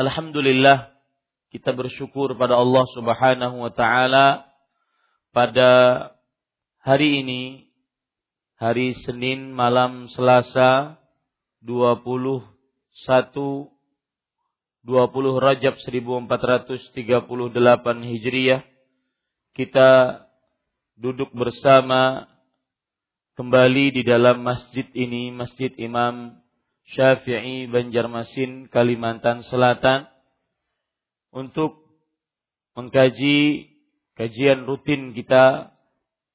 Alhamdulillah kita bersyukur pada Allah Subhanahu wa taala pada hari ini hari Senin malam Selasa 21 20 Rajab 1438 Hijriah kita duduk bersama kembali di dalam masjid ini Masjid Imam Syafi'i Banjarmasin Kalimantan Selatan untuk mengkaji kajian rutin kita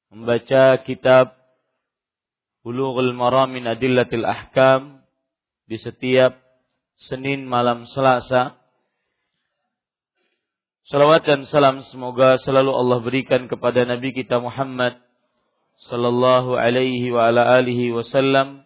membaca kitab Bulughul Maram min Adillatil Ahkam di setiap Senin malam Selasa. Salawat dan salam semoga selalu Allah berikan kepada Nabi kita Muhammad sallallahu alaihi wa ala alihi wasallam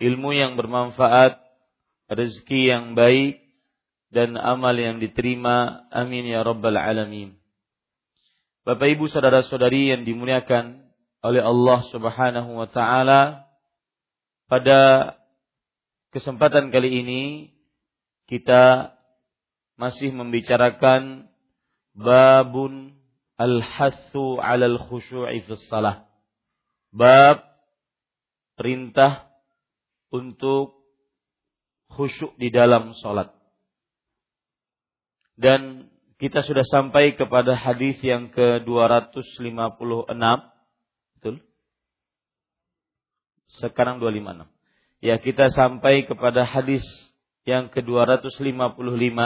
ilmu yang bermanfaat, rezeki yang baik, dan amal yang diterima. Amin ya Rabbal Alamin. Bapak Ibu saudara-saudari yang dimuliakan oleh Allah Subhanahu wa taala, pada kesempatan kali ini kita masih membicarakan babun al-hassu 'alal khusyu'i fis. Bab perintah untuk khusyuk di dalam sholat. Dan kita sudah sampai kepada hadis yang ke-256. Betul? Sekarang 256. Ya, kita sampai kepada hadis yang ke-255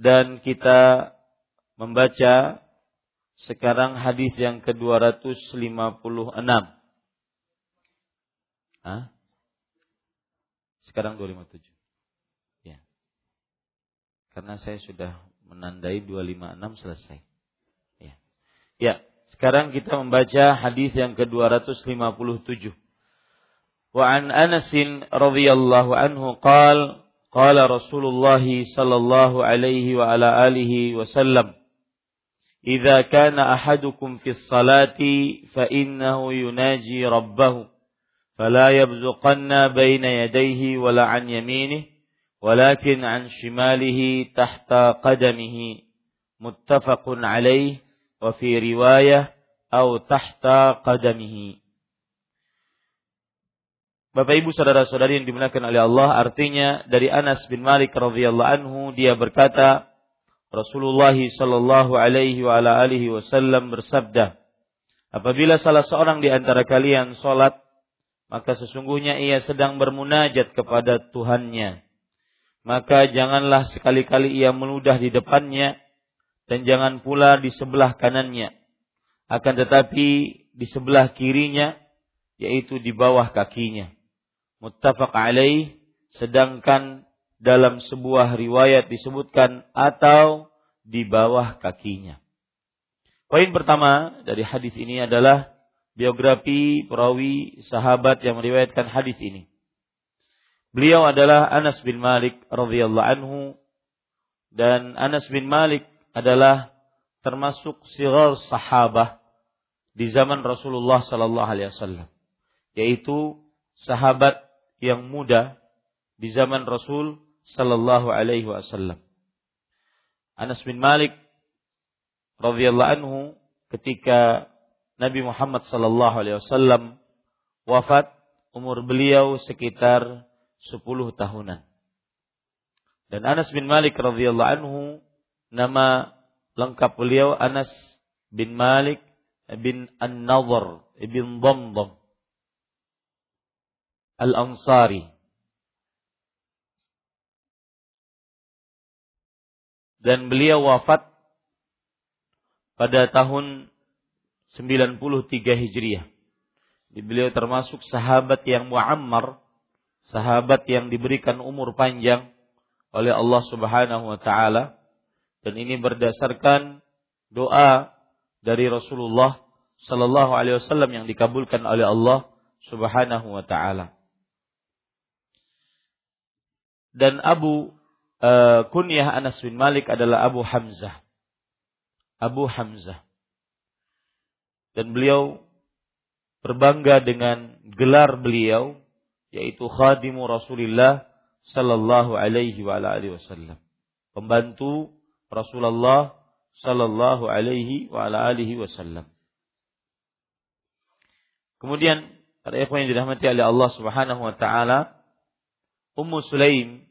dan kita membaca sekarang hadis yang ke-256. Hah? Sekarang 257. Ya. Karena saya sudah menandai 256 selesai. Ya. Ya, sekarang kita membaca hadis yang ke-257. Wa an Anas radhiyallahu anhu qala qala Rasulullah sallallahu alaihi wa ala alihi wasallam إذا كان أحدكم في الصلاة فإنه يناجي ربه فلا يبزقن بين يديه ولا عن يمينه ولكن عن شماله تحت قدمه متفق عليه وفي رواية أو تحت قدمه Bapak Ibu saudara-saudari yang dimuliakan oleh Allah, artinya dari Anas bin Malik radhiyallahu anhu dia berkata, Rasulullah sallallahu alaihi wa ala alihi wasallam bersabda, apabila salah seorang di antara kalian salat, maka sesungguhnya ia sedang bermunajat kepada Tuhannya. Maka janganlah sekali-kali ia meludah di depannya dan jangan pula di sebelah kanannya. Akan tetapi di sebelah kirinya yaitu di bawah kakinya muttafaq alaih sedangkan dalam sebuah riwayat disebutkan atau di bawah kakinya. Poin pertama dari hadis ini adalah biografi perawi sahabat yang meriwayatkan hadis ini. Beliau adalah Anas bin Malik radhiyallahu anhu dan Anas bin Malik adalah termasuk sigar sahabah di zaman Rasulullah sallallahu alaihi wasallam yaitu sahabat yang muda di zaman Rasul sallallahu alaihi wasallam. Anas bin Malik radhiyallahu anhu ketika Nabi Muhammad sallallahu alaihi wasallam wafat umur beliau sekitar 10 tahunan. Dan Anas bin Malik radhiyallahu anhu nama lengkap beliau Anas bin Malik bin An-Nadhr bin Dhamdham Al-Ansari. Dan beliau wafat pada tahun 93 Hijriah. Beliau termasuk sahabat yang muammar, sahabat yang diberikan umur panjang oleh Allah Subhanahu wa taala dan ini berdasarkan doa dari Rasulullah sallallahu alaihi wasallam yang dikabulkan oleh Allah Subhanahu wa taala dan Abu uh, kunyah Anas bin Malik adalah Abu Hamzah. Abu Hamzah. Dan beliau berbangga dengan gelar beliau yaitu khadimu Rasulullah sallallahu alaihi wa alihi wasallam. Pembantu Rasulullah sallallahu alaihi wa alihi wasallam. Kemudian para ikhwan yang dirahmati oleh Allah Subhanahu wa taala, Ummu Sulaim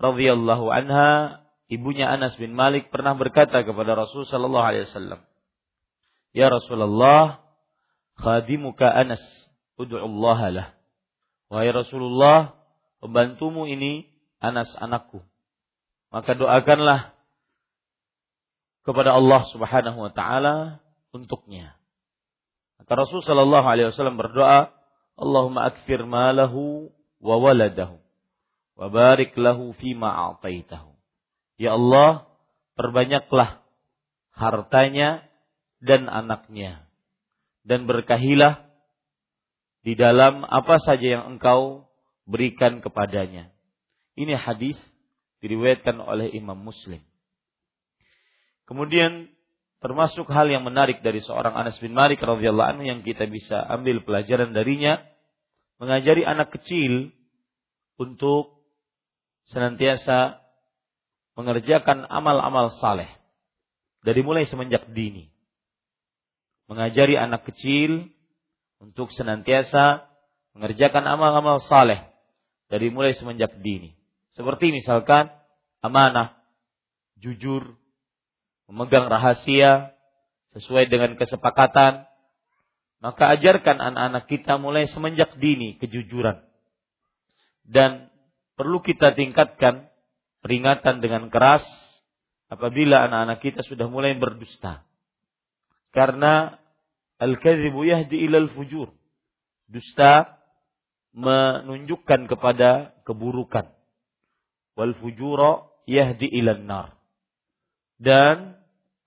radhiyallahu anha, ibunya Anas bin Malik pernah berkata kepada Rasul sallallahu alaihi wasallam, "Ya Rasulullah, khadimuka Anas, ud'u Allah lah." Wahai Rasulullah, pembantumu ini Anas anakku. Maka doakanlah kepada Allah Subhanahu wa taala untuknya. Maka Rasul sallallahu alaihi wasallam berdoa, Allahumma akfir malahu wa waladahu wa barik lahu fima. Ya Allah, perbanyaklah hartanya dan anaknya dan berkahilah di dalam apa saja yang engkau berikan kepadanya. Ini hadis diriwayatkan oleh Imam Muslim. Kemudian termasuk hal yang menarik dari seorang Anas bin Malik radhiyallahu anhu yang kita bisa ambil pelajaran darinya mengajari anak kecil untuk senantiasa mengerjakan amal-amal saleh dari mulai semenjak dini. Mengajari anak kecil untuk senantiasa mengerjakan amal-amal saleh dari mulai semenjak dini. Seperti misalkan amanah, jujur, memegang rahasia sesuai dengan kesepakatan, maka ajarkan anak-anak kita mulai semenjak dini kejujuran. Dan perlu kita tingkatkan peringatan dengan keras apabila anak-anak kita sudah mulai berdusta. Karena al-kadzibu yahdi ilal fujur. Dusta menunjukkan kepada keburukan. Wal fujura yahdi ilal nar. Dan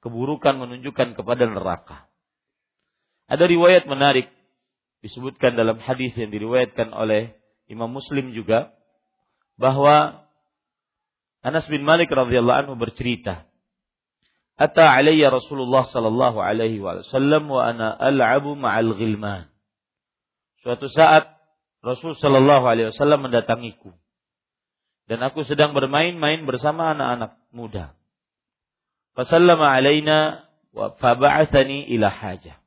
keburukan menunjukkan kepada neraka. Ada riwayat menarik disebutkan dalam hadis yang diriwayatkan oleh Imam Muslim juga bahwa Anas bin Malik radhiyallahu anhu bercerita, "Ata alayya Rasulullah sallallahu alaihi wasallam wa ana al'abu ma'al ghilman." Suatu saat Rasul sallallahu alaihi wasallam mendatangiku dan aku sedang bermain-main bersama anak-anak muda. Fasallama alaina wa faba'athani ila hajah.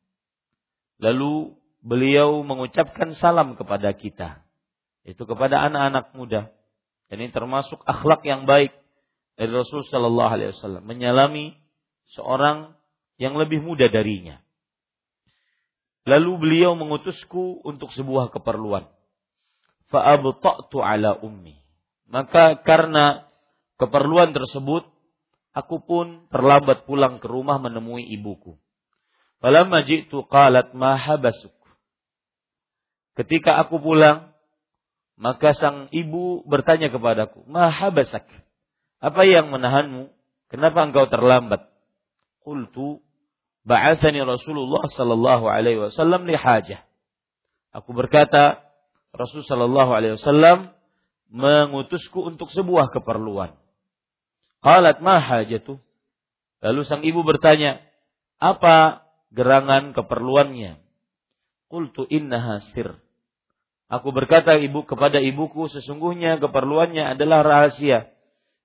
Lalu beliau mengucapkan salam kepada kita Itu kepada anak-anak muda. Ini termasuk akhlak yang baik dari Rasul Shallallahu Alaihi Wasallam menyalami seorang yang lebih muda darinya. Lalu beliau mengutusku untuk sebuah keperluan. Fa'abta'tu ala ummi. Maka karena keperluan tersebut, aku pun terlambat pulang ke rumah menemui ibuku. Falamma ji'tu qalat ma habasuk. Ketika aku pulang, maka sang ibu bertanya kepadaku, ma habasak? Apa yang menahanmu? Kenapa engkau terlambat? Qultu ba'athani Rasulullah sallallahu alaihi wasallam li hajah. Aku berkata, Rasul sallallahu alaihi wasallam mengutusku untuk sebuah keperluan. Qalat ma hajatu? Lalu sang ibu bertanya, apa gerangan keperluannya? Qultu innaha sir. Aku berkata ibu kepada ibuku sesungguhnya keperluannya adalah rahasia.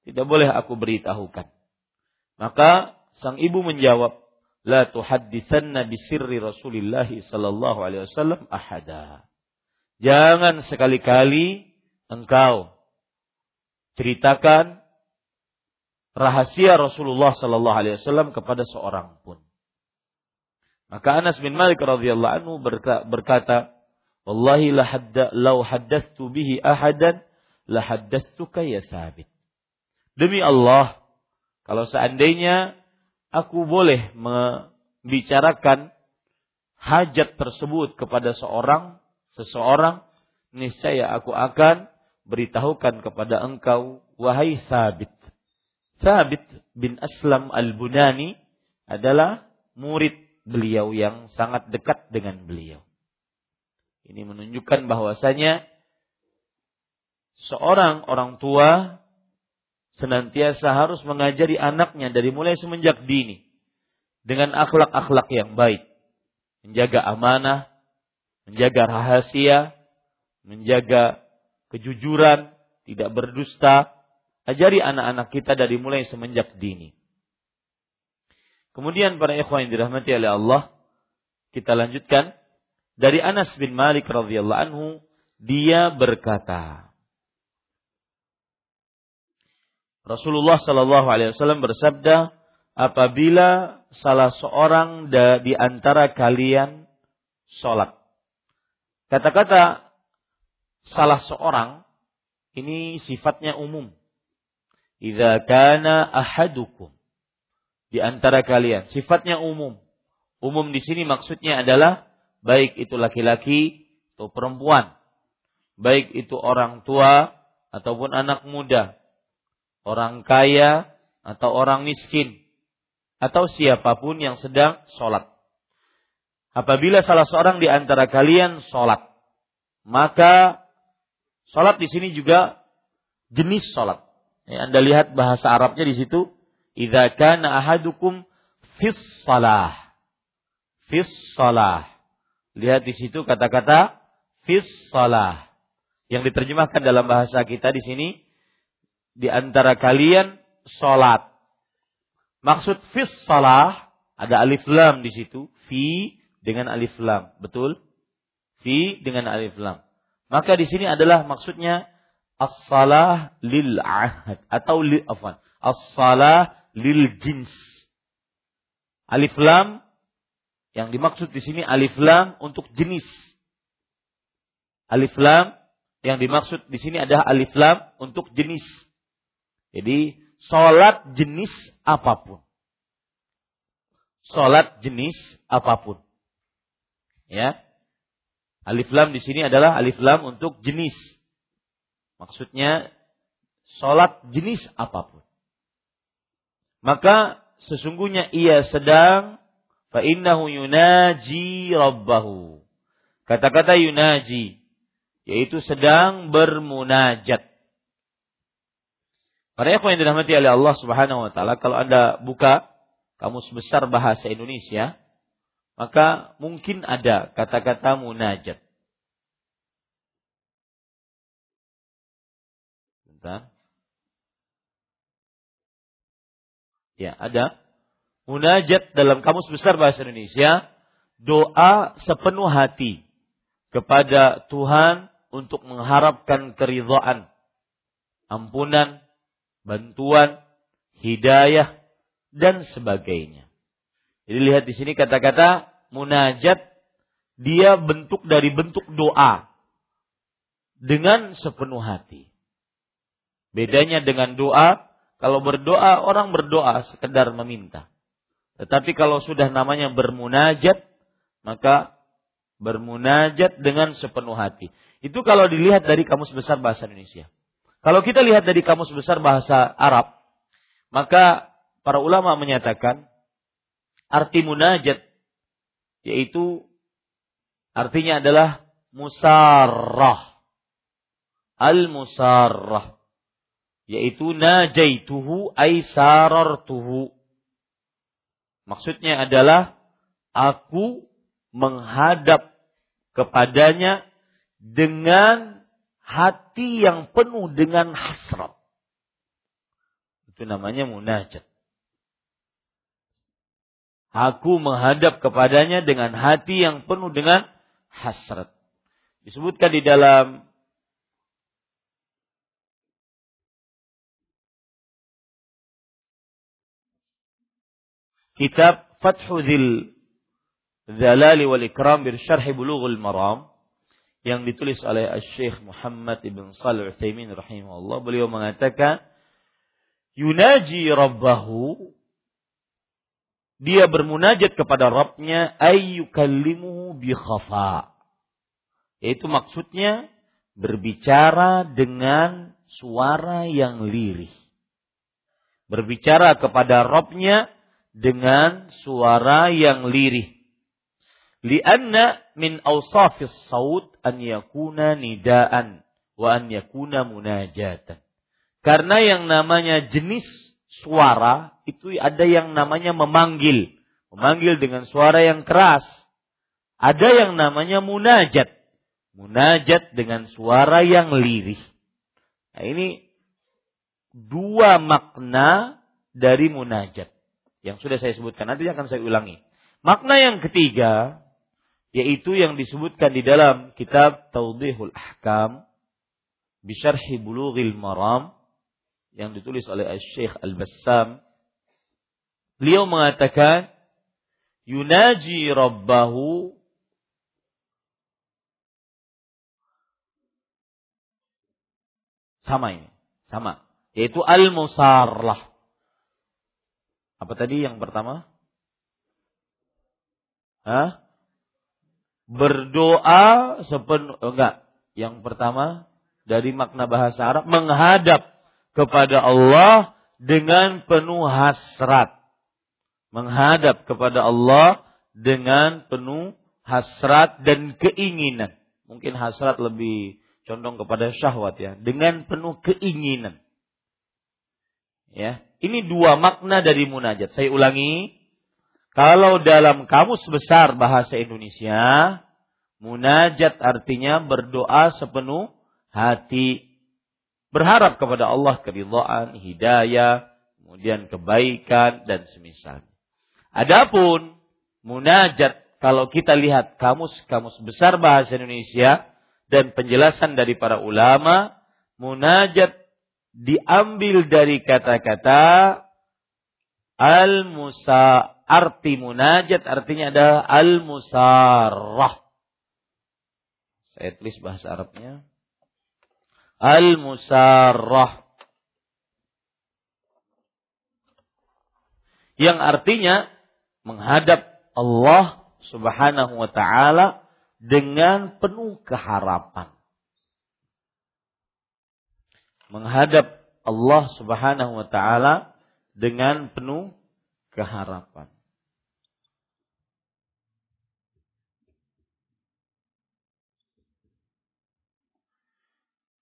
Tidak boleh aku beritahukan. Maka sang ibu menjawab, La tuhaddithanna bisirri Rasulillah sallallahu alaihi wasallam ahada. Jangan sekali-kali engkau ceritakan rahasia Rasulullah sallallahu alaihi wasallam kepada seorang pun. Maka Anas bin Malik radhiyallahu anhu berkata, "Wallahi la hadda law haddathtu bihi ahadan la haddathtuka ya Sabit." Demi Allah, kalau seandainya aku boleh membicarakan hajat tersebut kepada seorang, seseorang, niscaya aku akan beritahukan kepada engkau, wahai Sabit. Sabit bin Aslam al-Bunani adalah murid beliau yang sangat dekat dengan beliau. Ini menunjukkan bahwasanya seorang orang tua senantiasa harus mengajari anaknya dari mulai semenjak dini dengan akhlak-akhlak yang baik, menjaga amanah, menjaga rahasia, menjaga kejujuran, tidak berdusta. Ajari anak-anak kita dari mulai semenjak dini. Kemudian para ikhwan yang dirahmati oleh Allah, kita lanjutkan dari Anas bin Malik radhiyallahu anhu, dia berkata, Rasulullah Shallallahu Alaihi Wasallam bersabda, apabila salah seorang di antara kalian sholat. Kata-kata salah seorang ini sifatnya umum. Idza kana ahadukum di antara kalian, sifatnya umum. Umum di sini maksudnya adalah baik itu laki-laki atau perempuan, baik itu orang tua ataupun anak muda, orang kaya atau orang miskin atau siapa pun yang sedang sholat. Apabila salah seorang di antara kalian sholat, maka sholat di sini juga jenis sholat. Ya, anda lihat bahasa Arabnya di situ. Idza kana ahadukum fis salah. Fis salah. Lihat di situ kata-kata fis salah. Yang diterjemahkan dalam bahasa kita di sini di antara kalian sholat. Maksud fis salah ada alif lam di situ, fi dengan alif lam, betul? Fi dengan alif lam. Maka di sini adalah maksudnya as-salah lil ahad atau li afan. As-salah lil jins. Alif lam yang dimaksud di sini alif lam untuk jenis. Alif lam yang dimaksud di sini adalah alif lam untuk jenis. Jadi sholat jenis apa pun. Sholat jenis apa pun. Ya. Alif lam di sini adalah alif lam untuk jenis. Maksudnya sholat jenis apa pun. Maka sesungguhnya ia sedang fa'innahu yunaji rabbahu. Kata-kata yunaji yaitu sedang bermunajat. Para ikhwan yang dirahmati oleh Allah Subhanahu wa taala, kalau Anda buka kamus besar bahasa Indonesia, maka mungkin ada kata-kata munajat. Bentar. Ya, ada. Munajat dalam kamus besar bahasa Indonesia, doa sepenuh hati kepada Tuhan untuk mengharapkan keridhaan, ampunan, bantuan, hidayah dan sebagainya. Jadi lihat di sini kata-kata munajat dia bentuk dari bentuk doa dengan sepenuh hati. Bedanya dengan doa, kalau berdoa orang berdoa sekedar meminta. Tetapi kalau sudah namanya bermunajat, maka bermunajat dengan sepenuh hati. Itu kalau dilihat dari kamus besar bahasa Indonesia. Kalau kita lihat dari kamus besar bahasa Arab, maka para ulama menyatakan arti munajat yaitu Artinya adalah musarrah. Al-musarrah. Yaitu najaituhu ay sarartuhu. Maksudnya adalah aku menghadap kepadanya dengan hati yang penuh dengan hasrat. Itu namanya munajat. Aku menghadap kepadanya dengan hati yang penuh dengan hasrat. Disebutkan di dalam kitab Fathu Dzil Zalali wal Ikram bir Syarh Bulughul Maram yang ditulis oleh Syekh Muhammad ibn Shalih Utsaimin rahimahullah beliau mengatakan yunaji rabbahu dia bermunajat kepada Rabbnya ayyukallimuhu bi khafa. Yaitu maksudnya berbicara dengan suara yang lirih. Berbicara kepada Rabbnya dengan suara yang lirih. Lianna min awsafis saut an yakuna nidaan wa an yakuna munajatan. Karena yang namanya jenis suara itu ada yang namanya memanggil. Memanggil dengan suara yang keras. Ada yang namanya munajat. Munajat dengan suara yang lirih. Nah ini dua makna dari munajat. Yang sudah saya sebutkan. Nanti akan saya ulangi. Makna yang ketiga. Yaitu yang disebutkan di dalam kitab Taudihul Ahkam. Bisharhi Bulughil Maram yang ditulis oleh Syekh Al-Bassam beliau mengatakan yunaji rabbahu sama ini sama yaitu al-musarlah apa tadi yang pertama Hah? Berdoa sepenuh enggak yang pertama dari makna bahasa Arab menghadap kepada Allah dengan penuh hasrat. Menghadap kepada Allah dengan penuh hasrat dan keinginan. Mungkin hasrat lebih condong kepada syahwat ya, dengan penuh keinginan. Ya, ini dua makna dari munajat. Saya ulangi, kalau dalam kamus besar bahasa Indonesia, munajat artinya berdoa sepenuh hati berharap kepada Allah keridhaan, hidayah, kemudian kebaikan dan semisal. Adapun munajat kalau kita lihat kamus-kamus besar bahasa Indonesia dan penjelasan dari para ulama, munajat diambil dari kata-kata al-musa arti munajat artinya adalah al-musarrah. Saya tulis bahasa Arabnya al-musarrah. Yang artinya menghadap Allah Subhanahu wa taala dengan penuh keharapan. Menghadap Allah Subhanahu wa taala dengan penuh keharapan.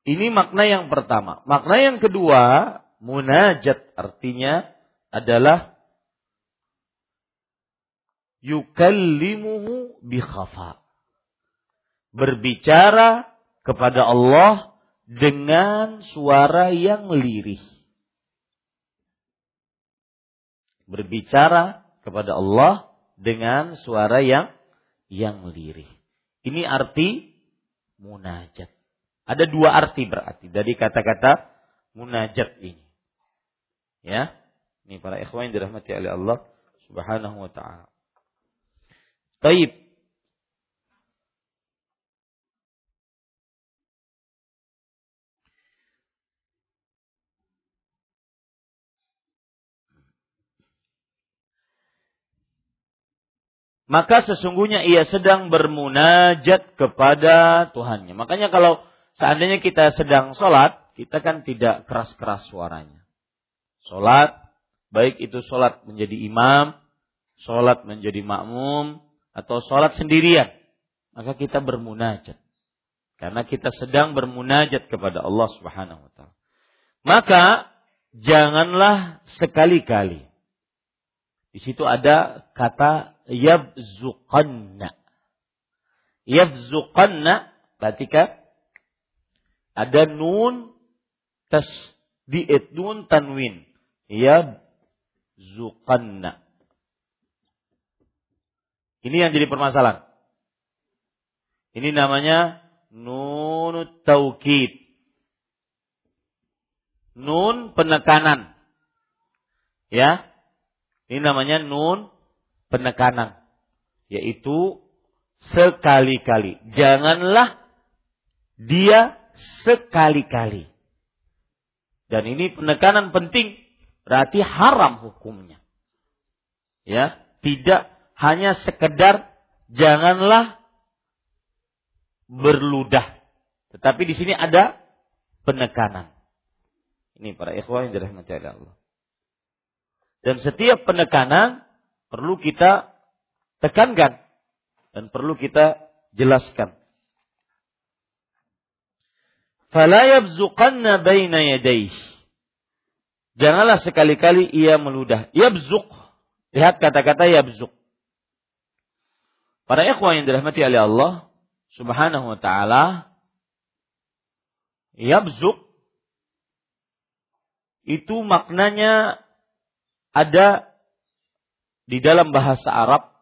Ini makna yang pertama. Makna yang kedua, munajat artinya adalah yukallimuhu bikhafa. Berbicara kepada Allah dengan suara yang lirih. Berbicara kepada Allah dengan suara yang yang lirih. Ini arti munajat. Ada dua arti berarti dari kata-kata munajat ini. Ya. Ini para ikhwan yang dirahmati oleh Allah Subhanahu wa taala. Taib. maka sesungguhnya ia sedang bermunajat kepada Tuhannya. Makanya kalau seandainya kita sedang sholat, kita kan tidak keras-keras suaranya. Sholat, baik itu sholat menjadi imam, sholat menjadi makmum, atau sholat sendirian. Maka kita bermunajat. Karena kita sedang bermunajat kepada Allah subhanahu wa ta'ala. Maka, janganlah sekali-kali. Di situ ada kata yabzuqanna. Yabzuqanna berarti ada nun tasdiid nun tanwin. Yabzuqanna. Ini yang jadi permasalahan. Ini namanya nun taukid. Nun penekanan. Ya. Ini namanya nun penekanan yaitu sekali-kali. Janganlah dia sekali-kali. Dan ini penekanan penting, berarti haram hukumnya. Ya, tidak hanya sekedar janganlah berludah. Tetapi di sini ada penekanan. Ini para ikhwan yang dirahmati Allah. Dan setiap penekanan perlu kita tekankan dan perlu kita jelaskan. Fala yabzuqanna baina yadayhi. Janganlah sekali-kali ia meludah. Yabzuq. Lihat kata-kata yabzuq. Para ikhwan yang dirahmati oleh Allah Subhanahu wa taala yabzuq itu maknanya ada di dalam bahasa Arab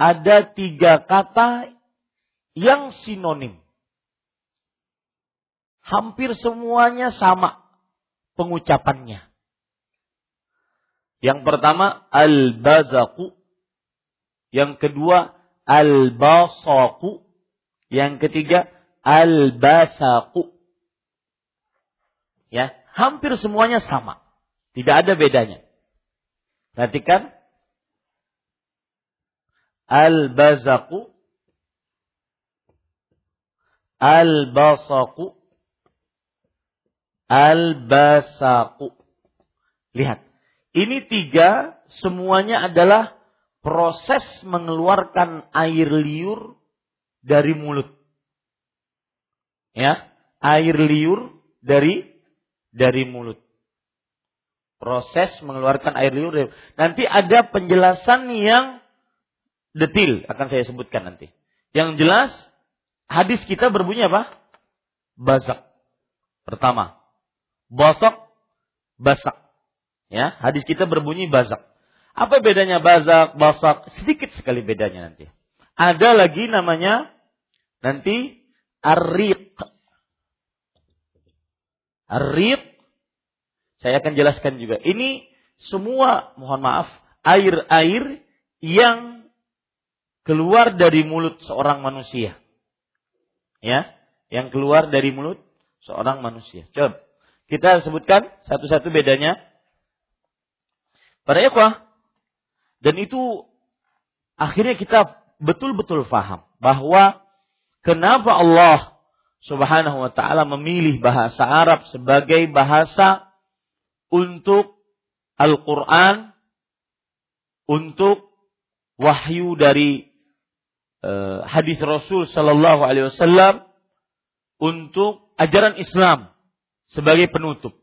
ada tiga kata yang sinonim. Hampir semuanya sama pengucapannya. Yang pertama al-bazaku. Yang kedua al-basaku. Yang ketiga al-basaku. Ya, hampir semuanya sama. Tidak ada bedanya. Perhatikan al-bazaku al-basaku al-basaku. Lihat, ini tiga semuanya adalah proses mengeluarkan air liur dari mulut. Ya, air liur dari dari mulut. Proses mengeluarkan air liur. Nanti ada penjelasan yang detil akan saya sebutkan nanti. Yang jelas hadis kita berbunyi apa? Basak. Pertama, bosok, basak. Ya, hadis kita berbunyi basak. Apa bedanya bazak, basak? Sedikit sekali bedanya nanti. Ada lagi namanya nanti arik. Arik. Saya akan jelaskan juga. Ini semua, mohon maaf, air-air yang keluar dari mulut seorang manusia. Ya, yang keluar dari mulut seorang manusia. Coba kita sebutkan satu-satu bedanya. Para ikhwah, dan itu akhirnya kita betul-betul faham bahwa kenapa Allah Subhanahu wa taala memilih bahasa Arab sebagai bahasa untuk Al-Qur'an untuk wahyu dari uh, hadis Rasul Sallallahu Alaihi Wasallam untuk ajaran Islam sebagai penutup.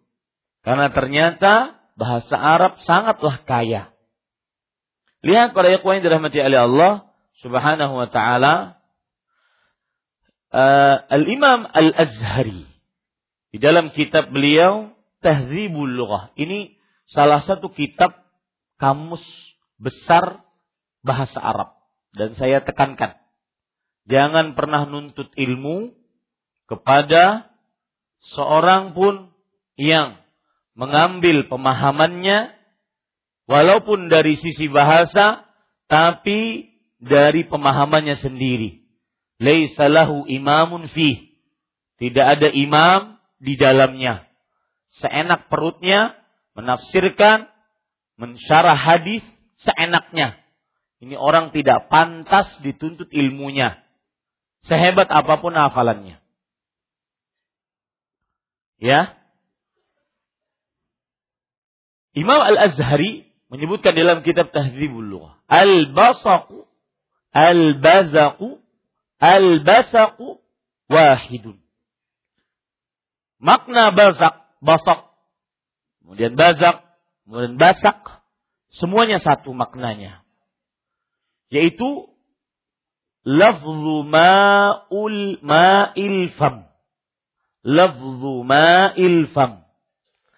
Karena ternyata bahasa Arab sangatlah kaya. Lihat para ikhwan yang dirahmati oleh Allah Subhanahu wa taala uh, Al-Imam Al-Azhari di dalam kitab beliau Tahdzibul Lughah. Ini salah satu kitab kamus besar bahasa Arab. Dan saya tekankan, jangan pernah nuntut ilmu kepada seorang pun yang mengambil pemahamannya walaupun dari sisi bahasa tapi dari pemahamannya sendiri. Laisalahu imamun fi. Tidak ada imam di dalamnya. Seenak perutnya menafsirkan, mensyarah hadis seenaknya. Ini orang tidak pantas dituntut ilmunya. Sehebat apa pun hafalannya. Ya. Imam Al-Azhari menyebutkan dalam kitab Tahdzibul Lughah, al-basaqu al-bazaqu al-basaqu wahidun. Makna bazak, basak, kemudian bazak, kemudian basak, semuanya satu maknanya. Yaitu lafzu ma'ul ma'il fam. Lafzu ma'il fam.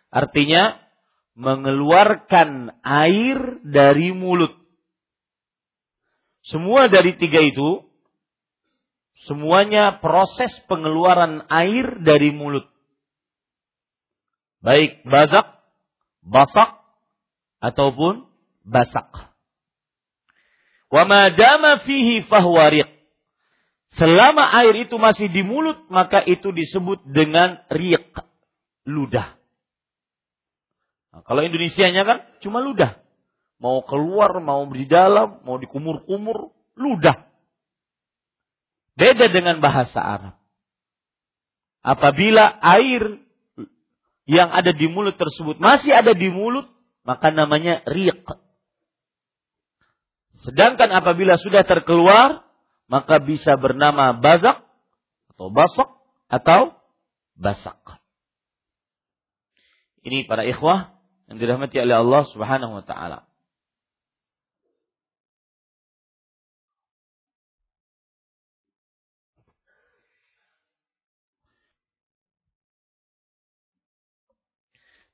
Artinya mengeluarkan air dari mulut. Semua dari tiga itu, semuanya proses pengeluaran air dari mulut. Baik bazak, basak, ataupun basak. Wa madama fihi fahwariq. Selama air itu masih di mulut, maka itu disebut dengan riq, ludah. Nah, kalau Indonesianya kan cuma ludah. Mau keluar, mau di dalam, mau dikumur-kumur, ludah. Beda dengan bahasa Arab. Apabila air yang ada di mulut tersebut masih ada di mulut, maka namanya riq. Sedangkan apabila sudah terkeluar, maka bisa bernama bazak atau basak atau basak. Ini para ikhwah yang dirahmati oleh Allah Subhanahu wa taala.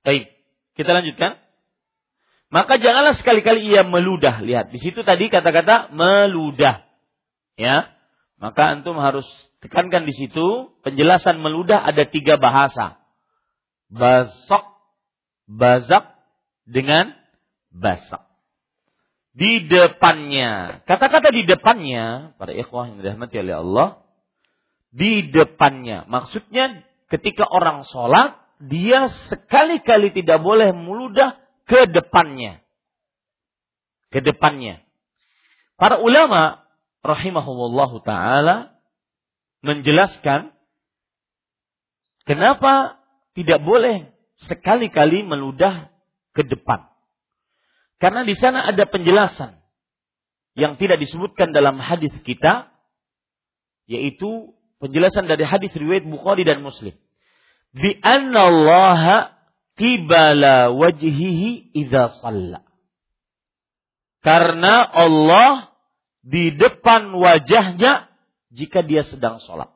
Baik, kita lanjutkan. Maka janganlah sekali-kali ia meludah. Lihat, di situ tadi kata-kata meludah. Ya, maka antum harus tekankan di situ penjelasan meludah ada tiga bahasa. Basok bazak dengan basak. Di depannya. Kata-kata di depannya, para ikhwah yang dirahmati oleh Allah, di depannya. Maksudnya ketika orang sholat, dia sekali-kali tidak boleh meludah ke depannya. Ke depannya. Para ulama rahimahullah taala menjelaskan kenapa tidak boleh sekali-kali meludah ke depan. Karena di sana ada penjelasan yang tidak disebutkan dalam hadis kita, yaitu penjelasan dari hadis riwayat Bukhari dan Muslim. Bi anna Allah qibala wajhihi idza shalla. Karena Allah di depan wajahnya jika dia sedang sholat.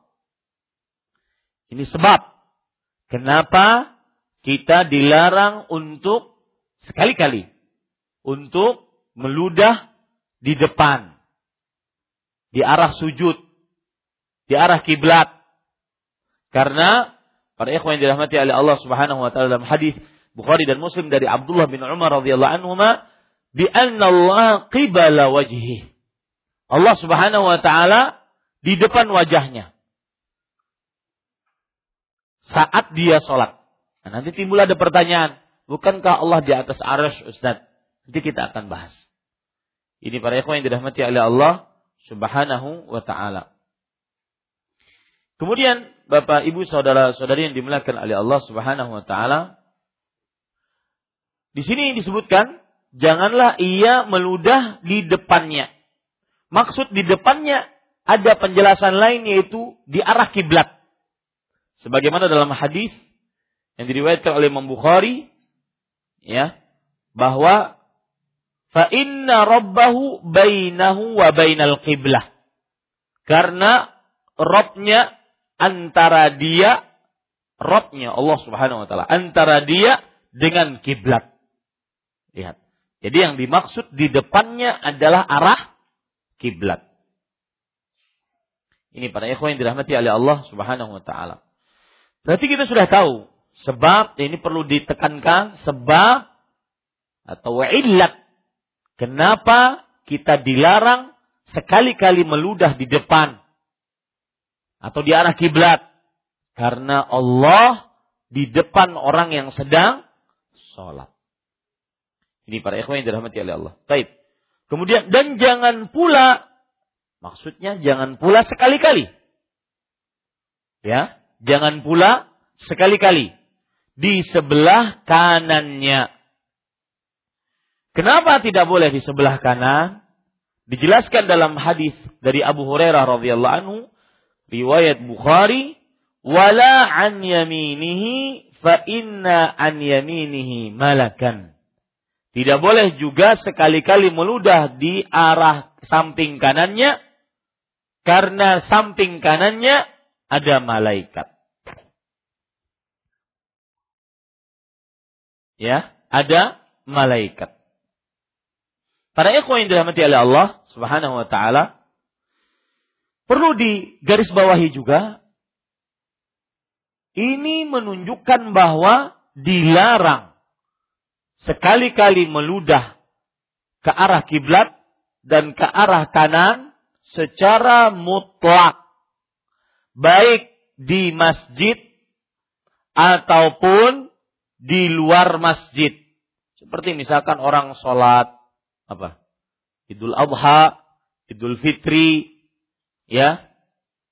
Ini sebab kenapa kita dilarang untuk sekali-kali untuk meludah di depan di arah sujud di arah kiblat karena para ikhwan yang dirahmati oleh Allah Subhanahu wa taala dalam hadis Bukhari dan Muslim dari Abdullah bin Umar radhiyallahu anhu bi anna Allah qibala wajhi Allah Subhanahu wa taala di depan wajahnya saat dia sholat Nah, nanti timbul ada pertanyaan, bukankah Allah di atas arsh Ustaz? Nanti kita akan bahas. Ini para ikhwan yang dirahmati oleh Allah Subhanahu wa taala. Kemudian Bapak Ibu saudara-saudari yang dimuliakan oleh Allah Subhanahu wa taala di sini disebutkan janganlah ia meludah di depannya. Maksud di depannya ada penjelasan lain yaitu di arah kiblat. Sebagaimana dalam hadis yang diriwayatkan oleh Imam Bukhari ya bahwa fa inna rabbahu bainahu wa bainal qiblah. Karena Robnya antara dia Robnya Allah Subhanahu wa taala antara dia dengan kiblat. Lihat. Jadi yang dimaksud di depannya adalah arah kiblat Ini para ikhwan yang dirahmati oleh Allah Subhanahu wa taala. Berarti kita sudah tahu sebab ini perlu ditekankan sebab atau illat kenapa kita dilarang sekali-kali meludah di depan atau di arah kiblat karena Allah di depan orang yang sedang sholat. Ini para ikhwan yang dirahmati oleh Allah. Baik. Kemudian dan jangan pula maksudnya jangan pula sekali-kali. Ya, jangan pula sekali-kali di sebelah kanannya. Kenapa tidak boleh di sebelah kanan? Dijelaskan dalam hadis dari Abu Hurairah radhiyallahu anhu, riwayat Bukhari, wala an yaminihi fa inna an yaminihi malakan. Tidak boleh juga sekali-kali meludah di arah samping kanannya karena samping kanannya ada malaikat. Ya, ada malaikat. Para ikhwan yang dirahmati oleh Allah Subhanahu wa taala perlu digarisbawahi juga ini menunjukkan bahwa dilarang sekali-kali meludah ke arah kiblat dan ke arah kanan secara mutlak baik di masjid ataupun di luar masjid. Seperti misalkan orang sholat apa? Idul Adha, Idul Fitri, ya,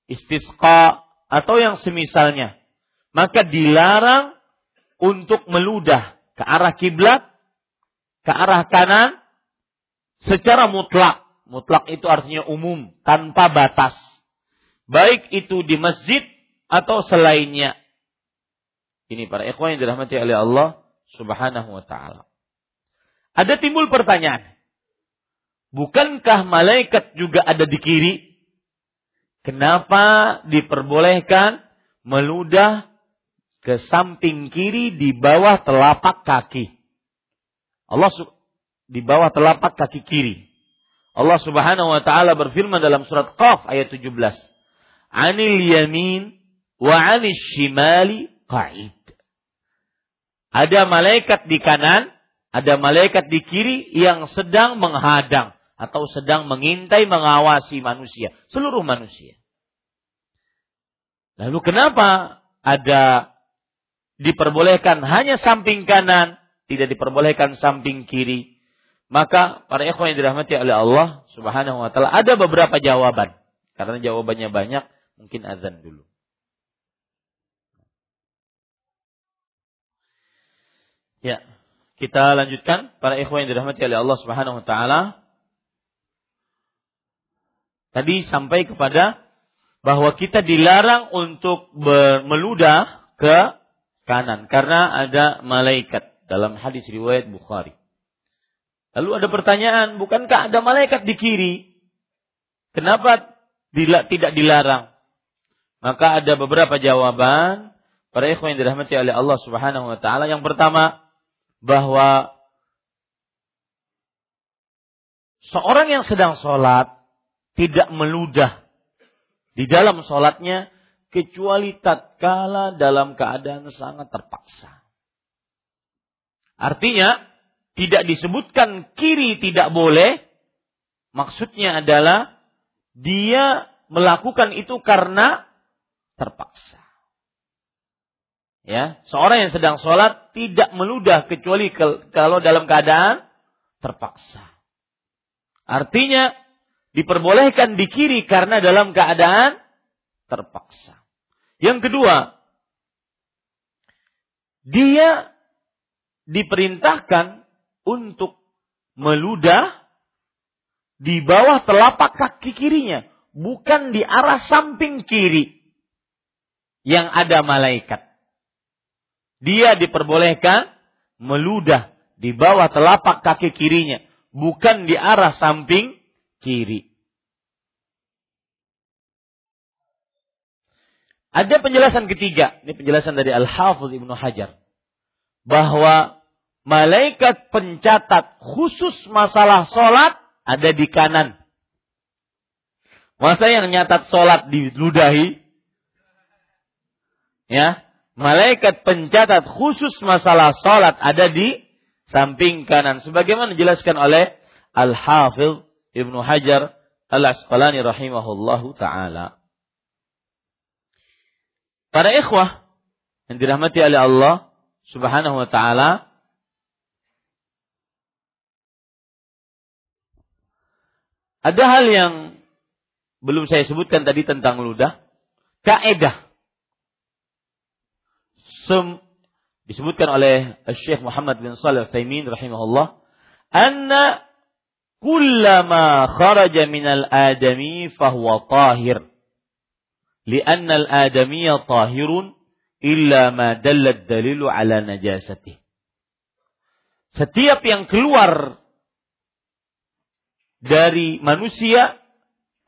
istisqa atau yang semisalnya. Maka dilarang untuk meludah ke arah kiblat, ke arah kanan secara mutlak. Mutlak itu artinya umum, tanpa batas. Baik itu di masjid atau selainnya. Ini para ikhwan yang dirahmati oleh Allah Subhanahu wa taala. Ada timbul pertanyaan. Bukankah malaikat juga ada di kiri? Kenapa diperbolehkan meludah ke samping kiri di bawah telapak kaki? Allah di bawah telapak kaki kiri. Allah Subhanahu wa taala berfirman dalam surat Qaf ayat 17. Anil yamin wa anil shimali qa'id. Ada malaikat di kanan, ada malaikat di kiri yang sedang menghadang atau sedang mengintai mengawasi manusia, seluruh manusia. Lalu kenapa ada diperbolehkan hanya samping kanan, tidak diperbolehkan samping kiri? Maka para ikhwan yang dirahmati oleh Allah Subhanahu wa taala ada beberapa jawaban. Karena jawabannya banyak, mungkin azan dulu. Ya, kita lanjutkan para ikhwan yang dirahmati oleh Allah Subhanahu wa taala. Tadi sampai kepada bahwa kita dilarang untuk meludah ke kanan karena ada malaikat dalam hadis riwayat Bukhari. Lalu ada pertanyaan, bukankah ada malaikat di kiri? Kenapa tidak dilarang? Maka ada beberapa jawaban para ikhwan yang dirahmati oleh Allah Subhanahu wa taala. Yang pertama, bahwa seorang yang sedang sholat tidak meludah di dalam sholatnya kecuali tatkala dalam keadaan sangat terpaksa. Artinya tidak disebutkan kiri tidak boleh, maksudnya adalah dia melakukan itu karena terpaksa. Ya, seorang yang sedang sholat tidak meludah kecuali kalau dalam keadaan terpaksa. Artinya diperbolehkan di kiri karena dalam keadaan terpaksa. Yang kedua, dia diperintahkan untuk meludah di bawah telapak kaki kirinya, bukan di arah samping kiri yang ada malaikat dia diperbolehkan meludah di bawah telapak kaki kirinya, bukan di arah samping kiri. Ada penjelasan ketiga, ini penjelasan dari Al-Hafidh Ibnu Hajar, bahwa malaikat pencatat khusus masalah sholat ada di kanan. Masa yang nyatat sholat diludahi? Ya, malaikat pencatat khusus masalah sholat ada di samping kanan. Sebagaimana dijelaskan oleh Al-Hafidh Ibnu Hajar Al-Asqalani rahimahullahu taala. Para ikhwah yang dirahmati oleh Allah Subhanahu wa taala, ada hal yang belum saya sebutkan tadi tentang ludah, kaedah. Sem, disebutkan oleh Syekh Muhammad bin Shalih Al-Utsaimin rahimahullah, anna kullama kharaja minal adami fahuwa tahir. Lianna al-adamiyya tahirun illa ma dallat dalilu ala najasatih. Setiap yang keluar dari manusia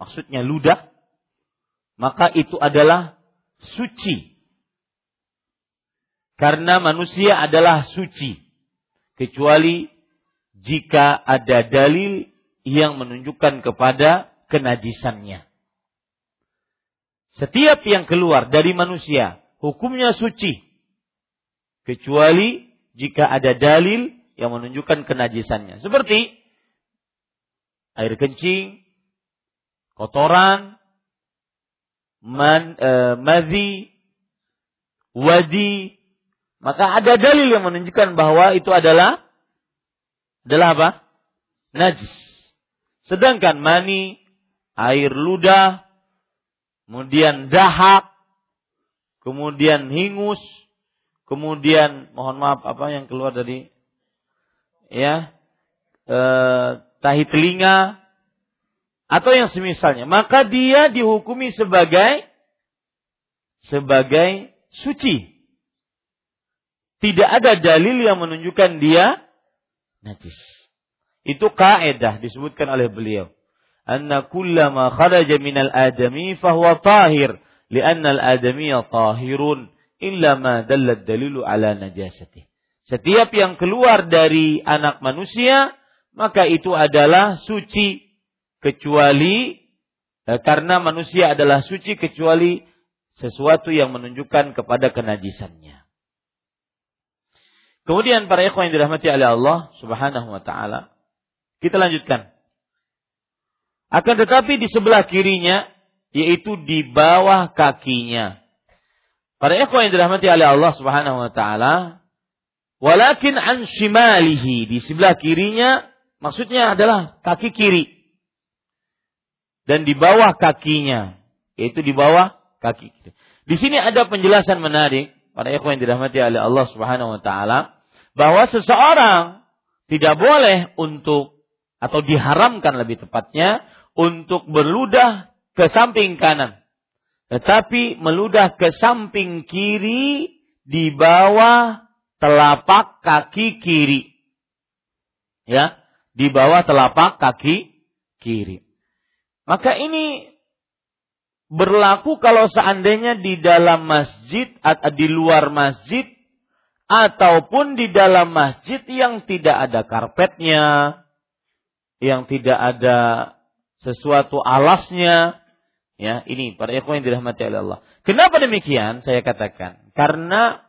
maksudnya ludah, maka itu adalah suci. Karena manusia adalah suci. Kecuali jika ada dalil yang menunjukkan kepada kenajisannya. Setiap yang keluar dari manusia hukumnya suci. Kecuali jika ada dalil yang menunjukkan kenajisannya. Seperti air kencing, kotoran, man, e, madhi, wadi, maka ada dalil yang menunjukkan bahwa itu adalah adalah apa? Najis. Sedangkan mani, air ludah, kemudian dahak, kemudian hingus, kemudian mohon maaf apa yang keluar dari ya e, tahi telinga, atau yang semisalnya, maka dia dihukumi sebagai sebagai suci. Tidak ada dalil yang menunjukkan dia najis. Itu kaedah disebutkan oleh beliau. Anna kullama kharaja minal adami fahuwa tahir. Lianna al-adamiya tahirun illa ma dallat dalilu ala najasatih. Setiap yang keluar dari anak manusia, maka itu adalah suci kecuali eh, karena manusia adalah suci kecuali sesuatu yang menunjukkan kepada kenajisannya. Kemudian para ikhwan yang dirahmati oleh Allah Subhanahu wa taala, kita lanjutkan. Akan tetapi di sebelah kirinya yaitu di bawah kakinya. Para ikhwan yang dirahmati oleh Allah Subhanahu wa taala, walakin an shimalihi di sebelah kirinya maksudnya adalah kaki kiri dan di bawah kakinya, yaitu di bawah kaki. Di sini ada penjelasan menarik para ikhwan yang dirahmati oleh Allah Subhanahu wa taala bahwa seseorang tidak boleh untuk atau diharamkan lebih tepatnya untuk berludah ke samping kanan. Tetapi meludah ke samping kiri di bawah telapak kaki kiri. Ya di bawah telapak kaki kiri. Maka ini berlaku kalau seandainya di dalam masjid atau di luar masjid ataupun di dalam masjid yang tidak ada karpetnya, yang tidak ada sesuatu alasnya. Ya, ini para ikhwan yang dirahmati oleh Allah. Kenapa demikian? Saya katakan karena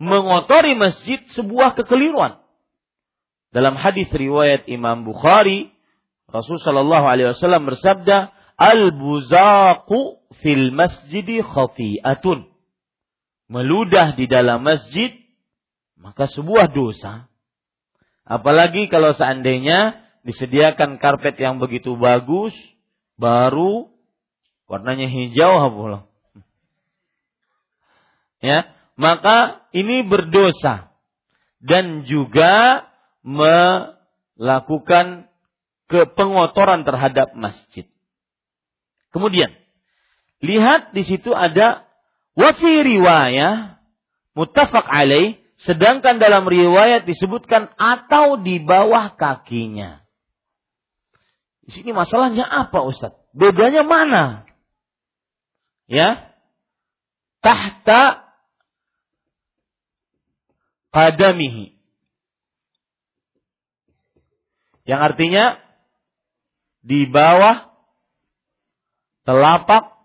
mengotori masjid sebuah kekeliruan. Dalam hadis riwayat Imam Bukhari Rasul Shallallahu Alaihi Wasallam bersabda, al buzaku fil masjidi khafiatun. Meludah di dalam masjid maka sebuah dosa. Apalagi kalau seandainya disediakan karpet yang begitu bagus, baru, warnanya hijau apa Ya, maka ini berdosa dan juga melakukan ke pengotoran terhadap masjid. Kemudian, lihat di situ ada wafi riwayah mutafak alaih sedangkan dalam riwayat disebutkan atau di bawah kakinya. Di sini masalahnya apa Ustaz? Bedanya mana? Ya. Tahta qadamihi. Yang artinya di bawah telapak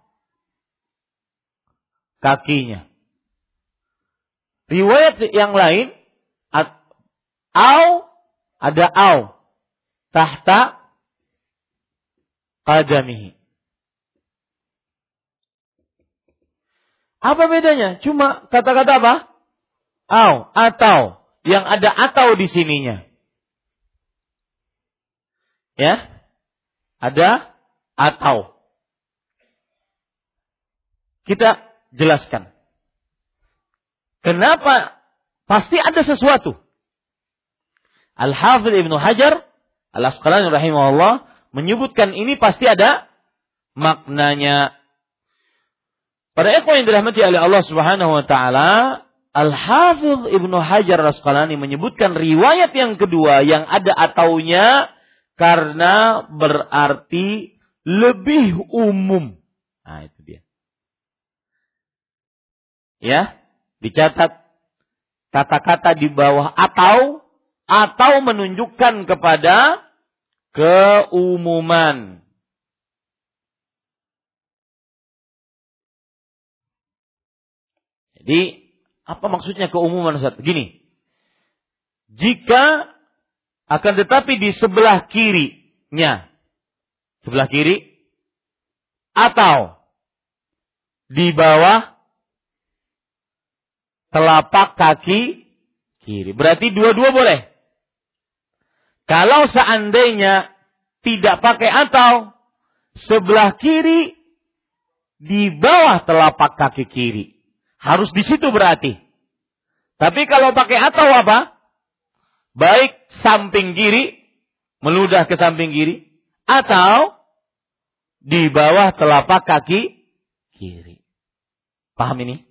kakinya. Riwayat yang lain au ada au tahta qadamihi. Apa bedanya? Cuma kata-kata apa? Au atau yang ada atau di sininya. Ya? Ada atau. Kita jelaskan. Kenapa? Pasti ada sesuatu. Al-Hafidh Ibnu Hajar Al-Asqalani rahimahullah menyebutkan ini pasti ada maknanya. Pada ikhwan yang dirahmati oleh Allah Subhanahu wa taala, Al-Hafidh Ibnu Hajar Al-Asqalani menyebutkan riwayat yang kedua yang ada ataunya karena berarti lebih umum. Nah, itu dia. Ya, dicatat kata-kata di bawah atau atau menunjukkan kepada keumuman. Jadi apa maksudnya keumuman Ustaz? Gini. Jika akan tetapi di sebelah kirinya sebelah kiri atau di bawah telapak kaki kiri. Berarti dua-dua boleh. Kalau seandainya tidak pakai atau sebelah kiri di bawah telapak kaki kiri. Harus di situ berarti. Tapi kalau pakai atau apa? Baik samping kiri, meludah ke samping kiri, atau di bawah telapak kaki kiri. Paham ini?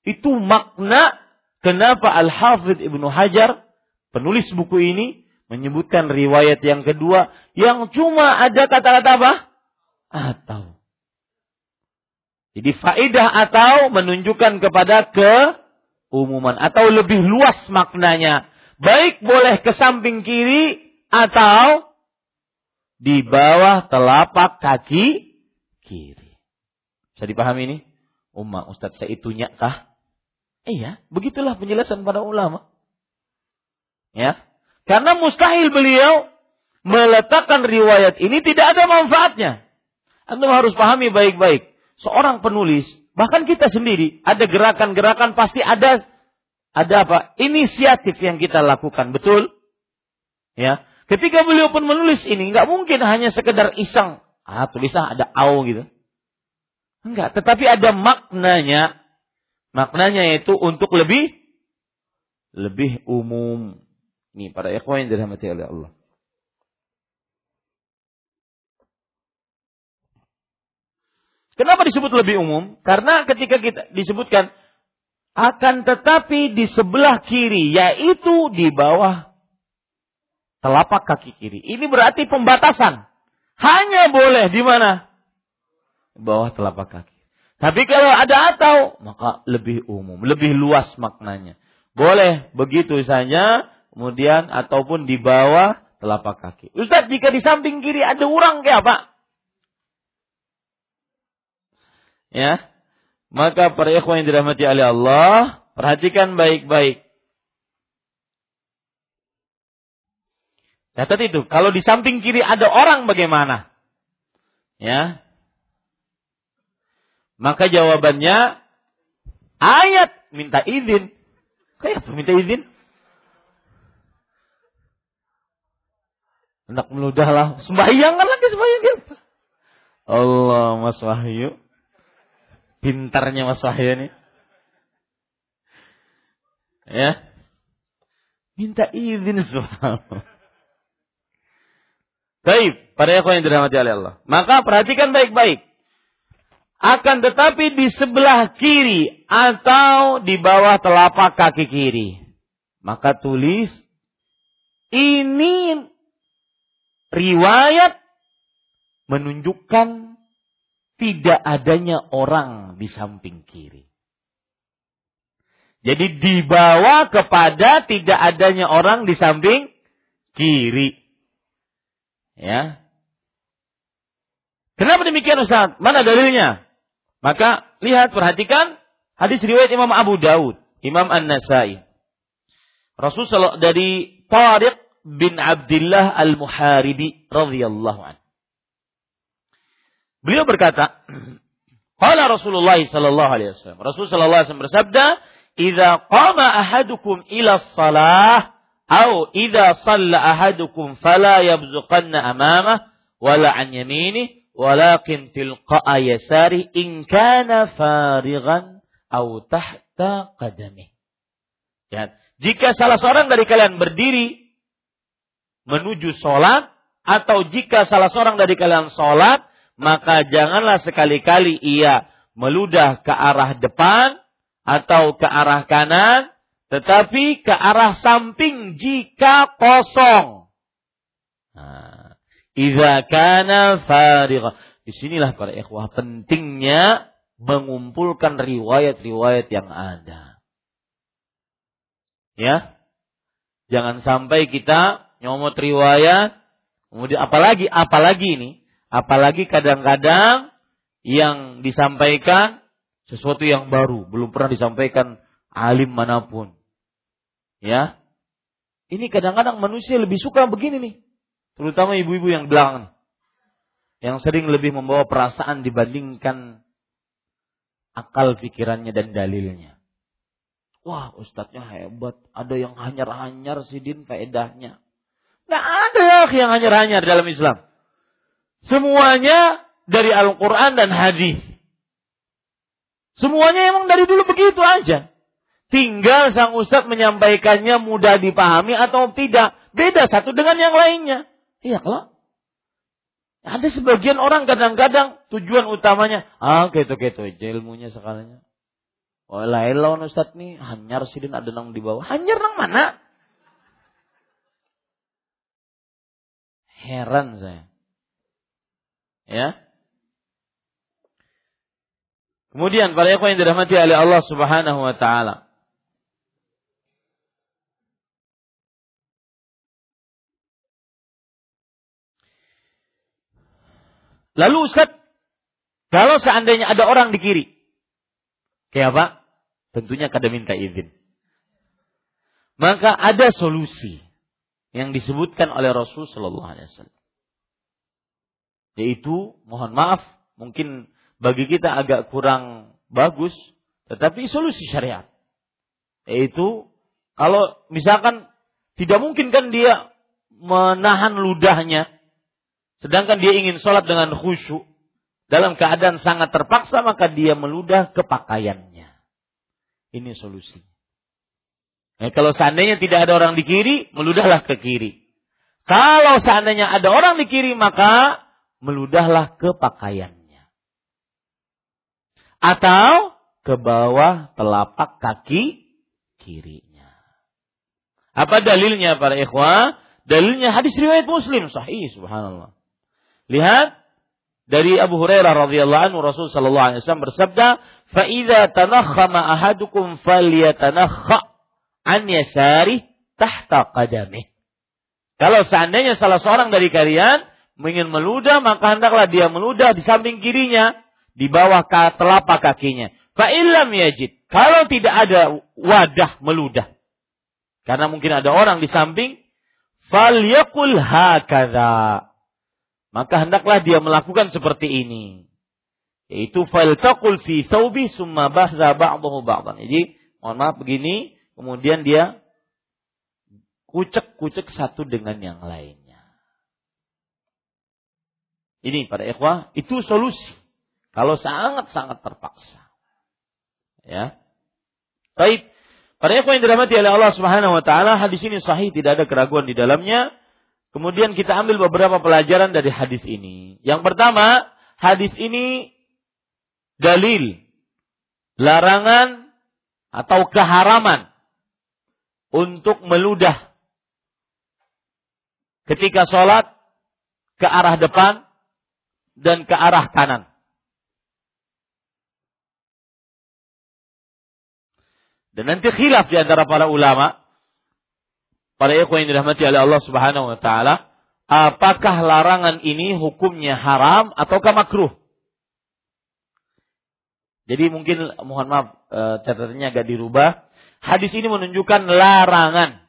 Itu makna kenapa Al-Hafidh Ibnu Hajar, penulis buku ini, menyebutkan riwayat yang kedua yang cuma ada kata-kata apa? Atau. Jadi faidah atau menunjukkan kepada keumuman atau lebih luas maknanya. Baik boleh ke samping kiri atau di bawah telapak kaki kiri. Bisa dipahami ini? Umma Ustadz saya itu kah? Iya, begitulah penjelasan para ulama. Ya, karena mustahil beliau meletakkan riwayat ini tidak ada manfaatnya. Anda harus pahami baik-baik. Seorang penulis, bahkan kita sendiri, ada gerakan-gerakan pasti ada ada apa? Inisiatif yang kita lakukan, betul? Ya, Ketika beliau pun menulis ini, nggak mungkin hanya sekedar iseng. Ah, tulisan ada au gitu. Enggak, tetapi ada maknanya. Maknanya itu untuk lebih lebih umum. Ini para ikhwan yang dirahmati oleh Allah. Kenapa disebut lebih umum? Karena ketika kita disebutkan akan tetapi di sebelah kiri yaitu di bawah telapak kaki kiri. Ini berarti pembatasan. Hanya boleh di mana? Bawah telapak kaki. Tapi kalau ada atau, maka lebih umum, lebih luas maknanya. Boleh begitu saja, kemudian ataupun di bawah telapak kaki. Ustaz, jika di samping kiri ada orang kayak apa? Ya. Maka para ikhwan yang dirahmati oleh Allah, perhatikan baik-baik. Catat itu. Kalau di samping kiri ada orang bagaimana? Ya. Maka jawabannya ayat minta izin. Kayak minta izin? Hendak meludah lah. Sembahyang kan lagi sembahyang gitu. Allah Mas Wahyu. Pintarnya Mas Wahyu ini. Ya. Minta izin subhanallah. Baik, para ikhwan yang dirahmati oleh Allah. Maka perhatikan baik-baik. Akan tetapi di sebelah kiri atau di bawah telapak kaki kiri. Maka tulis ini riwayat menunjukkan tidak adanya orang di samping kiri. Jadi dibawa kepada tidak adanya orang di samping kiri. Ya. Kenapa demikian Ustaz? Mana dalilnya? Maka lihat perhatikan hadis riwayat Imam Abu Daud, Imam An-Nasai. Rasulullah dari Tariq bin Abdullah Al-Muharibi radhiyallahu anhu. Beliau berkata, Qala Rasulullah sallallahu alaihi wasallam. Rasul sallallahu alaihi wasallam bersabda, "Idza qama ahadukum ila shalah atau idza shalla ahadukum fala yabzuqanna amama wala an yamini walakin tilqa'a yasari in kana farighan au tahta qadami." Ya. jika salah seorang dari kalian berdiri menuju sholat atau jika salah seorang dari kalian sholat maka janganlah sekali-kali ia meludah ke arah depan atau ke arah kanan tetapi ke arah samping jika kosong. Nah, Iza kana farigha. Di sinilah para ikhwah pentingnya mengumpulkan riwayat-riwayat yang ada. Ya. Jangan sampai kita nyomot riwayat, kemudian apalagi apalagi ini, apalagi kadang-kadang yang disampaikan sesuatu yang baru, belum pernah disampaikan alim mana pun. Ya. Ini kadang-kadang manusia lebih suka begini nih. Terutama ibu-ibu yang belakang nih. Yang sering lebih membawa perasaan dibandingkan akal pikirannya dan dalilnya. Wah ustadznya hebat. Ada yang hanyar-hanyar sidin faedahnya. Nggak ada yang hanyar-hanyar dalam Islam. Semuanya dari Al-Quran dan hadis. Semuanya emang dari dulu begitu aja. Tinggal sang ustadz menyampaikannya mudah dipahami atau tidak. Beda satu dengan yang lainnya. Iya kalau ada sebagian orang kadang-kadang tujuan utamanya, ah gitu-gitu ilmunya sekalinya. Oh lain ustadz nih, hanyar sidin ada nang di bawah. Hanyar nang mana? Heran saya. Ya. Kemudian para ikhwan yang dirahmati oleh Allah Subhanahu wa taala. Lalu Ustaz, kalau seandainya ada orang di kiri, kayak apa? Tentunya kada minta izin. Maka ada solusi yang disebutkan oleh Rasul Shallallahu Alaihi Wasallam, yaitu mohon maaf, mungkin bagi kita agak kurang bagus, tetapi solusi syariat, yaitu kalau misalkan tidak mungkin kan dia menahan ludahnya Sedangkan dia ingin sholat dengan khusyuk. Dalam keadaan sangat terpaksa maka dia meludah ke pakaiannya. Ini solusi. Nah, kalau seandainya tidak ada orang di kiri, meludahlah ke kiri. Kalau seandainya ada orang di kiri, maka meludahlah ke pakaiannya. Atau ke bawah telapak kaki kirinya. Apa dalilnya para ikhwah? Dalilnya hadis riwayat Muslim sahih subhanallah. Lihat dari Abu Hurairah radhiyallahu anhu Rasul sallallahu alaihi wasallam bersabda, "Fa idza tanakhama ahadukum falyatanakha an yasari tahta qadamih." Kalau seandainya salah seorang dari kalian ingin meludah, maka hendaklah dia meludah di samping kirinya, di bawah telapak kakinya. Fa illam yajid, kalau tidak ada wadah meludah. Karena mungkin ada orang di samping, falyakul hakadha maka hendaklah dia melakukan seperti ini. Yaitu faltaqul fi thawbi summa bahza ba'dahu ba'dan. Jadi, mohon maaf begini, kemudian dia kucek-kucek satu dengan yang lainnya. Ini pada ikhwah, itu solusi. Kalau sangat-sangat terpaksa. Ya. Baik. Pada ikhwah yang dirahmati oleh Allah Subhanahu wa taala, hadis ini sahih, tidak ada keraguan di dalamnya. Kemudian kita ambil beberapa pelajaran dari hadis ini. Yang pertama, hadis ini dalil larangan atau keharaman untuk meludah ketika sholat ke arah depan dan ke arah kanan. Dan nanti khilaf di antara para ulama Para ikhwan yang dirahmati oleh Allah Subhanahu wa taala, apakah larangan ini hukumnya haram ataukah makruh? Jadi mungkin mohon maaf e, catatannya agak dirubah. Hadis ini menunjukkan larangan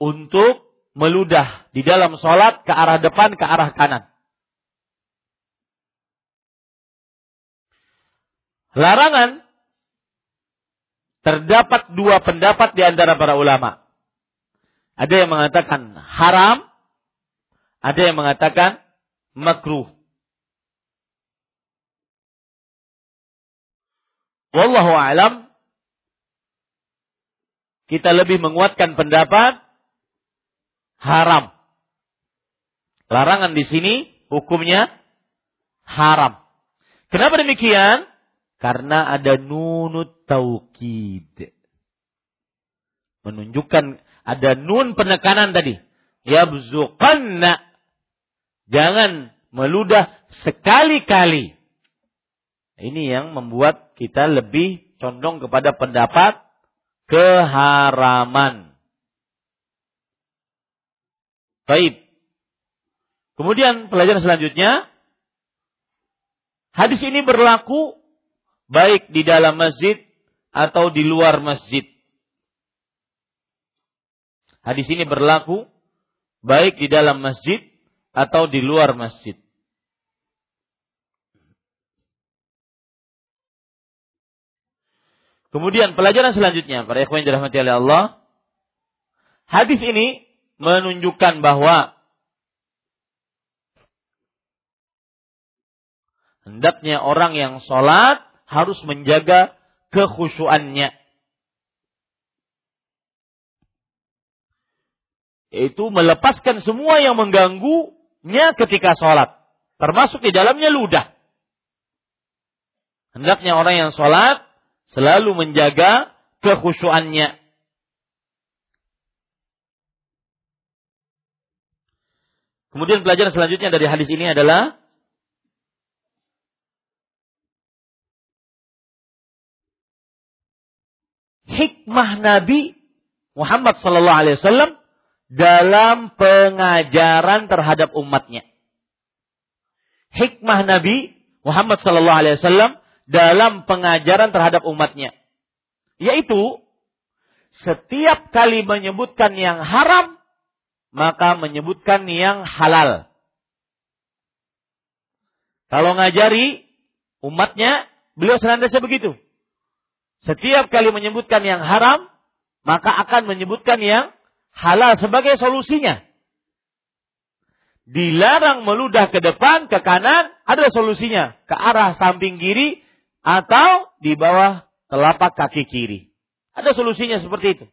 untuk meludah di dalam sholat ke arah depan, ke arah kanan. Larangan terdapat dua pendapat di antara para ulama. Ada yang mengatakan haram, ada yang mengatakan makruh. Wallahu alam kita lebih menguatkan pendapat haram. Larangan di sini hukumnya haram. Kenapa demikian? Karena ada nunut taukid. Menunjukkan ada nun penekanan tadi. Yabzuqanna. Jangan meludah sekali-kali. Ini yang membuat kita lebih condong kepada pendapat keharaman. Baik. Kemudian pelajaran selanjutnya. Hadis ini berlaku baik di dalam masjid atau di luar masjid. Hadis ini berlaku baik di dalam masjid atau di luar masjid. Kemudian pelajaran selanjutnya para ikhwan dirahmati oleh Allah. Hadis ini menunjukkan bahwa hendaknya orang yang sholat harus menjaga kekhusyuannya. Yaitu melepaskan semua yang mengganggunya ketika sholat. Termasuk di dalamnya ludah. Hendaknya orang yang sholat selalu menjaga kekhusyuannya. Kemudian pelajaran selanjutnya dari hadis ini adalah hikmah Nabi Muhammad sallallahu alaihi wasallam dalam pengajaran terhadap umatnya. Hikmah Nabi Muhammad sallallahu alaihi wasallam dalam pengajaran terhadap umatnya. Yaitu setiap kali menyebutkan yang haram maka menyebutkan yang halal. Kalau ngajari umatnya, beliau senantiasa begitu. Setiap kali menyebutkan yang haram, maka akan menyebutkan yang halal sebagai solusinya. Dilarang meludah ke depan, ke kanan, ada solusinya. Ke arah samping kiri atau di bawah telapak kaki kiri. Ada solusinya seperti itu.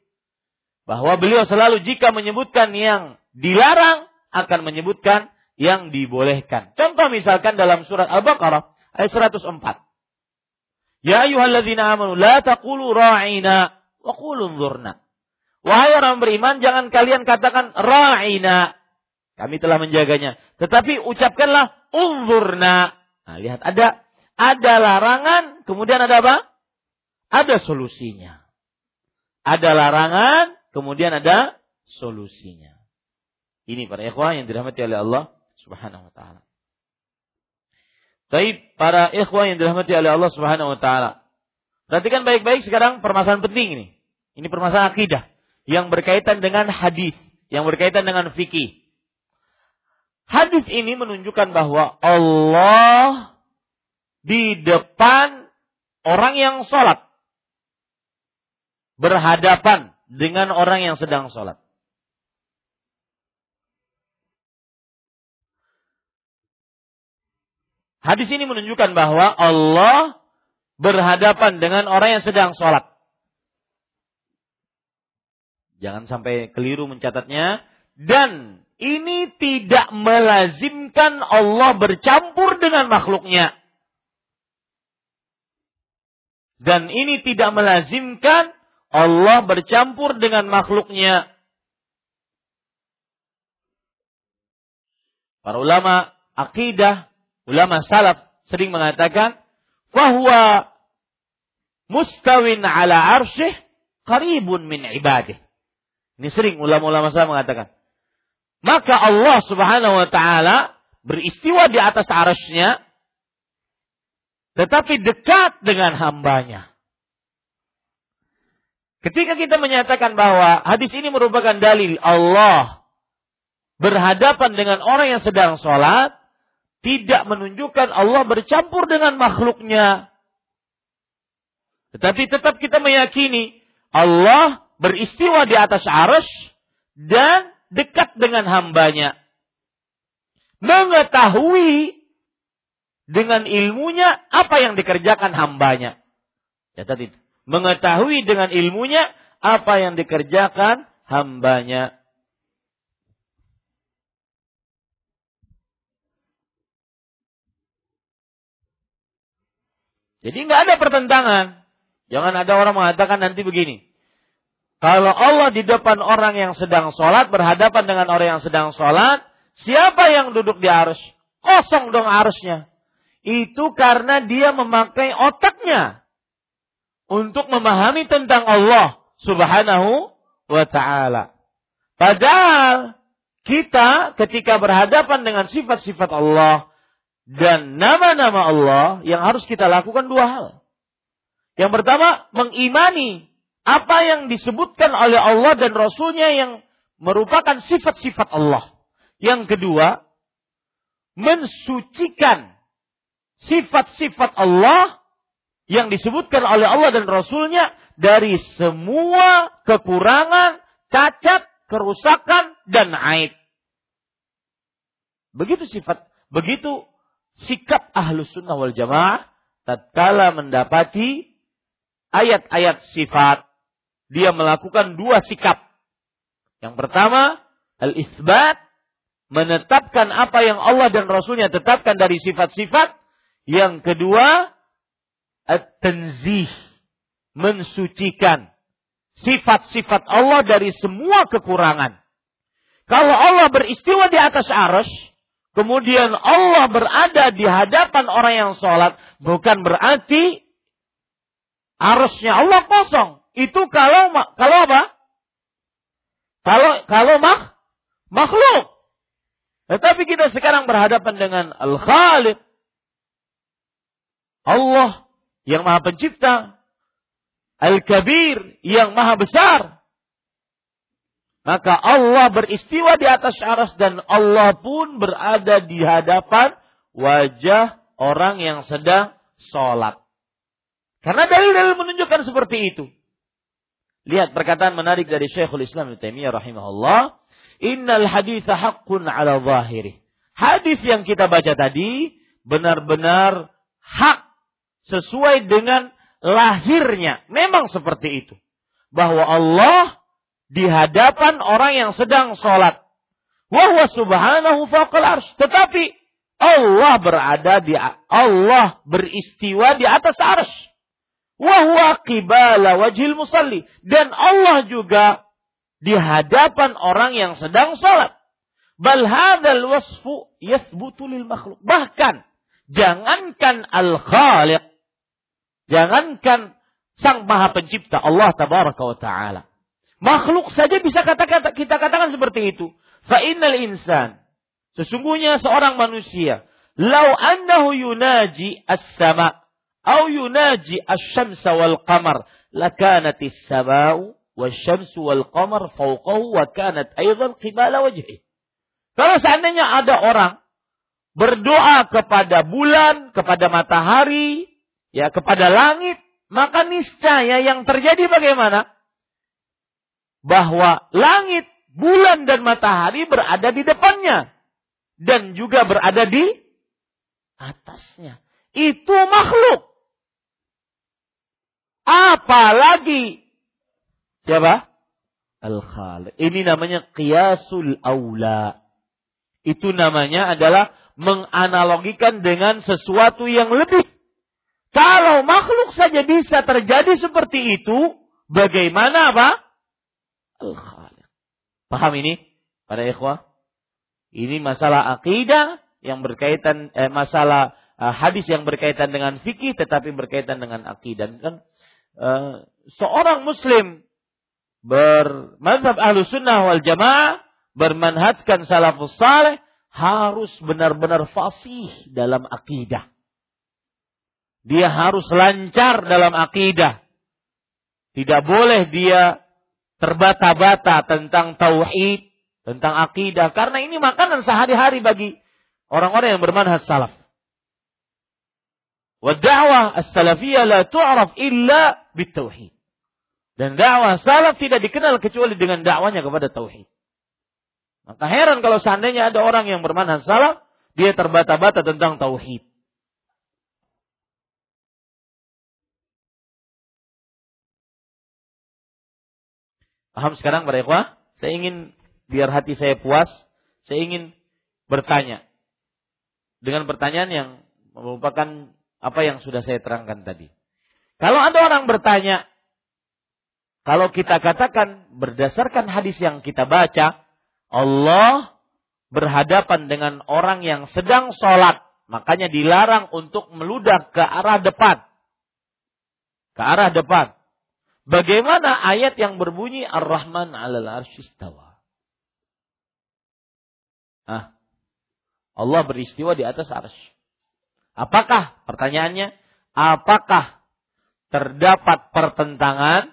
Bahwa beliau selalu jika menyebutkan yang dilarang, akan menyebutkan yang dibolehkan. Contoh misalkan dalam surat Al-Baqarah ayat 104. Ya ayyuhalladzina amanu la taqulu ra'ina wa qulu unzurna. Wahai orang beriman, jangan kalian katakan ra'ina. Kami telah menjaganya. Tetapi ucapkanlah unzurna. Nah, lihat ada ada larangan, kemudian ada apa? Ada solusinya. Ada larangan, kemudian ada solusinya. Ini para ikhwah yang dirahmati oleh Allah Subhanahu wa taala. Tapi para ikhwah yang dirahmati oleh Allah Subhanahu wa taala. Perhatikan baik-baik sekarang permasalahan penting ini. Ini permasalahan akidah yang berkaitan dengan hadis, yang berkaitan dengan fikih. Hadis ini menunjukkan bahwa Allah di depan orang yang sholat berhadapan dengan orang yang sedang sholat. Hadis ini menunjukkan bahwa Allah berhadapan dengan orang yang sedang sholat. Jangan sampai keliru mencatatnya. Dan ini tidak melazimkan Allah bercampur dengan makhluknya. Dan ini tidak melazimkan Allah bercampur dengan makhluknya. Para ulama akidah ulama salaf sering mengatakan bahwa mustawin ala arsyih qaribun min ibadih. Ini sering ulama-ulama salaf mengatakan maka Allah Subhanahu wa taala beristiwa di atas arasnya tetapi dekat dengan hambanya. Ketika kita menyatakan bahwa hadis ini merupakan dalil Allah berhadapan dengan orang yang sedang sholat, tidak menunjukkan Allah bercampur dengan makhluknya. Tetapi tetap kita meyakini Allah beristiwa di atas arsh dan dekat dengan hambanya. Mengetahui dengan ilmunya apa yang dikerjakan hambanya. Ya tadi mengetahui dengan ilmunya apa yang dikerjakan hambanya. Jadi nggak ada pertentangan. Jangan ada orang mengatakan nanti begini. Kalau Allah di depan orang yang sedang sholat, berhadapan dengan orang yang sedang sholat, siapa yang duduk di arus? Kosong dong arusnya. Itu karena dia memakai otaknya untuk memahami tentang Allah Subhanahu wa taala. Padahal kita ketika berhadapan dengan sifat-sifat Allah dan nama-nama Allah yang harus kita lakukan dua hal. Yang pertama, mengimani apa yang disebutkan oleh Allah dan Rasulnya yang merupakan sifat-sifat Allah. Yang kedua, mensucikan sifat-sifat Allah yang disebutkan oleh Allah dan Rasulnya dari semua kekurangan, cacat, kerusakan, dan aib. Begitu sifat, begitu sikap ahlus sunnah wal jamaah tatkala mendapati ayat-ayat sifat dia melakukan dua sikap. Yang pertama, al-isbat menetapkan apa yang Allah dan Rasulnya tetapkan dari sifat-sifat yang kedua, at-tanzih, mensucikan sifat-sifat Allah dari semua kekurangan. Kalau Allah beristiwa di atas arus, kemudian Allah berada di hadapan orang yang sholat, bukan berarti arusnya Allah kosong. Itu kalau kalau apa? Kalau kalau mak makhluk. Tetapi kita sekarang berhadapan dengan Al-Khaliq, Allah yang maha pencipta. Al-Kabir yang maha besar. Maka Allah beristiwa di atas aras dan Allah pun berada di hadapan wajah orang yang sedang sholat. Karena dalil-dalil menunjukkan seperti itu. Lihat perkataan menarik dari Syekhul Islam Ibnu Taimiyah rahimahullah, "Innal haditha haqqun 'ala zahiri." Hadis yang kita baca tadi benar-benar hak sesuai dengan lahirnya. Memang seperti itu. Bahwa Allah di hadapan orang yang sedang sholat. Wahwa subhanahu faqal arsh. Tetapi Allah berada di Allah beristiwa di atas arsh. Wahwa qibala wajhil musalli. Dan Allah juga di hadapan orang yang sedang sholat. Bal hadzal wasfu yathbutu lil makhluk. Bahkan jangankan al-khaliq Jangankan sang maha pencipta Allah tabaraka wa ta'ala. Makhluk saja bisa kata -kata, kita katakan seperti itu. Fa innal insan. Sesungguhnya seorang manusia. Lau annahu yunaji as-sama. Au yunaji as-syamsa wal qamar. Lakanatis sama'u syamsu wal qamar fauqahu wa kanat aydan qibala wajhi. Kalau seandainya ada orang berdoa kepada bulan, kepada matahari, ya kepada langit, maka niscaya yang terjadi bagaimana? Bahwa langit, bulan dan matahari berada di depannya dan juga berada di atasnya. Itu makhluk. Apalagi siapa? Al-Khaliq. Ini namanya qiyasul aula. Itu namanya adalah menganalogikan dengan sesuatu yang lebih kalau makhluk saja bisa terjadi seperti itu, bagaimana apa? Al-Khaliq. Paham ini? Para ikhwah? Ini masalah akidah yang berkaitan eh, masalah eh, hadis yang berkaitan dengan fikih tetapi berkaitan dengan akidah kan eh, seorang muslim bermadzhab ahlu sunnah wal jamaah bermanhajkan salafus saleh harus benar-benar fasih dalam akidah. Dia harus lancar dalam akidah. Tidak boleh dia terbata-bata tentang tauhid, tentang akidah. Karena ini makanan sehari-hari bagi orang-orang yang bermanhaj salaf. Wa as-salafiyah la tu'raf illa bitauhid. Dan dakwah salaf tidak dikenal kecuali dengan dakwanya kepada tauhid. Maka heran kalau seandainya ada orang yang bermanhaj salaf, dia terbata-bata tentang tauhid. Paham sekarang para ikhwah? Saya ingin biar hati saya puas, saya ingin bertanya. Dengan pertanyaan yang merupakan apa yang sudah saya terangkan tadi. Kalau ada orang bertanya, kalau kita katakan berdasarkan hadis yang kita baca, Allah berhadapan dengan orang yang sedang sholat, makanya dilarang untuk meludah ke arah depan. Ke arah depan. Bagaimana ayat yang berbunyi Ar-Rahman 'alal arsyistawa? Ah. Allah beristiwa di atas arsy. Apakah pertanyaannya? Apakah terdapat pertentangan?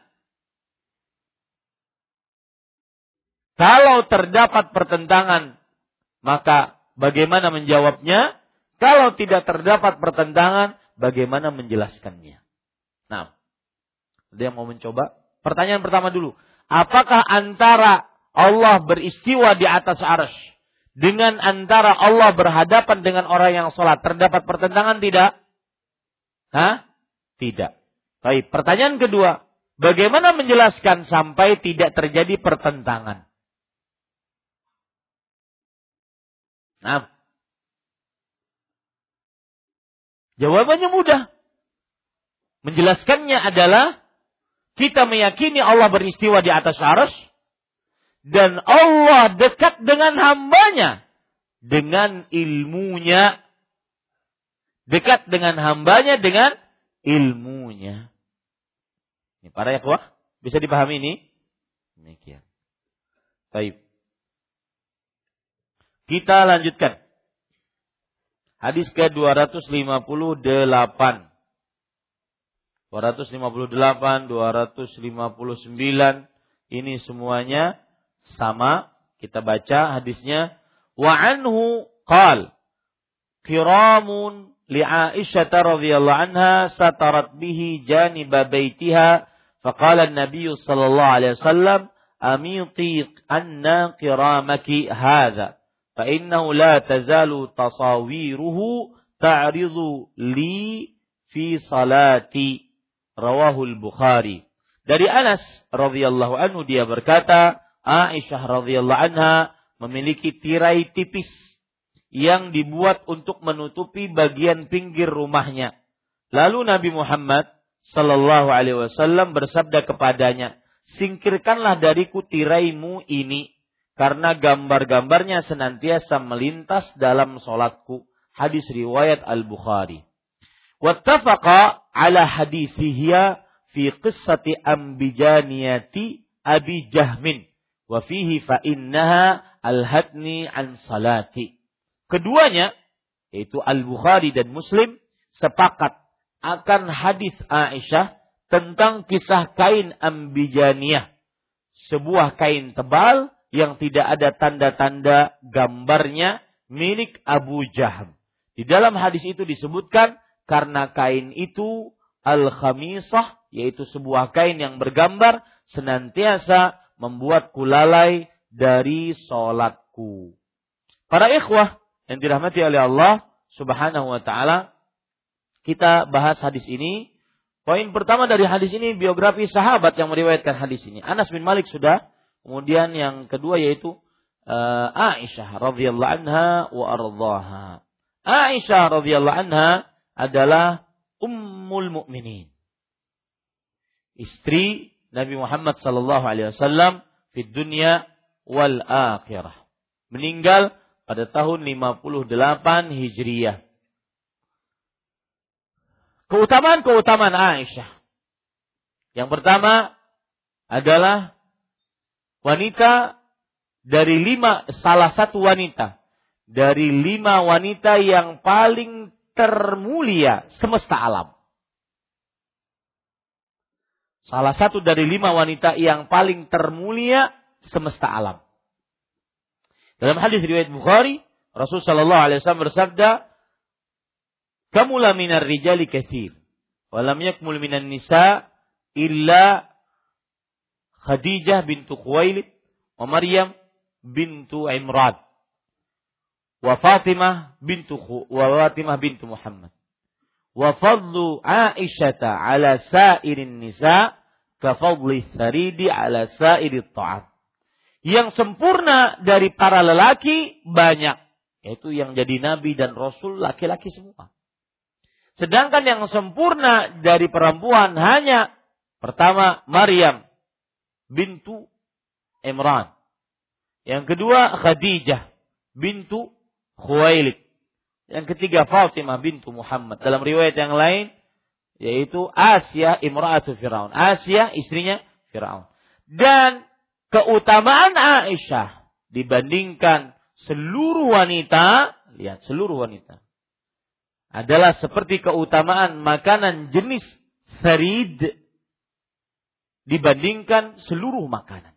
Kalau terdapat pertentangan, maka bagaimana menjawabnya? Kalau tidak terdapat pertentangan, bagaimana menjelaskannya? Nah, yang mau mencoba? Pertanyaan pertama dulu. Apakah antara Allah beristiwa di atas arsh dengan antara Allah berhadapan dengan orang yang sholat terdapat pertentangan tidak? Hah? Tidak. Baik. Pertanyaan kedua. Bagaimana menjelaskan sampai tidak terjadi pertentangan? Nah. Jawabannya mudah. Menjelaskannya adalah kita meyakini Allah beristiwa di atas arus dan Allah dekat dengan hambanya dengan ilmunya dekat dengan hambanya dengan ilmunya. Ini para ikhwah bisa dipahami ini? Demikian. Baik. Kita lanjutkan. Hadis ke-258. 258, 259 ini semuanya sama. Kita baca hadisnya. Wa anhu qal kiramun li Aisyah radhiyallahu anha satarat bihi janiba baitiha faqala an-nabiy sallallahu alaihi wasallam amiti anna kiramaki hadha fa innahu la tazalu tasawiruhu ta'ridu li fi salati rawahul Bukhari. Dari Anas radhiyallahu anhu dia berkata, Aisyah radhiyallahu anha memiliki tirai tipis yang dibuat untuk menutupi bagian pinggir rumahnya. Lalu Nabi Muhammad sallallahu alaihi wasallam bersabda kepadanya, "Singkirkanlah dariku tiraimu ini karena gambar-gambarnya senantiasa melintas dalam solatku." Hadis riwayat Al-Bukhari. Wattafaqa ala hadisihya fi qissati ambijaniyati Abi Jahmin wa fihi fa innaha alhatni an salati. Keduanya yaitu Al-Bukhari dan Muslim sepakat akan hadis Aisyah tentang kisah kain ambijaniyah. Sebuah kain tebal yang tidak ada tanda-tanda gambarnya milik Abu Jaham. Di dalam hadis itu disebutkan karena kain itu al-khamisah yaitu sebuah kain yang bergambar senantiasa membuat kulalai dari solatku. Para ikhwah yang dirahmati oleh Allah Subhanahu wa taala, kita bahas hadis ini. Poin pertama dari hadis ini biografi sahabat yang meriwayatkan hadis ini. Anas bin Malik sudah. Kemudian yang kedua yaitu uh, Aisyah radhiyallahu anha wa ardhaha. Aisyah radhiyallahu anha adalah Ummul Mukminin. Istri Nabi Muhammad sallallahu alaihi wasallam di dunia wal akhirah. Meninggal pada tahun 58 Hijriyah. Keutamaan-keutamaan Aisyah. Yang pertama adalah wanita dari lima salah satu wanita dari lima wanita yang paling termulia semesta alam. Salah satu dari lima wanita yang paling termulia semesta alam. Dalam hadis riwayat Bukhari, Rasul Shallallahu Alaihi Wasallam bersabda, "Kamula minar rijali kathir, walam yakmul minan nisa illa Khadijah bintu Khuwailid wa Maryam bintu Imran wa Fatimah bintu wa Fatimah bintu Muhammad wa fadlu Aisyata ala sairin nisa ka fadli saridi ala sairi ta'am. Yang sempurna dari para lelaki banyak, yaitu yang jadi nabi dan rasul laki-laki semua. Sedangkan yang sempurna dari perempuan hanya pertama Maryam bintu Imran. Yang kedua Khadijah bintu Khuwailid. Yang ketiga Fatimah bintu Muhammad. Dalam riwayat yang lain yaitu Asia imra'atu Firaun. Asia istrinya Firaun. Dan keutamaan Aisyah dibandingkan seluruh wanita, lihat seluruh wanita adalah seperti keutamaan makanan jenis sarid dibandingkan seluruh makanan.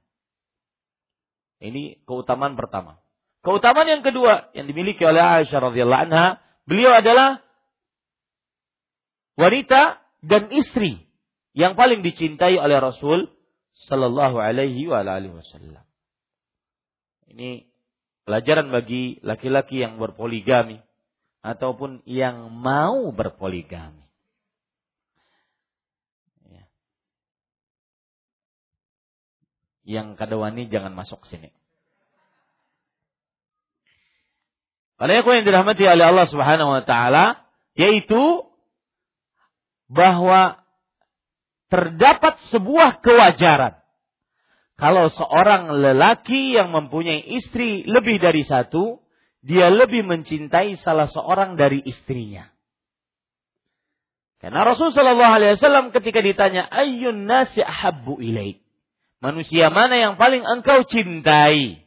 Ini keutamaan pertama. Keutamaan yang kedua yang dimiliki oleh Aisyah radhiyallahu anha, beliau adalah wanita dan istri yang paling dicintai oleh Rasul sallallahu alaihi wa alihi wasallam. Ini pelajaran bagi laki-laki yang berpoligami ataupun yang mau berpoligami. Ya. Yang kadawani jangan masuk sini. Pada yang dirahmati oleh Allah Subhanahu wa taala yaitu bahwa terdapat sebuah kewajaran kalau seorang lelaki yang mempunyai istri lebih dari satu, dia lebih mencintai salah seorang dari istrinya. Karena Rasulullah Shallallahu Alaihi Wasallam ketika ditanya ayun nasi ahabbu ilaik, manusia mana yang paling engkau cintai?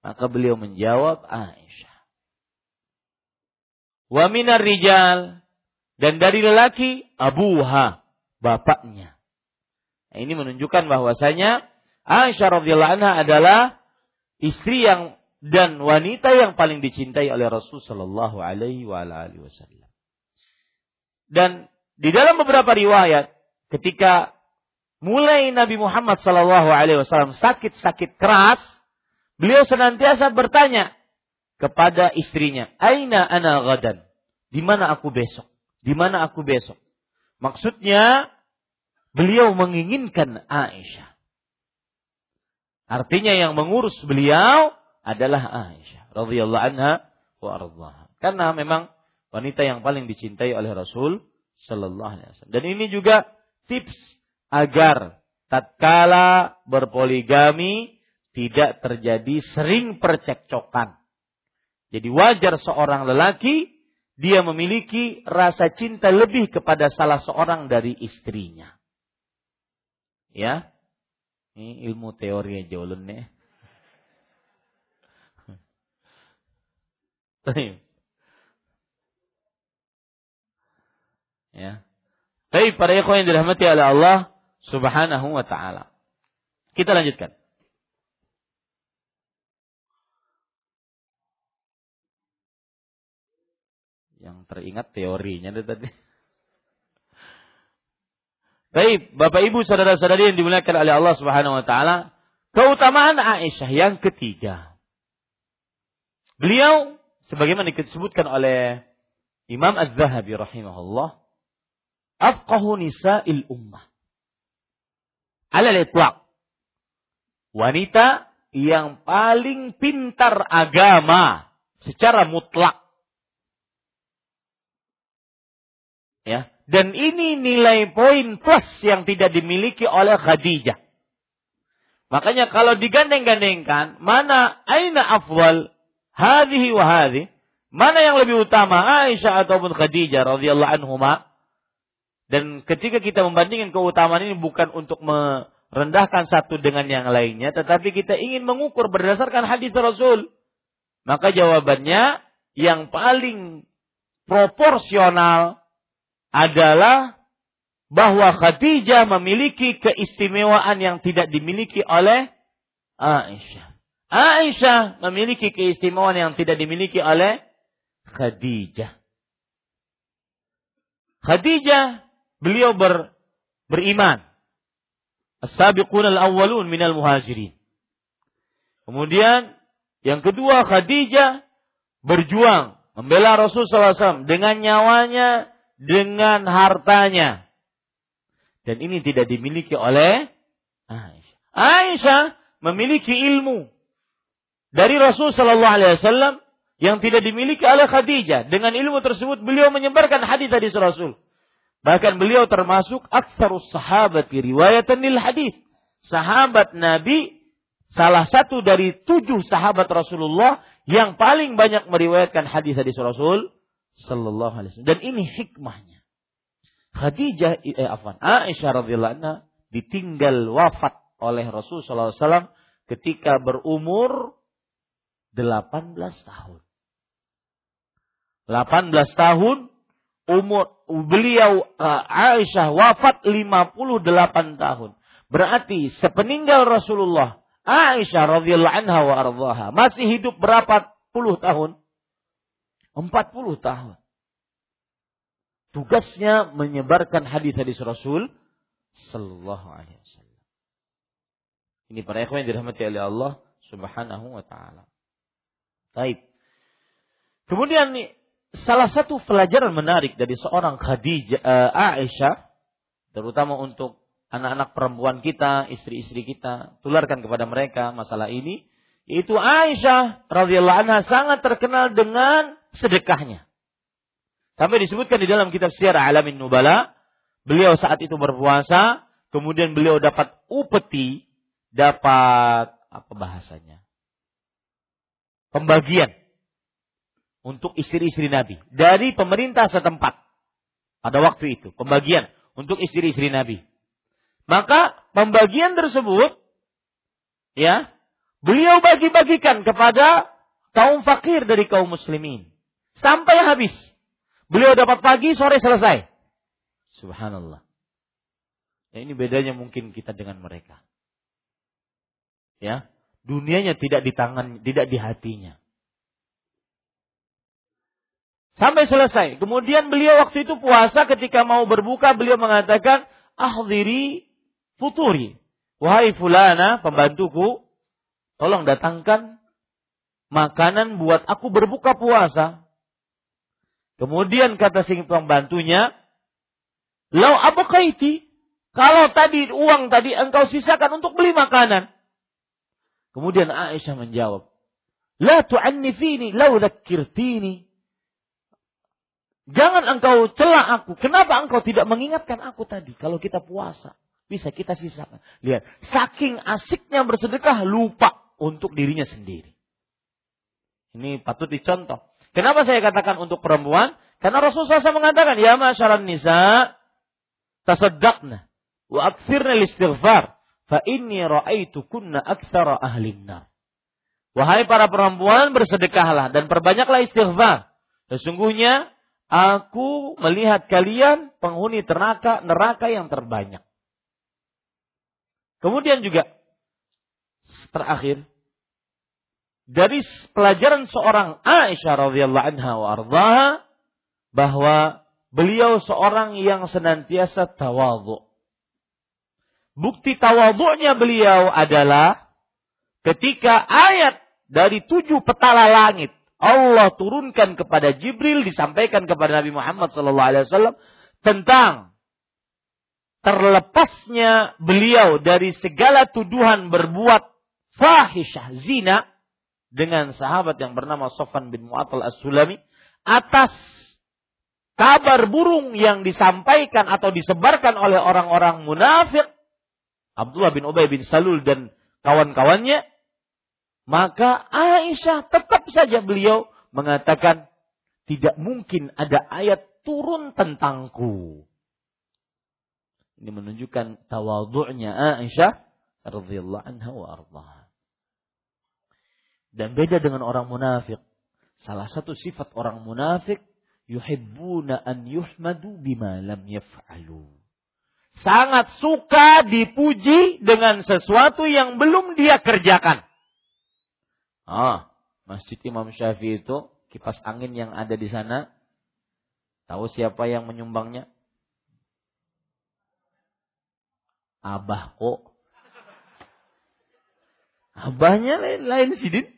Maka beliau menjawab Aisyah. Wa minar rijal dan dari lelaki abuha, bapaknya. Nah, ini menunjukkan bahwasanya Aisyah radhiyallahu anha adalah istri yang dan wanita yang paling dicintai oleh Rasul sallallahu alaihi wasallam. Dan di dalam beberapa riwayat ketika mulai Nabi Muhammad sallallahu alaihi wasallam sakit-sakit keras, Beliau senantiasa bertanya kepada istrinya, "Aina ana gadan?" Di mana aku besok? Di mana aku besok? Maksudnya beliau menginginkan Aisyah. Artinya yang mengurus beliau adalah Aisyah radhiyallahu anha wa ardhaha. Karena memang wanita yang paling dicintai oleh Rasul sallallahu alaihi wasallam. Dan ini juga tips agar tatkala berpoligami tidak terjadi sering percekcokan. Jadi wajar seorang lelaki dia memiliki rasa cinta lebih kepada salah seorang dari istrinya. Ya. Ini ilmu teori aja ulunnya. ya. Tapi para ikhwan yang dirahmati oleh Allah Subhanahu wa taala. Kita lanjutkan. Yang teringat teorinya tadi. Baik, Bapak Ibu saudara-saudari yang dimuliakan oleh Allah Subhanahu wa taala, keutamaan Aisyah yang ketiga. Beliau sebagaimana disebutkan oleh Imam Az-Zahabi rahimahullah, afqahu nisa'il ummah. Ala itlaq. Wanita yang paling pintar agama secara mutlak. Ya. Dan ini nilai poin plus yang tidak dimiliki oleh Khadijah. Makanya kalau digandeng-gandengkan, mana aina afwal hadhihi wa hadhi? Mana yang lebih utama Aisyah ataupun Khadijah radhiyallahu anhuma? Dan ketika kita membandingkan keutamaan ini bukan untuk me, rendahkan satu dengan yang lainnya, tetapi kita ingin mengukur berdasarkan hadis Rasul. Maka jawabannya yang paling proporsional adalah bahwa Khadijah memiliki keistimewaan yang tidak dimiliki oleh Aisyah. Aisyah memiliki keistimewaan yang tidak dimiliki oleh Khadijah. Khadijah beliau ber, beriman. As-sabiqun al-awwalun minal muhajirin. Kemudian yang kedua Khadijah berjuang membela Rasul SAW dengan nyawanya, dengan hartanya. Dan ini tidak dimiliki oleh Aisyah. Aisyah memiliki ilmu dari Rasul Sallallahu Alaihi Wasallam yang tidak dimiliki oleh Khadijah. Dengan ilmu tersebut beliau menyebarkan hadis-hadis Rasul. Bahkan beliau termasuk aksarus sahabat riwayatan lil hadis. Sahabat Nabi salah satu dari tujuh sahabat Rasulullah yang paling banyak meriwayatkan hadis-hadis Rasul sallallahu alaihi wasallam. Dan ini hikmahnya. Khadijah eh, afwan, Aisyah radhiyallahu anha ditinggal wafat oleh Rasul sallallahu alaihi wasallam ketika berumur 18 tahun. 18 tahun umur beliau uh, Aisyah wafat 58 tahun. Berarti sepeninggal Rasulullah Aisyah radhiyallahu anha wa masih hidup berapa puluh tahun? 40 tahun. Tugasnya menyebarkan hadis-hadis Rasul sallallahu alaihi wasallam. Ini para ikhwan yang dirahmati oleh Allah Subhanahu wa taala. Baik. Kemudian salah satu pelajaran menarik dari seorang Khadijah uh, Aisyah terutama untuk anak-anak perempuan kita, istri-istri kita, tularkan kepada mereka masalah ini, yaitu Aisyah radhiyallahu anha sangat terkenal dengan sedekahnya. Sampai disebutkan di dalam kitab Syiar Alamin Nubala, beliau saat itu berpuasa, kemudian beliau dapat upeti, dapat apa bahasanya? pembagian untuk istri-istri Nabi dari pemerintah setempat. Pada waktu itu, pembagian untuk istri-istri Nabi. Maka pembagian tersebut ya, beliau bagi-bagikan kepada kaum fakir dari kaum muslimin sampai habis. Beliau dapat pagi, sore selesai. Subhanallah. Ya, ini bedanya mungkin kita dengan mereka. Ya, Dunianya tidak di tangan, tidak di hatinya. Sampai selesai. Kemudian beliau waktu itu puasa ketika mau berbuka beliau mengatakan, "Ahdiri futuri." Wahai fulana, pembantuku, tolong datangkan makanan buat aku berbuka puasa. Kemudian kata sing pembantunya, "Lau apa kaiti?" Kalau tadi uang tadi engkau sisakan untuk beli makanan. Kemudian Aisyah menjawab, La tu'annifini lau dhakkirtini. Jangan engkau celah aku. Kenapa engkau tidak mengingatkan aku tadi? Kalau kita puasa, bisa kita sisakan. Lihat, saking asiknya bersedekah, lupa untuk dirinya sendiri. Ini patut dicontoh. Kenapa saya katakan untuk perempuan? Karena Rasulullah SAW mengatakan, Ya masyaran nisa, tasaddaqna, wa akfirna istighfar fa inni ra'aitu kunna aktsara ahlin nar. Wahai para perempuan bersedekahlah dan perbanyaklah istighfar. Sesungguhnya aku melihat kalian penghuni neraka neraka yang terbanyak. Kemudian juga terakhir dari pelajaran seorang Aisyah radhiyallahu anha wa ardhaha bahwa beliau seorang yang senantiasa tawadhu. Bukti tawadhu'nya beliau adalah ketika ayat dari tujuh petala langit Allah turunkan kepada Jibril disampaikan kepada Nabi Muhammad SAW tentang terlepasnya beliau dari segala tuduhan berbuat fahisyah zina dengan sahabat yang bernama Sofan bin Mu'attal As-Sulami atas kabar burung yang disampaikan atau disebarkan oleh orang-orang munafik Abdullah bin Ubay bin Salul dan kawan-kawannya, maka Aisyah tetap saja beliau mengatakan tidak mungkin ada ayat turun tentangku. Ini menunjukkan tawadhu'nya Aisyah radhiyallahu anha wa ardhaha. Dan beda dengan orang munafik. Salah satu sifat orang munafik yuhibbuna an yuhmadu bima lam yaf'alu. Sangat suka dipuji dengan sesuatu yang belum dia kerjakan. Ah, Masjid Imam Syafi'i itu kipas angin yang ada di sana. Tahu siapa yang menyumbangnya? Abah kok. Abahnya lain, lain sidin.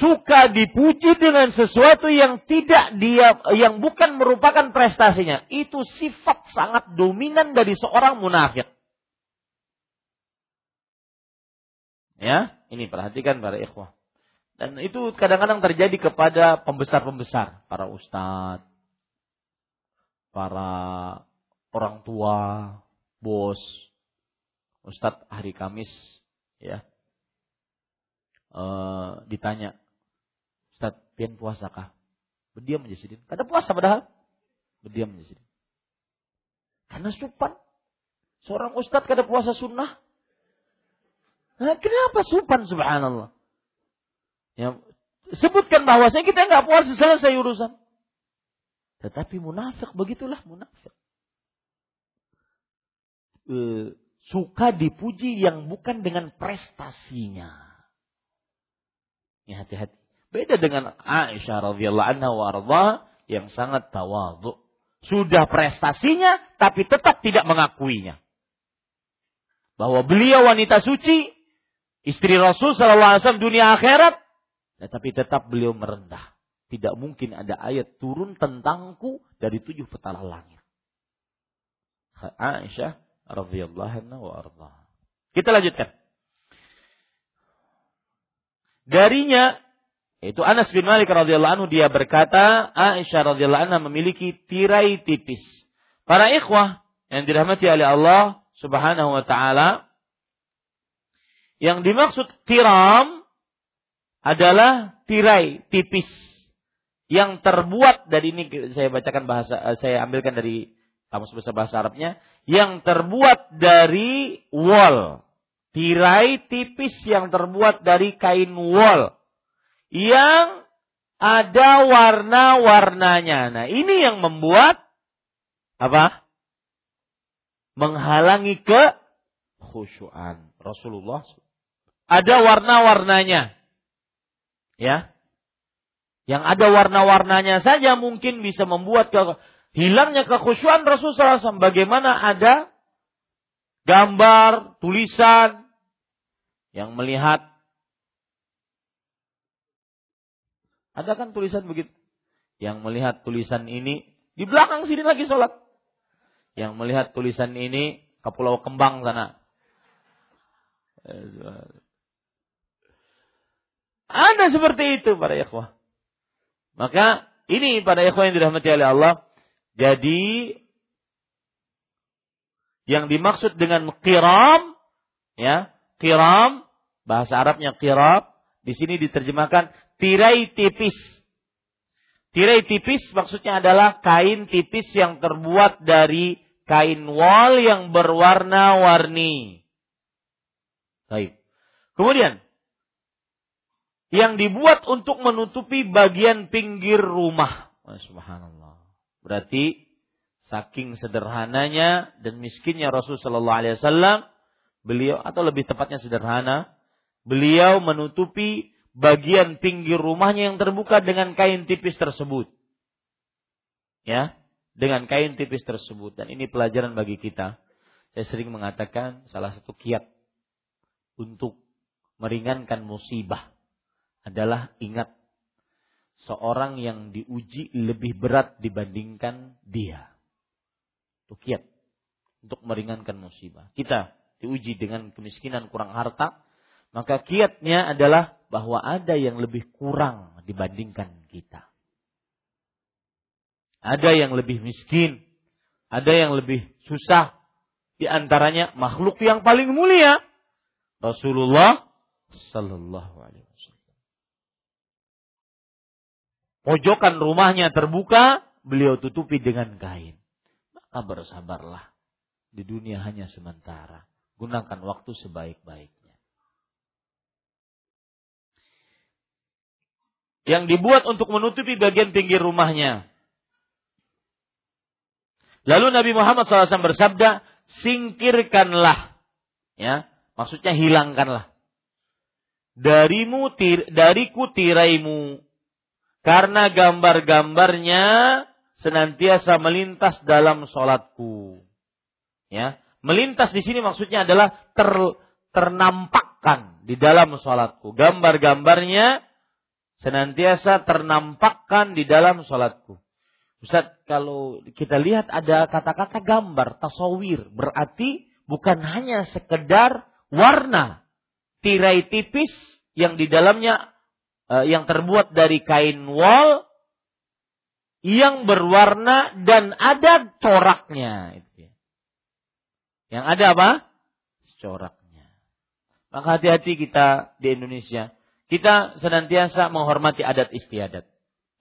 Suka dipuji dengan sesuatu yang tidak dia, yang bukan merupakan prestasinya. Itu sifat sangat dominan dari seorang munafik. Ya, ini perhatikan para ikhwah. Dan itu kadang-kadang terjadi kepada pembesar-pembesar, para ustadz, para orang tua, bos, ustadz hari Kamis, ya, e, ditanya, ustadz, pian puasa kah? Berdiam aja sidin. Kada puasa padahal. Berdiam aja sidin. Karena supan. Seorang ustadz kada puasa sunnah. Nah, kenapa supan subhanallah? Ya, sebutkan bahwasanya kita nggak puasa selesai urusan. Tetapi munafik begitulah munafik. E, suka dipuji yang bukan dengan prestasinya. Ya hati-hati. Beda dengan Aisyah radhiyallahu anha wa yang sangat tawadhu. Sudah prestasinya tapi tetap tidak mengakuinya. Bahwa beliau wanita suci istri Rasul Sallallahu Alaihi Wasallam dunia akhirat, tetapi tetap beliau merendah. Tidak mungkin ada ayat turun tentangku dari tujuh petala langit. Aisyah radhiyallahu anha wa arda. Kita lanjutkan. Darinya itu Anas bin Malik radhiyallahu anhu dia berkata, Aisyah radhiyallahu anha memiliki tirai tipis. Para ikhwah yang dirahmati oleh Allah Subhanahu wa taala, yang dimaksud tiram adalah tirai tipis yang terbuat dari ini saya bacakan bahasa eh, saya ambilkan dari kamus besar bahasa Arabnya yang terbuat dari wol tirai tipis yang terbuat dari kain wol yang ada warna-warnanya. Nah, ini yang membuat apa? Menghalangi ke khusyuan. Rasulullah ada warna-warnanya. Ya. Yang ada warna-warnanya saja mungkin bisa membuat ke, hilangnya kekhusyuan Rasulullah SAW. Bagaimana ada gambar, tulisan yang melihat. Ada kan tulisan begitu? Yang melihat tulisan ini, di belakang sini lagi sholat. Yang melihat tulisan ini ke Pulau Kembang sana. Ada seperti itu para ikhwah. Maka ini pada ikhwah yang dirahmati oleh Allah. Jadi yang dimaksud dengan kiram ya, kiram bahasa Arabnya kiram di sini diterjemahkan tirai tipis. Tirai tipis maksudnya adalah kain tipis yang terbuat dari kain wol yang berwarna-warni. Baik. Kemudian yang dibuat untuk menutupi bagian pinggir rumah. Subhanallah. Berarti saking sederhananya dan miskinnya Rasul Shallallahu Alaihi Wasallam, beliau atau lebih tepatnya sederhana, beliau menutupi bagian pinggir rumahnya yang terbuka dengan kain tipis tersebut. Ya, dengan kain tipis tersebut dan ini pelajaran bagi kita. Saya sering mengatakan salah satu kiat untuk meringankan musibah adalah ingat seorang yang diuji lebih berat dibandingkan dia. Itu kiat untuk meringankan musibah. Kita diuji dengan kemiskinan kurang harta, maka kiatnya adalah bahwa ada yang lebih kurang dibandingkan kita. Ada yang lebih miskin, ada yang lebih susah. Di antaranya makhluk yang paling mulia, Rasulullah Sallallahu Alaihi Wasallam pojokan rumahnya terbuka, beliau tutupi dengan kain. Maka bersabarlah. Di dunia hanya sementara. Gunakan waktu sebaik-baiknya. Yang dibuat untuk menutupi bagian pinggir rumahnya. Lalu Nabi Muhammad SAW bersabda, singkirkanlah. Ya, maksudnya hilangkanlah. Darimu, tir, dariku tiraimu. Karena gambar-gambarnya senantiasa melintas dalam sholatku. Ya, melintas di sini maksudnya adalah ter, ternampakkan di dalam sholatku. Gambar-gambarnya senantiasa ternampakkan di dalam sholatku. Ustaz, kalau kita lihat ada kata-kata gambar, tasawir, berarti bukan hanya sekedar warna, tirai tipis yang di dalamnya uh, yang terbuat dari kain wol yang berwarna dan ada coraknya. Yang ada apa? Coraknya. Maka hati-hati kita di Indonesia. Kita senantiasa menghormati adat istiadat.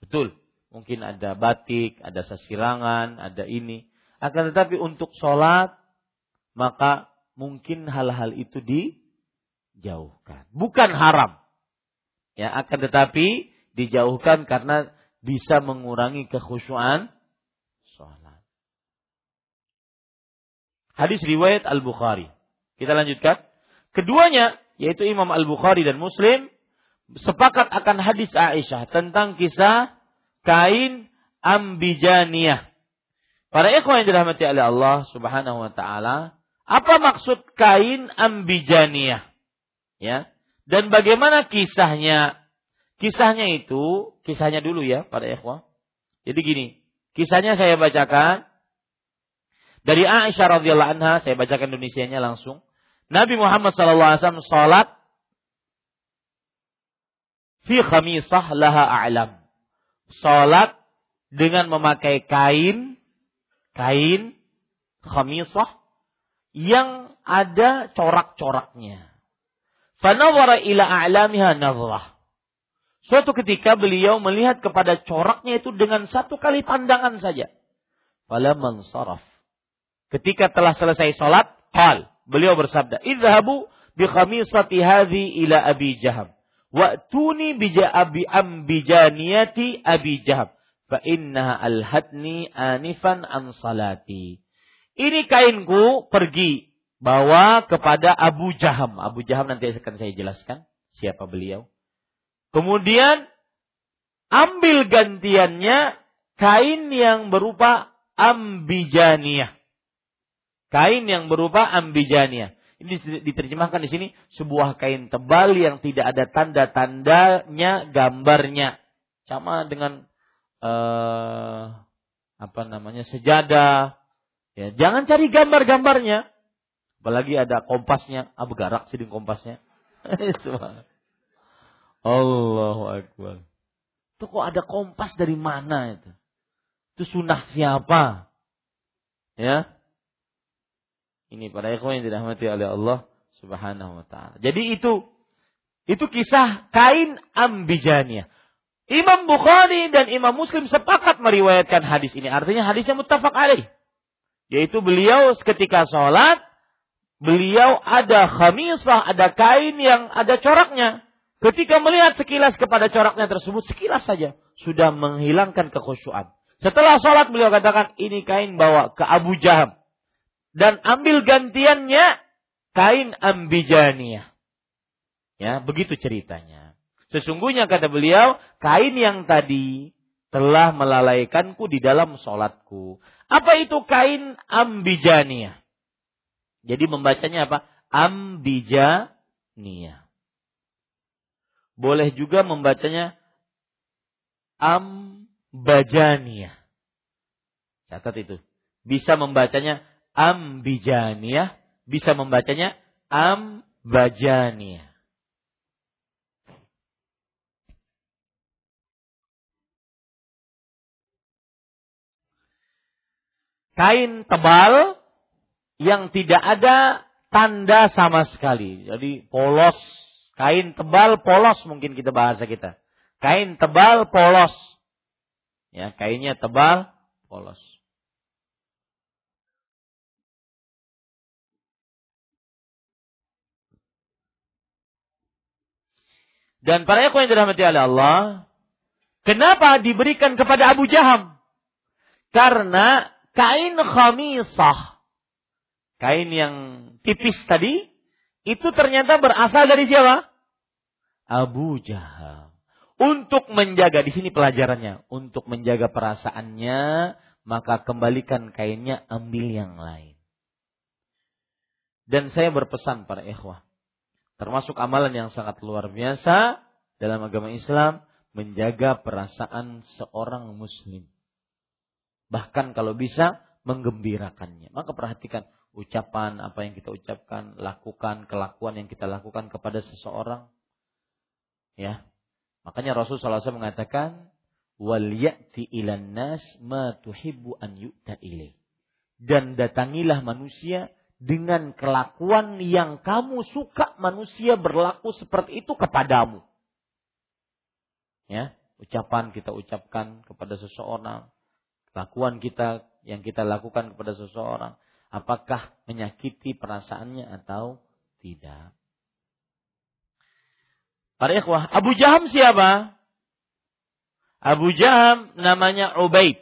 Betul Mungkin ada batik, ada sasirangan, ada ini. Akan tetapi untuk sholat, maka mungkin hal-hal itu dijauhkan. Bukan haram. Ya, akan tetapi dijauhkan karena bisa mengurangi kekhusyuan sholat. Hadis riwayat Al-Bukhari. Kita lanjutkan. Keduanya, yaitu Imam Al-Bukhari dan Muslim, sepakat akan hadis Aisyah tentang kisah kain ambijaniyah. Para ikhwan yang dirahmati oleh Allah Subhanahu wa taala, apa maksud kain ambijaniyah? Ya. Dan bagaimana kisahnya? Kisahnya itu, kisahnya dulu ya para ikhwan. Jadi gini, kisahnya saya bacakan dari Aisyah radhiyallahu anha, saya bacakan Indonesianya langsung. Nabi Muhammad wasallam salat fi khamisah laha a'lam sholat dengan memakai kain, kain khamisah yang ada corak-coraknya. Fanawara ila a'lamiha nazrah. Suatu ketika beliau melihat kepada coraknya itu dengan satu kali pandangan saja. Falaman saraf. Ketika telah selesai sholat, qal. Beliau bersabda, Idhabu bi khamisati hadhi ila Abi Jaham. Wa'tuni bija abi ambijaniyati abi jahab. Fa innaha alhadni anifan an salati. Ini kainku pergi bawa kepada Abu Jaham. Abu Jaham nanti akan saya jelaskan siapa beliau. Kemudian ambil gantiannya kain yang berupa ambijaniyah. Kain yang berupa ambijaniyah. Ini diterjemahkan di sini sebuah kain tebal yang tidak ada tanda-tandanya, gambarnya. Sama dengan uh, apa namanya sejadah. Ya, jangan cari gambar-gambarnya. Apalagi ada kompasnya, abu garak sih kompasnya. Allahu Akbar. Itu kok ada kompas dari mana itu? Itu sunnah siapa? Ya, ini para ikhwan yang dirahmati oleh Allah Subhanahu wa taala. Jadi itu itu kisah kain ambijaniyah. Imam Bukhari dan Imam Muslim sepakat meriwayatkan hadis ini. Artinya hadisnya muttafaq alaih. Yaitu beliau ketika sholat, beliau ada khamisah, ada kain yang ada coraknya. Ketika melihat sekilas kepada coraknya tersebut, sekilas saja sudah menghilangkan kekhusyuan. Setelah sholat beliau katakan, ini kain bawa ke Abu Jaham dan ambil gantiannya kain ambijaniyah. Ya, begitu ceritanya. Sesungguhnya kata beliau, kain yang tadi telah melalaikanku di dalam sholatku. Apa itu kain ambijaniyah? Jadi membacanya apa? Ambijaniyah. Boleh juga membacanya ambajaniyah. Catat itu. Bisa membacanya ambijaniyah bisa membacanya ambajaniyah. Kain tebal yang tidak ada tanda sama sekali. Jadi polos, kain tebal polos mungkin kita bahasa kita. Kain tebal polos. Ya, kainnya tebal polos. Dan para ikhwan yang dirahmati oleh Allah, kenapa diberikan kepada Abu Jaham? Karena kain khamisah, kain yang tipis tadi, itu ternyata berasal dari siapa? Abu Jaham. Untuk menjaga, di sini pelajarannya, untuk menjaga perasaannya, maka kembalikan kainnya, ambil yang lain. Dan saya berpesan para ikhwah, termasuk amalan yang sangat luar biasa dalam agama Islam, menjaga perasaan seorang muslim. Bahkan kalau bisa, menggembirakannya. Maka perhatikan ucapan apa yang kita ucapkan, lakukan kelakuan yang kita lakukan kepada seseorang. Ya, Makanya Rasul SAW mengatakan, wal ilan nas ma tuhibbu an yu'ta ilaih. Dan datangilah manusia dengan kelakuan yang kamu suka manusia berlaku seperti itu kepadamu. Ya, ucapan kita ucapkan kepada seseorang, kelakuan kita yang kita lakukan kepada seseorang, apakah menyakiti perasaannya atau tidak. Para ikhwah, Abu Jaham siapa? Abu Jaham namanya Ubaid.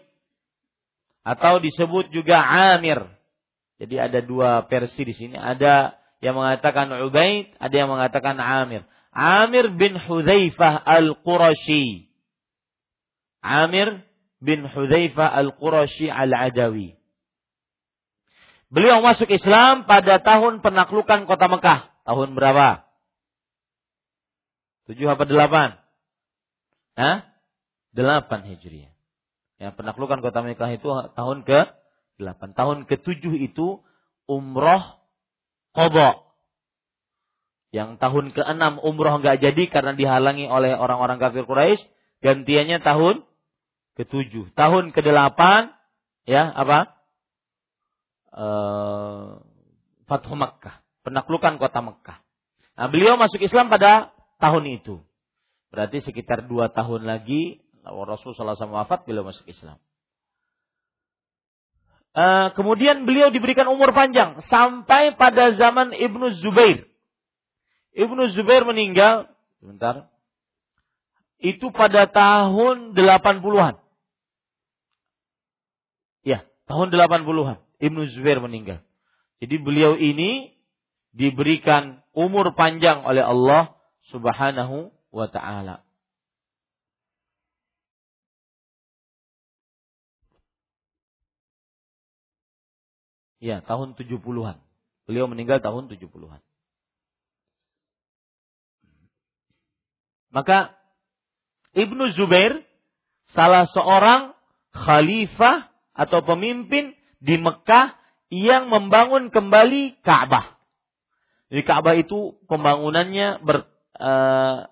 Atau disebut juga Amir. Jadi ada dua versi di sini. Ada yang mengatakan Ubaid, ada yang mengatakan Amir. Amir bin Hudzaifah Al-Qurashi. Amir bin Hudzaifah Al-Qurashi Al-Adawi. Beliau masuk Islam pada tahun penaklukan kota Mekah. Tahun berapa? Tujuh apa delapan? Hah? Delapan Hijriah. Ya, penaklukan kota Mekah itu tahun ke delapan. Tahun ke tujuh itu umroh qadha. Yang tahun ke enam umroh nggak jadi karena dihalangi oleh orang-orang kafir Quraisy. Gantiannya tahun ke tujuh. Tahun ke delapan, ya apa? Uh, Fathu Makkah. Penaklukan kota Mekah. Nah, beliau masuk Islam pada tahun itu. Berarti sekitar dua tahun lagi Rasulullah SAW wafat beliau masuk Islam. Uh, kemudian beliau diberikan umur panjang sampai pada zaman Ibnu Zubair. Ibnu Zubair meninggal, sebentar, itu pada tahun 80-an. Ya, tahun 80-an Ibnu Zubair meninggal. Jadi beliau ini diberikan umur panjang oleh Allah Subhanahu wa taala. Ya, tahun 70-an. Beliau meninggal tahun 70-an. Maka Ibnu Zubair salah seorang khalifah atau pemimpin di Mekah yang membangun kembali Ka'bah. Jadi Ka'bah itu pembangunannya ber, uh,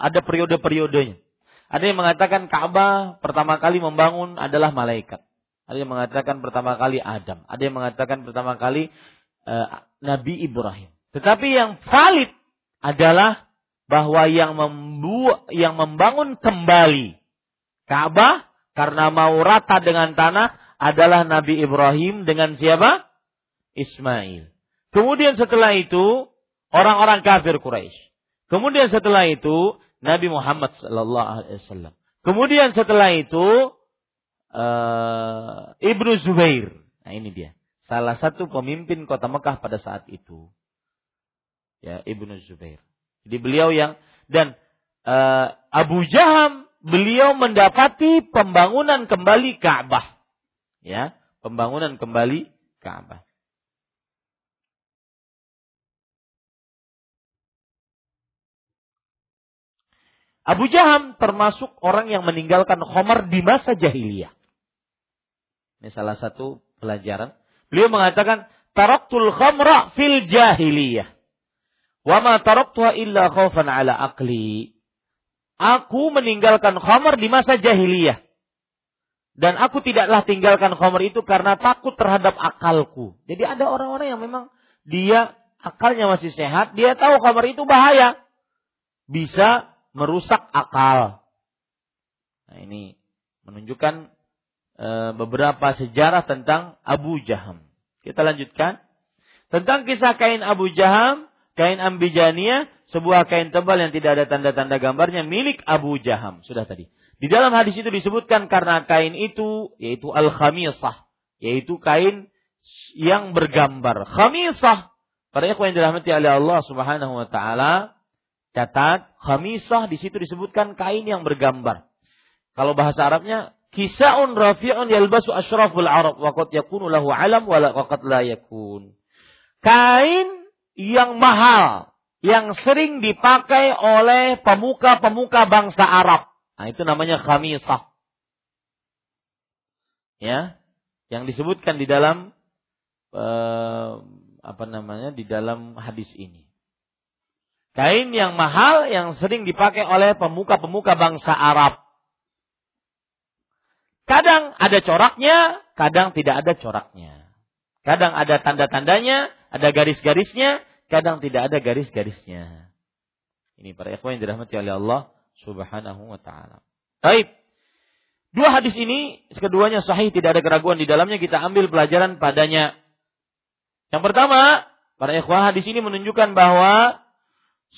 ada periode-periodenya. Ada yang mengatakan Ka'bah pertama kali membangun adalah malaikat. Ada yang mengatakan pertama kali Adam. Ada yang mengatakan pertama kali uh, Nabi Ibrahim. Tetapi yang valid adalah bahwa yang membuat yang membangun kembali Ka'bah karena mau rata dengan tanah adalah Nabi Ibrahim dengan siapa? Ismail. Kemudian setelah itu orang-orang kafir Quraisy. Kemudian setelah itu Nabi Muhammad sallallahu alaihi wasallam. Kemudian setelah itu uh, Ibnu Zubair. Nah ini dia. Salah satu pemimpin kota Mekah pada saat itu. Ya, Ibnu Zubair. Jadi beliau yang dan uh, Abu Jaham beliau mendapati pembangunan kembali Ka'bah. Ya, pembangunan kembali Ka'bah. Abu Jaham termasuk orang yang meninggalkan Khomar di masa jahiliyah. Ini salah satu pelajaran. Beliau mengatakan, Taraktul khamra fil jahiliyah. Wa ma taraktuha illa khawfan ala akli. Aku meninggalkan khamar di masa jahiliyah. Dan aku tidaklah tinggalkan khamar itu karena takut terhadap akalku. Jadi ada orang-orang yang memang dia akalnya masih sehat, dia tahu khamar itu bahaya. Bisa merusak akal. Nah, ini menunjukkan beberapa sejarah tentang Abu Jaham. Kita lanjutkan. Tentang kisah kain Abu Jaham, Kain ambijaniyah sebuah kain tebal yang tidak ada tanda-tanda gambarnya milik Abu Jaham. Sudah tadi. Di dalam hadis itu disebutkan karena kain itu yaitu al-khamisah, yaitu kain yang bergambar. Khamisah. Para ikhwan yang dirahmati oleh Allah Subhanahu wa taala, catat khamisah di situ disebutkan kain yang bergambar. Kalau bahasa Arabnya kisaun rafi'un yalbasu asyraful arab wa qad yakunu lahu alam wa qad la yakun. Kain yang mahal, yang sering dipakai oleh pemuka-pemuka bangsa Arab. Nah, itu namanya khamisah. Ya, yang disebutkan di dalam eh, apa namanya di dalam hadis ini. Kain yang mahal yang sering dipakai oleh pemuka-pemuka bangsa Arab. Kadang ada coraknya, kadang tidak ada coraknya. Kadang ada tanda-tandanya, ada garis-garisnya, kadang tidak ada garis-garisnya. Ini para ikhwan yang dirahmati oleh Allah Subhanahu wa taala. Baik. Dua hadis ini keduanya sahih tidak ada keraguan di dalamnya kita ambil pelajaran padanya. Yang pertama, para ikhwah hadis ini menunjukkan bahwa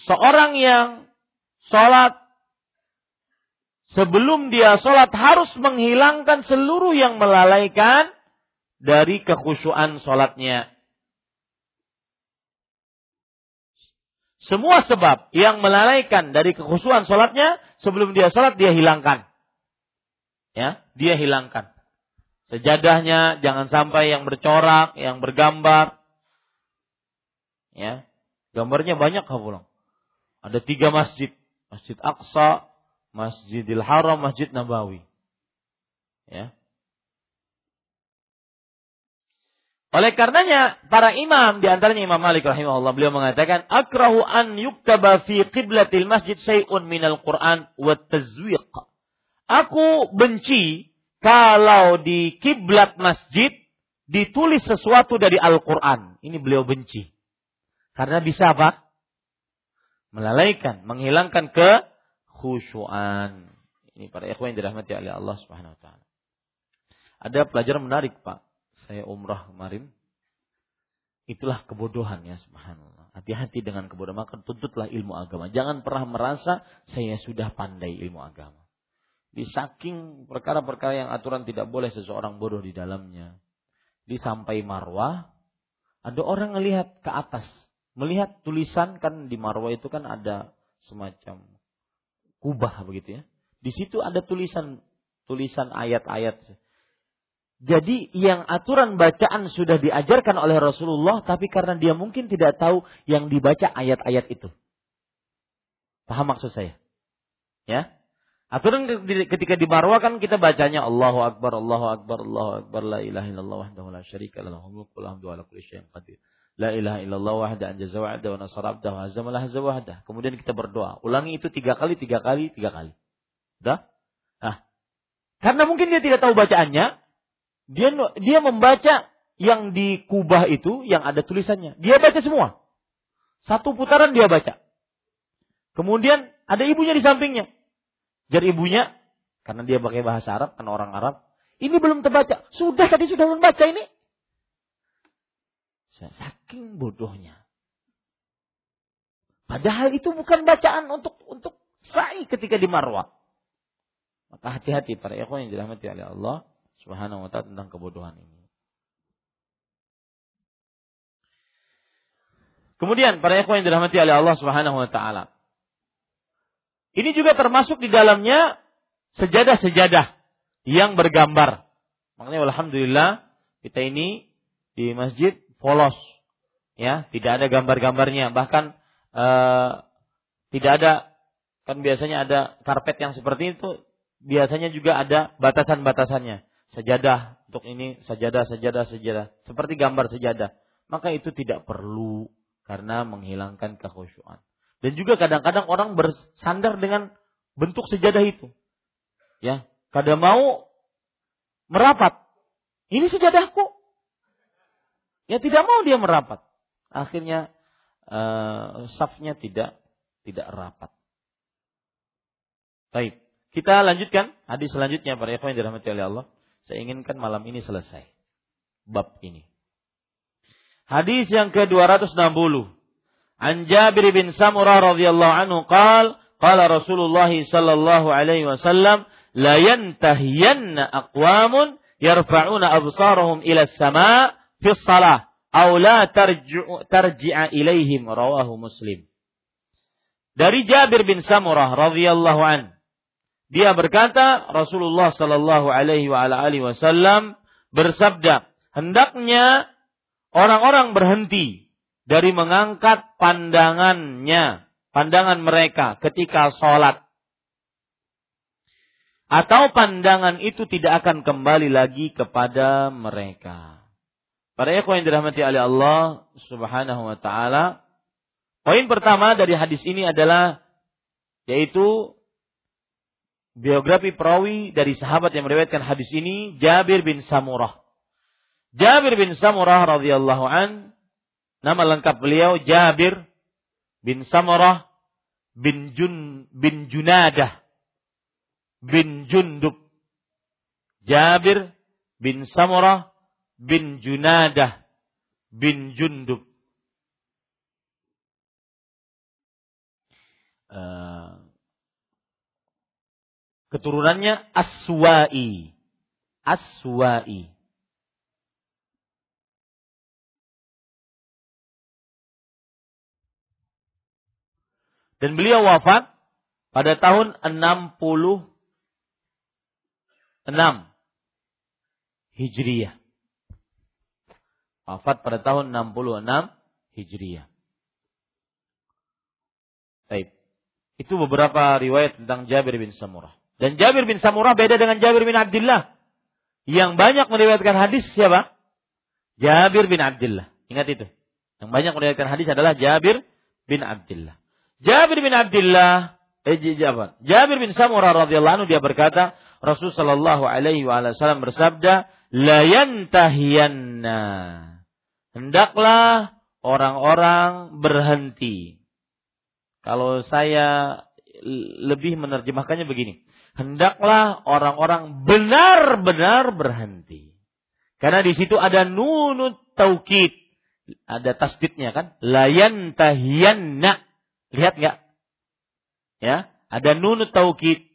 seorang yang sholat sebelum dia sholat harus menghilangkan seluruh yang melalaikan dari kekhusyuan sholatnya. Semua sebab yang melalaikan dari kekhusyuan sholatnya sebelum dia sholat dia hilangkan. Ya, dia hilangkan. Sejadahnya jangan sampai yang bercorak, yang bergambar. Ya, gambarnya banyak pulang. Ada tiga masjid, Masjid Aqsa, Masjidil Haram, Masjid Nabawi. Ya, Oleh karenanya para imam di antaranya Imam Malik rahimahullah beliau mengatakan akrahu an yuktaba fi qiblatil masjid syai'un minal Qur'an wa tazwiq. Aku benci kalau di kiblat masjid ditulis sesuatu dari Al-Qur'an. Ini beliau benci. Karena bisa apa? Melalaikan, menghilangkan ke khusyuan. Ini para ikhwan yang dirahmati oleh Allah Subhanahu wa taala. Ada pelajaran menarik, Pak saya umrah kemarin, itulah kebodohan ya subhanallah. Hati-hati dengan kebodohan, maka tuntutlah ilmu agama. Jangan pernah merasa saya sudah pandai ilmu agama. Di saking perkara-perkara yang aturan tidak boleh seseorang bodoh di dalamnya. Di sampai marwah, ada orang melihat ke atas. Melihat tulisan kan di marwah itu kan ada semacam kubah begitu ya. Di situ ada tulisan tulisan ayat-ayat jadi yang aturan bacaan sudah diajarkan oleh Rasulullah, tapi karena dia mungkin tidak tahu yang dibaca ayat-ayat itu. Paham maksud saya? Ya. Aturan ketika di Marwah kan kita bacanya Allahu Akbar, Allahu Akbar, Allahu Akbar, la ilaha illallah wahdahu la syarika lahu mulku wa syai'in qadir. La ilaha illallah wahda anjaza wa'da wa nasara abdahu wa hazama wahda. Kemudian kita berdoa. Ulangi itu tiga kali, tiga kali, tiga kali. Dah? Nah, karena mungkin dia tidak tahu bacaannya, dia dia membaca yang di kubah itu yang ada tulisannya. Dia baca semua. Satu putaran dia baca. Kemudian ada ibunya di sampingnya. Jadi ibunya, karena dia pakai bahasa Arab, kan orang Arab, ini belum terbaca. Sudah tadi sudah membaca ini. Saking bodohnya. Padahal itu bukan bacaan untuk untuk sa'i ketika di marwah. Maka hati-hati para ikhwan yang dirahmati oleh Allah. Subhanahu wa taala tentang kebodohan ini. Kemudian para ikhwan yang dirahmati oleh Allah Subhanahu wa taala. Ini juga termasuk di dalamnya sejadah-sejadah yang bergambar. Makanya alhamdulillah kita ini di masjid polos. Ya, tidak ada gambar-gambarnya, bahkan uh, tidak ada kan biasanya ada karpet yang seperti itu, biasanya juga ada batasan-batasannya. Sajadah untuk ini sajadah sajadah sajadah seperti gambar sajadah maka itu tidak perlu karena menghilangkan kekhusyuan. Dan juga kadang-kadang orang bersandar dengan bentuk sejadah itu. Ya kadang mau merapat. Ini sejadahku ya tidak mau dia merapat akhirnya uh, safnya tidak tidak rapat baik kita lanjutkan hadis selanjutnya para ikhwan yang dirahmati oleh Allah saya inginkan malam ini selesai. Bab ini. Hadis yang ke-260. An Jabir bin Samurah radhiyallahu anhu qala qala Rasulullah sallallahu alaihi wasallam la yantahiyanna aqwamun yarfa'una absarahum ila as-sama' fi shalah aw la tarji'a ilaihim rawahu Muslim. Dari Jabir bin Samurah radhiyallahu an dia berkata Rasulullah sallallahu alaihi wa alihi wasallam bersabda hendaknya orang-orang berhenti dari mengangkat pandangannya, pandangan mereka ketika sholat. Atau pandangan itu tidak akan kembali lagi kepada mereka. Para ikhwan yang dirahmati oleh Allah subhanahu wa ta'ala. Poin pertama dari hadis ini adalah yaitu biografi perawi dari sahabat yang meriwayatkan hadis ini Jabir bin Samurah. Jabir bin Samurah radhiyallahu an Nama lengkap beliau Jabir bin Samurah bin Jun bin Junadah bin Jundub. Jabir bin Samurah bin Junadah bin Jundub. Uh, keturunannya Aswa'i. Aswa'i. Dan beliau wafat pada tahun 66 Hijriyah. Wafat pada tahun 66 Hijriyah. Baik. Itu beberapa riwayat tentang Jabir bin Samurah. Dan Jabir bin Samurah beda dengan Jabir bin Abdullah. Yang banyak meriwayatkan hadis siapa? Jabir bin Abdullah. Ingat itu. Yang banyak meriwayatkan hadis adalah Jabir bin Abdullah. Jabir bin Abdullah eh, Jabir bin Samurah radhiyallahu anhu dia berkata, Rasul sallallahu alaihi wasallam bersabda, "La yantahiyanna." Hendaklah orang-orang berhenti. Kalau saya lebih menerjemahkannya begini. Hendaklah orang-orang benar-benar berhenti. Karena di situ ada nunut taukid. Ada tasdidnya kan. Layan tahiyanna. Lihat nggak? Ya, ada nunut taukid.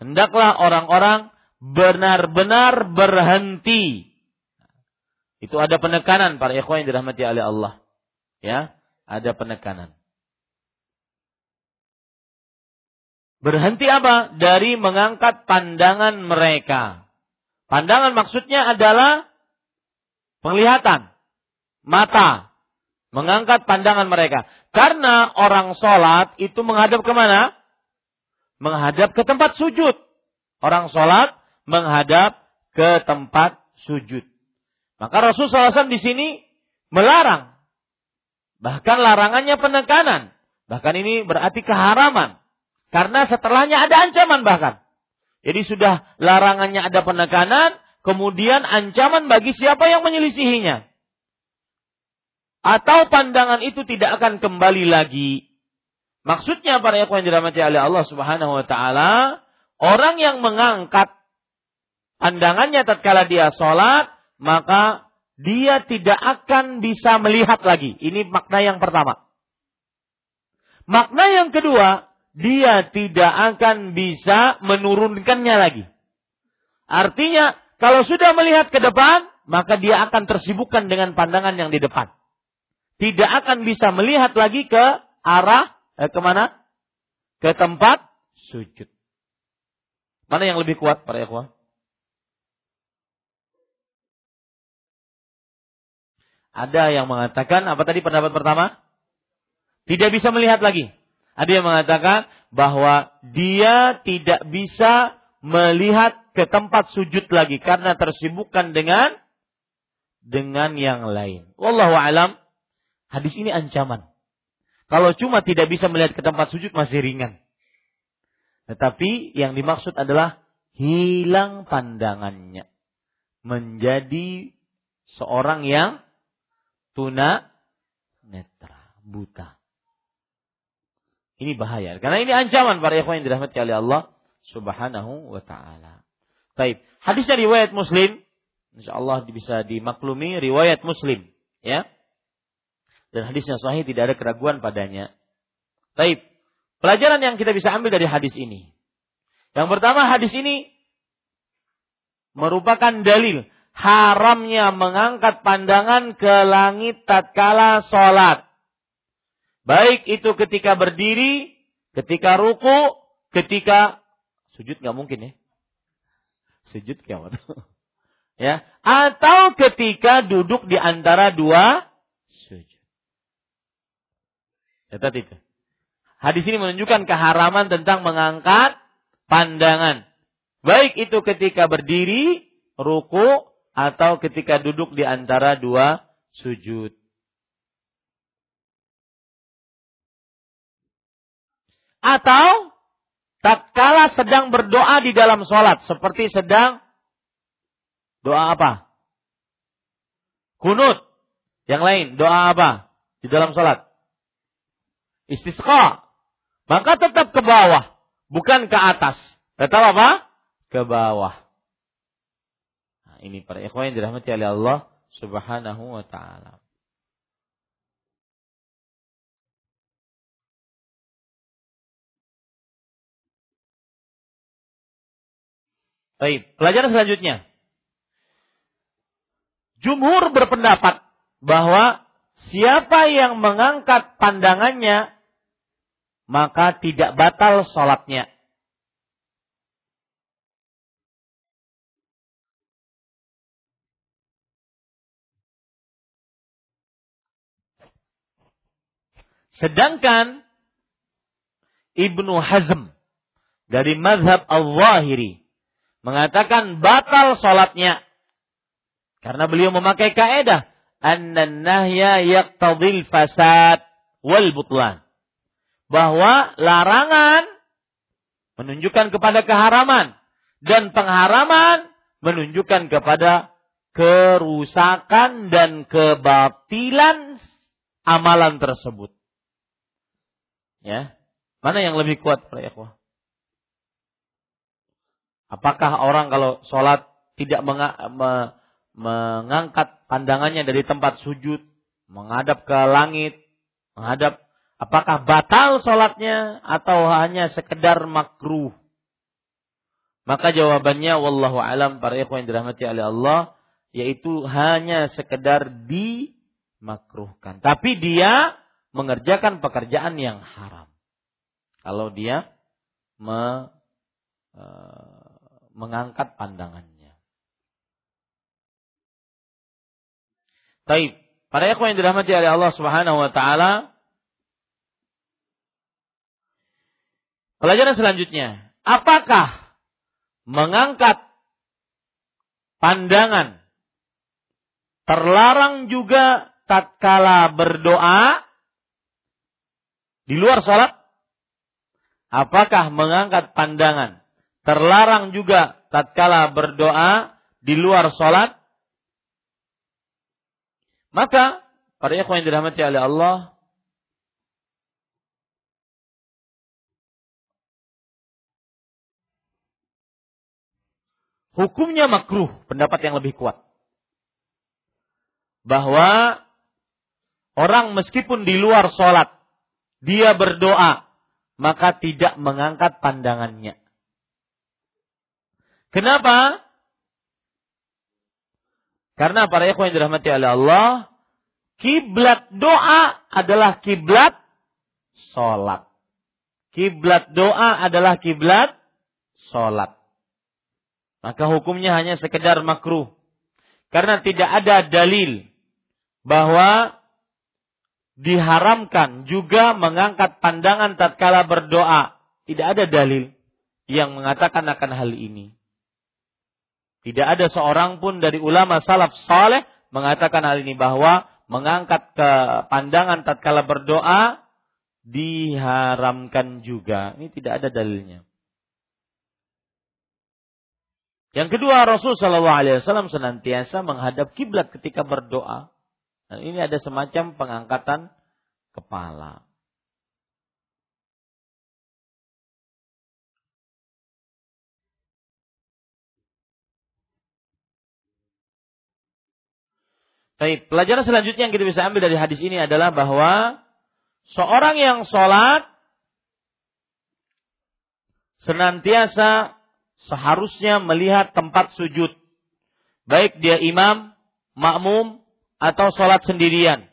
Hendaklah orang-orang benar-benar berhenti. Itu ada penekanan para ikhwan yang dirahmati oleh Allah. Ya, ada penekanan. Berhenti apa? Dari mengangkat pandangan mereka. Pandangan maksudnya adalah penglihatan, mata, Mengangkat pandangan mereka. Karena orang sholat itu menghadap ke mana? Menghadap ke tempat sujud. Orang sholat menghadap ke tempat sujud. Maka Rasul SAW di sini melarang. Bahkan larangannya penekanan. Bahkan ini berarti keharaman. Karena setelahnya ada ancaman bahkan. Jadi sudah larangannya ada penekanan, kemudian ancaman bagi siapa yang menyelisihinya atau pandangan itu tidak akan kembali lagi. Maksudnya para yang dirahmati oleh Allah Subhanahu wa taala, orang yang mengangkat pandangannya tatkala dia sholat, maka dia tidak akan bisa melihat lagi. Ini makna yang pertama. Makna yang kedua, dia tidak akan bisa menurunkannya lagi. Artinya, kalau sudah melihat ke depan, maka dia akan tersibukkan dengan pandangan yang di depan tidak akan bisa melihat lagi ke arah eh, ke mana? Ke tempat sujud. Mana yang lebih kuat para ikhwah? Ada yang mengatakan apa tadi pendapat pertama? Tidak bisa melihat lagi. Ada yang mengatakan bahwa dia tidak bisa melihat ke tempat sujud lagi karena tersibukkan dengan dengan yang lain. Wallahu alam Hadis ini ancaman. Kalau cuma tidak bisa melihat ke tempat sujud masih ringan. Tetapi yang dimaksud adalah hilang pandangannya. Menjadi seorang yang tuna netra, buta. Ini bahaya. Karena ini ancaman para ikhwan yang dirahmati oleh Allah subhanahu wa ta'ala. Baik. Hadisnya riwayat muslim. Insya Allah bisa dimaklumi riwayat muslim. Ya. dan hadisnya sahih tidak ada keraguan padanya. Taib. Pelajaran yang kita bisa ambil dari hadis ini. Yang pertama hadis ini merupakan dalil haramnya mengangkat pandangan ke langit tatkala sholat. Baik itu ketika berdiri, ketika ruku, ketika sujud nggak mungkin ya. Sujud kiamat. ya, atau ketika duduk di antara dua sujud. Catat itu. Hadis ini menunjukkan keharaman tentang mengangkat pandangan. Baik itu ketika berdiri, ruku, atau ketika duduk di antara dua sujud. Atau tatkala sedang berdoa di dalam sholat. Seperti sedang doa apa? Kunut. Yang lain, doa apa? Di dalam sholat. Istisqa. Maka tetap ke bawah. Bukan ke atas. Tetap apa? Ke bawah. Ini para ikhwan yang dirahmati oleh Allah subhanahu wa ta'ala. Baik, pelajaran selanjutnya. Jumhur berpendapat bahwa siapa yang mengangkat pandangannya maka tidak batal sholatnya. Sedangkan Ibnu Hazm dari mazhab Al-Zahiri mengatakan batal sholatnya. Karena beliau memakai kaedah. Annan nahya yaqtadil fasad wal butlan. Bahwa larangan menunjukkan kepada keharaman. Dan pengharaman menunjukkan kepada kerusakan dan kebatilan amalan tersebut. Ya. Mana yang lebih kuat para ikhwah? Apakah orang kalau sholat tidak mengangkat pandangannya dari tempat sujud, menghadap ke langit, menghadap, apakah batal sholatnya atau hanya sekedar makruh? Maka jawabannya wallahu alam para ikhwan yang dirahmati oleh Allah yaitu hanya sekedar dimakruhkan. Tapi dia mengerjakan pekerjaan yang haram. Kalau dia me, uh, mengangkat pandangannya. Taib. Para ikhwan yang dirahmati oleh Allah Subhanahu wa taala, pelajaran selanjutnya, apakah mengangkat pandangan terlarang juga tatkala berdoa di luar salat? Apakah mengangkat pandangan terlarang juga tatkala berdoa di luar sholat, maka para ikhwan yang dirahmati oleh Allah, hukumnya makruh, pendapat yang lebih kuat. Bahwa orang meskipun di luar sholat, dia berdoa, maka tidak mengangkat pandangannya. Kenapa? Karena para ikhwan yang dirahmati oleh Allah, kiblat doa adalah kiblat sholat. Kiblat doa adalah kiblat sholat. Maka hukumnya hanya sekedar makruh. Karena tidak ada dalil bahwa diharamkan juga mengangkat pandangan tatkala berdoa. Tidak ada dalil yang mengatakan akan hal ini. Tidak ada seorang pun dari ulama salaf saleh mengatakan hal ini bahwa mengangkat ke pandangan tatkala berdoa diharamkan juga. Ini tidak ada dalilnya. Yang kedua Rasul Shallallahu Alaihi Wasallam senantiasa menghadap kiblat ketika berdoa. Dan ini ada semacam pengangkatan kepala. Baik, pelajaran selanjutnya yang kita bisa ambil dari hadis ini adalah bahwa seorang yang sholat senantiasa seharusnya melihat tempat sujud. Baik dia imam, makmum, atau sholat sendirian.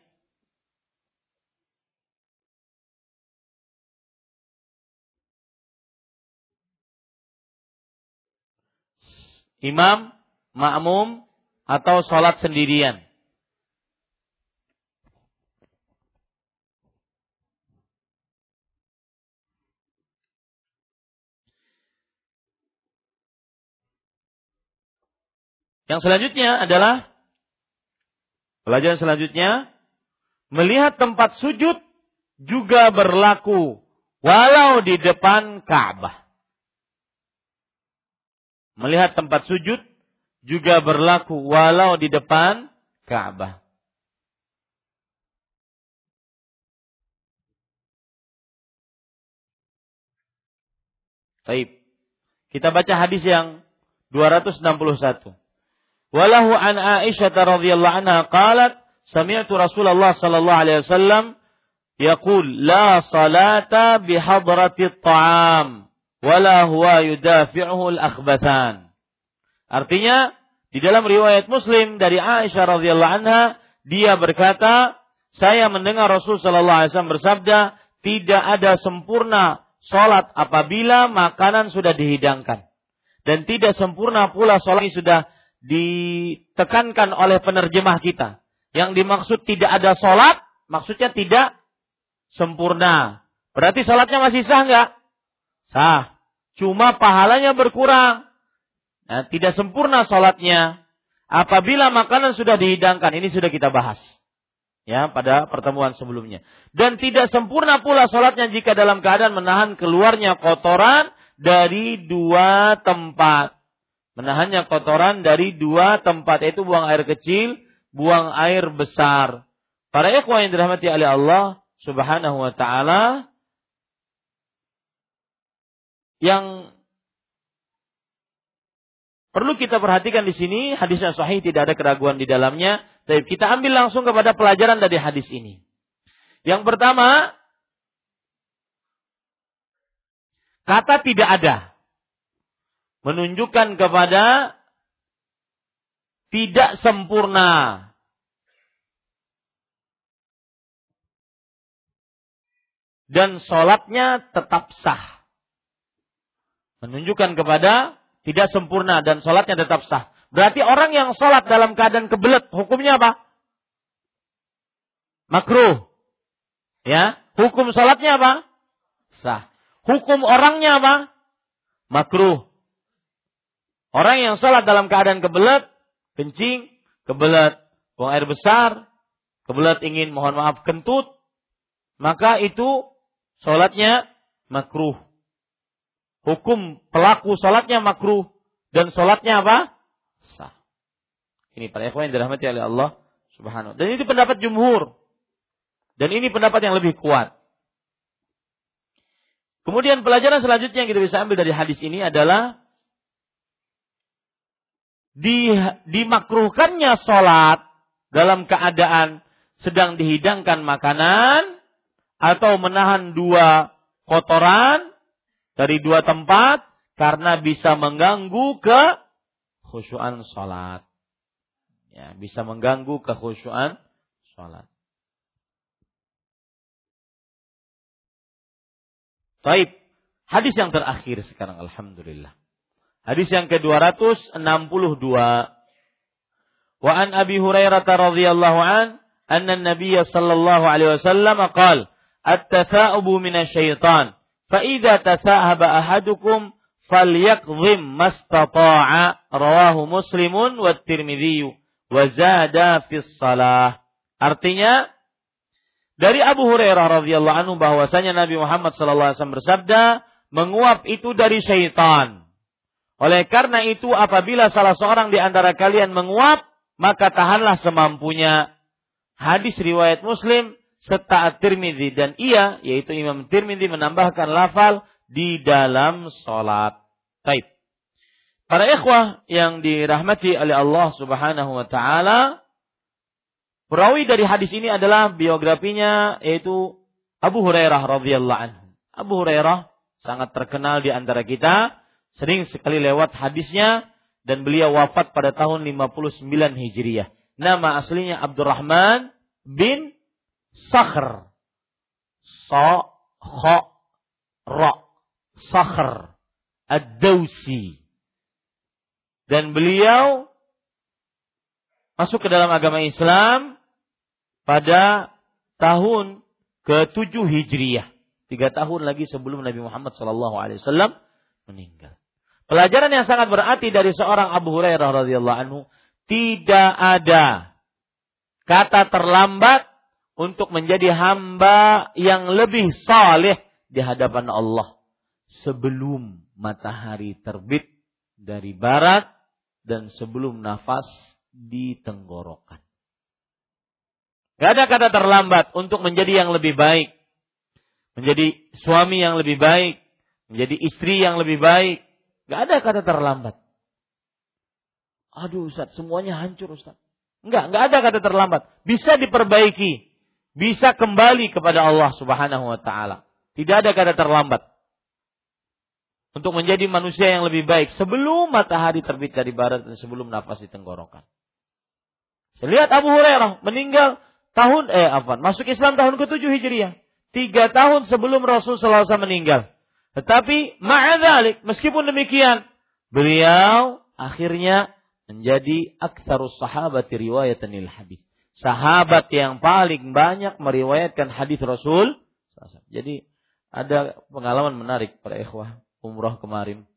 Imam, makmum, atau sholat sendirian. Yang selanjutnya adalah pelajaran selanjutnya melihat tempat sujud juga berlaku walau di depan Ka'bah. Melihat tempat sujud juga berlaku walau di depan Ka'bah. Baik. Kita baca hadis yang 261. Walahu an Aisyah radhiyallahu anha qalat sami'tu Rasulullah sallallahu alaihi wasallam yaqul la salata bi hadrati ta'am wala huwa yudafi'uhu al-akhbathan. Artinya di dalam riwayat Muslim dari Aisyah radhiyallahu anha dia berkata saya mendengar Rasul sallallahu alaihi wasallam bersabda tidak ada sempurna salat apabila makanan sudah dihidangkan dan tidak sempurna pula salat sudah ditekankan oleh penerjemah kita. Yang dimaksud tidak ada sholat, maksudnya tidak sempurna. Berarti sholatnya masih sah nggak? Sah. Cuma pahalanya berkurang. Nah, tidak sempurna sholatnya. Apabila makanan sudah dihidangkan, ini sudah kita bahas. Ya, pada pertemuan sebelumnya. Dan tidak sempurna pula sholatnya jika dalam keadaan menahan keluarnya kotoran dari dua tempat menahannya kotoran dari dua tempat yaitu buang air kecil, buang air besar. Para ikhwan yang dirahmati oleh Allah Subhanahu wa taala yang perlu kita perhatikan di sini hadisnya sahih tidak ada keraguan di dalamnya. Tapi kita ambil langsung kepada pelajaran dari hadis ini. Yang pertama, kata tidak ada menunjukkan kepada tidak sempurna. Dan sholatnya tetap sah. Menunjukkan kepada tidak sempurna dan sholatnya tetap sah. Berarti orang yang sholat dalam keadaan kebelet, hukumnya apa? Makruh. Ya, hukum sholatnya apa? Sah. Hukum orangnya apa? Makruh. Orang yang sholat dalam keadaan kebelet, kencing, kebelet buang air besar, kebelet ingin mohon maaf kentut, maka itu sholatnya makruh. Hukum pelaku sholatnya makruh dan sholatnya apa? Sah. Ini para ikhwan yang dirahmati oleh Allah Subhanahu. Dan ini pendapat jumhur. Dan ini pendapat yang lebih kuat. Kemudian pelajaran selanjutnya yang kita bisa ambil dari hadis ini adalah di, dimakruhkannya sholat dalam keadaan sedang dihidangkan makanan atau menahan dua kotoran dari dua tempat karena bisa mengganggu ke khusyuan sholat. Ya, bisa mengganggu kekhusyuan sholat. Baik, hadis yang terakhir sekarang Alhamdulillah. Hadis yang ke-262. Wa an Abi Hurairah radhiyallahu an anna an-nabiy sallallahu alaihi wasallam qala at-tatha'ubu minasyaitan. Fa idza tatha'aba ahadukum falyakdhim mastata'a. Rawahu muslimun wa tirmidzi wa zada fi salah. Artinya dari Abu Hurairah radhiyallahu anhu bahwasanya Nabi Muhammad sallallahu alaihi wasallam bersabda menguap itu dari syaitan oleh karena itu apabila salah seorang di antara kalian menguap, maka tahanlah semampunya. Hadis riwayat Muslim serta At-Tirmidzi dan ia yaitu Imam Tirmidzi menambahkan lafal di dalam salat. Baik. Para ikhwah yang dirahmati oleh Allah Subhanahu wa taala, Perawi dari hadis ini adalah biografinya yaitu Abu Hurairah radhiyallahu anhu. Abu Hurairah sangat terkenal di antara kita, sering sekali lewat hadisnya dan beliau wafat pada tahun 59 Hijriah. Nama aslinya Abdurrahman bin Sakhr. So, kho, ro, Sakhr. Ad-Dawsi. Dan beliau masuk ke dalam agama Islam pada tahun ke-7 Hijriyah. Tiga tahun lagi sebelum Nabi Muhammad SAW meninggal. Pelajaran yang sangat berarti dari seorang Abu Hurairah radhiyallahu anhu tidak ada kata terlambat untuk menjadi hamba yang lebih saleh di hadapan Allah sebelum matahari terbit dari barat dan sebelum nafas di tenggorokan. Gak ada kata terlambat untuk menjadi yang lebih baik. Menjadi suami yang lebih baik. Menjadi istri yang lebih baik. Gak ada kata terlambat. Aduh Ustaz, semuanya hancur Ustaz. Enggak, enggak ada kata terlambat. Bisa diperbaiki. Bisa kembali kepada Allah subhanahu wa ta'ala. Tidak ada kata terlambat. Untuk menjadi manusia yang lebih baik. Sebelum matahari terbit dari barat dan sebelum nafas di tenggorokan. Saya lihat Abu Hurairah meninggal tahun eh apa? Masuk Islam tahun ke-7 Hijriah. Tiga tahun sebelum Rasul SAW meninggal. Tetapi ma'adhalik, meskipun demikian, beliau akhirnya menjadi aktsarus sahabati riwayatan lil hadis. Sahabat yang paling banyak meriwayatkan hadis Rasul. Jadi ada pengalaman menarik para ikhwah umroh kemarin.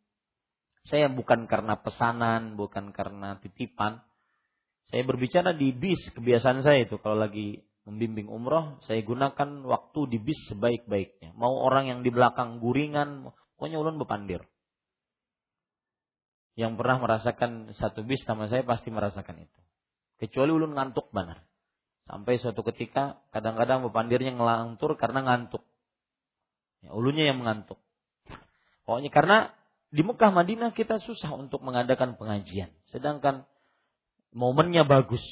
Saya bukan karena pesanan, bukan karena titipan, saya berbicara di bis, kebiasaan saya itu kalau lagi membimbing umroh, saya gunakan waktu di bis sebaik-baiknya. Mau orang yang di belakang guringan, pokoknya ulun bepandir. Yang pernah merasakan satu bis sama saya pasti merasakan itu. Kecuali ulun ngantuk benar. Sampai suatu ketika kadang-kadang bepandirnya ngelantur karena ngantuk. Ya, ulunnya yang mengantuk. Pokoknya karena di Mekah Madinah kita susah untuk mengadakan pengajian. Sedangkan momennya bagus.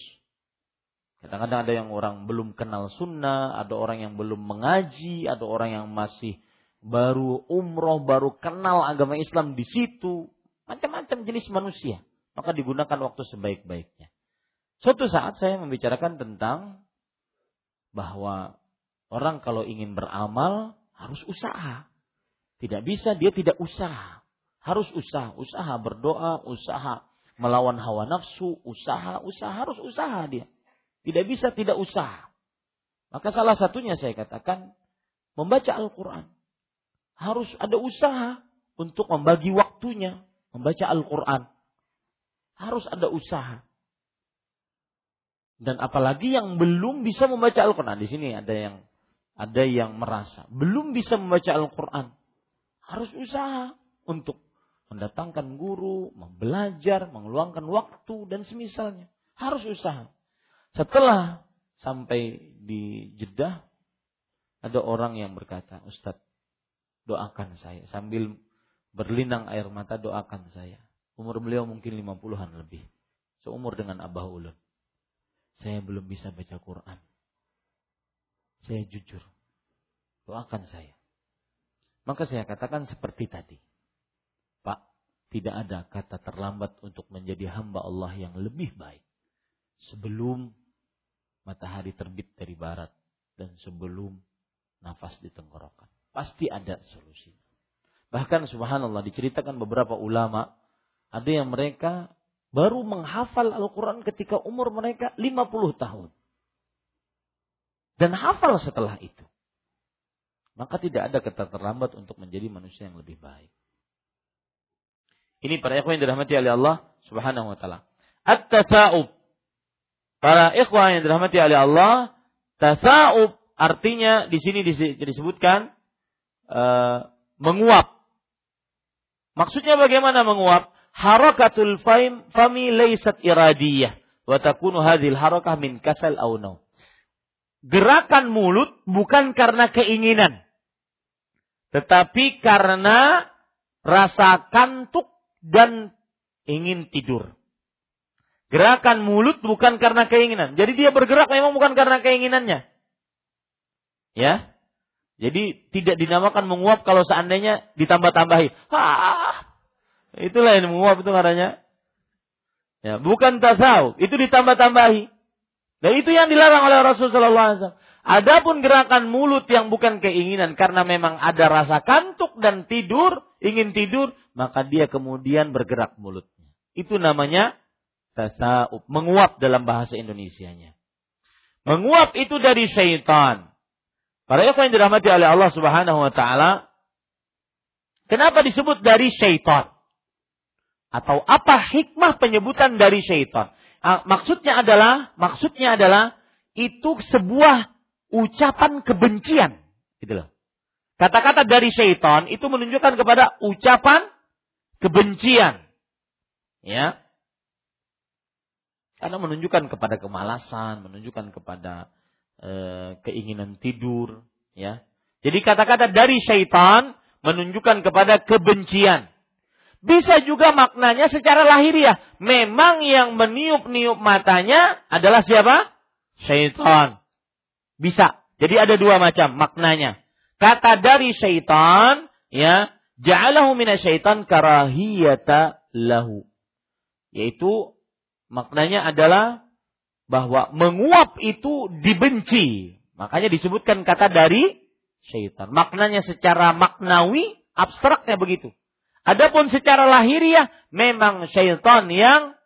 Kadang-kadang ada yang orang belum kenal sunnah, ada orang yang belum mengaji, ada orang yang masih baru umroh, baru kenal agama Islam di situ. Macam-macam jenis manusia. Maka digunakan waktu sebaik-baiknya. Suatu saat saya membicarakan tentang bahwa orang kalau ingin beramal harus usaha. Tidak bisa dia tidak usaha. Harus usaha, usaha berdoa, usaha melawan hawa nafsu, usaha, usaha harus usaha dia. Tidak bisa tidak usaha. Maka salah satunya saya katakan membaca Al-Qur'an. Harus ada usaha untuk membagi waktunya membaca Al-Qur'an. Harus ada usaha. Dan apalagi yang belum bisa membaca Al-Qur'an. Di sini ada yang ada yang merasa belum bisa membaca Al-Qur'an. Harus usaha untuk mendatangkan guru, membelajar, mengeluangkan waktu dan semisalnya. Harus usaha. Setelah sampai di Jeddah, ada orang yang berkata, Ustadz, doakan saya. Sambil berlinang air mata, doakan saya. Umur beliau mungkin lima puluhan lebih. Seumur dengan Abah Ulun. Saya belum bisa baca Quran. Saya jujur. Doakan saya. Maka saya katakan seperti tadi tidak ada kata terlambat untuk menjadi hamba Allah yang lebih baik sebelum matahari terbit dari barat dan sebelum nafas di tenggorokan. Pasti ada solusi. Bahkan subhanallah diceritakan beberapa ulama ada yang mereka baru menghafal Al-Quran ketika umur mereka 50 tahun. Dan hafal setelah itu. Maka tidak ada kata terlambat untuk menjadi manusia yang lebih baik. Ini para ikhwan yang dirahmati oleh Allah Subhanahu wa taala. At-tasa'ub. Para ikhwan yang dirahmati oleh Allah, tasa'ub artinya di sini disebutkan uh, menguap. Maksudnya bagaimana menguap? Harakatul faim fami laysat iradiyah wa takunu hadhil harakah min kasal aw Gerakan mulut bukan karena keinginan, tetapi karena rasa kantuk dan ingin tidur. Gerakan mulut bukan karena keinginan. Jadi dia bergerak memang bukan karena keinginannya. Ya. Jadi tidak dinamakan menguap kalau seandainya ditambah-tambahi. Itulah yang menguap itu katanya. Ya, bukan tasawuf, itu ditambah-tambahi. Dan itu yang dilarang oleh Rasulullah SAW. Adapun gerakan mulut yang bukan keinginan karena memang ada rasa kantuk dan tidur, ingin tidur, maka dia kemudian bergerak mulutnya. Itu namanya tasawuf, menguap dalam bahasa Indonesianya. Menguap itu dari syaitan. Para ikhwan yang dirahmati oleh Allah Subhanahu wa taala, kenapa disebut dari syaitan? Atau apa hikmah penyebutan dari syaitan? Ah, maksudnya adalah maksudnya adalah itu sebuah ucapan kebencian, gitu loh. Kata-kata dari syaitan itu menunjukkan kepada ucapan kebencian. Ya. Karena menunjukkan kepada kemalasan, menunjukkan kepada e, keinginan tidur, ya. Jadi kata-kata dari syaitan menunjukkan kepada kebencian. Bisa juga maknanya secara lahiriah. Memang yang meniup-niup matanya adalah siapa? Syaitan. Bisa. Jadi ada dua macam maknanya. Kata dari syaitan, ya, ja'alahu syaitan karahiyata lahu. Yaitu Maknanya adalah bahwa menguap itu dibenci. Makanya disebutkan kata dari syaitan. Maknanya secara maknawi, abstraknya begitu. Adapun secara lahiriah, memang syaitan yang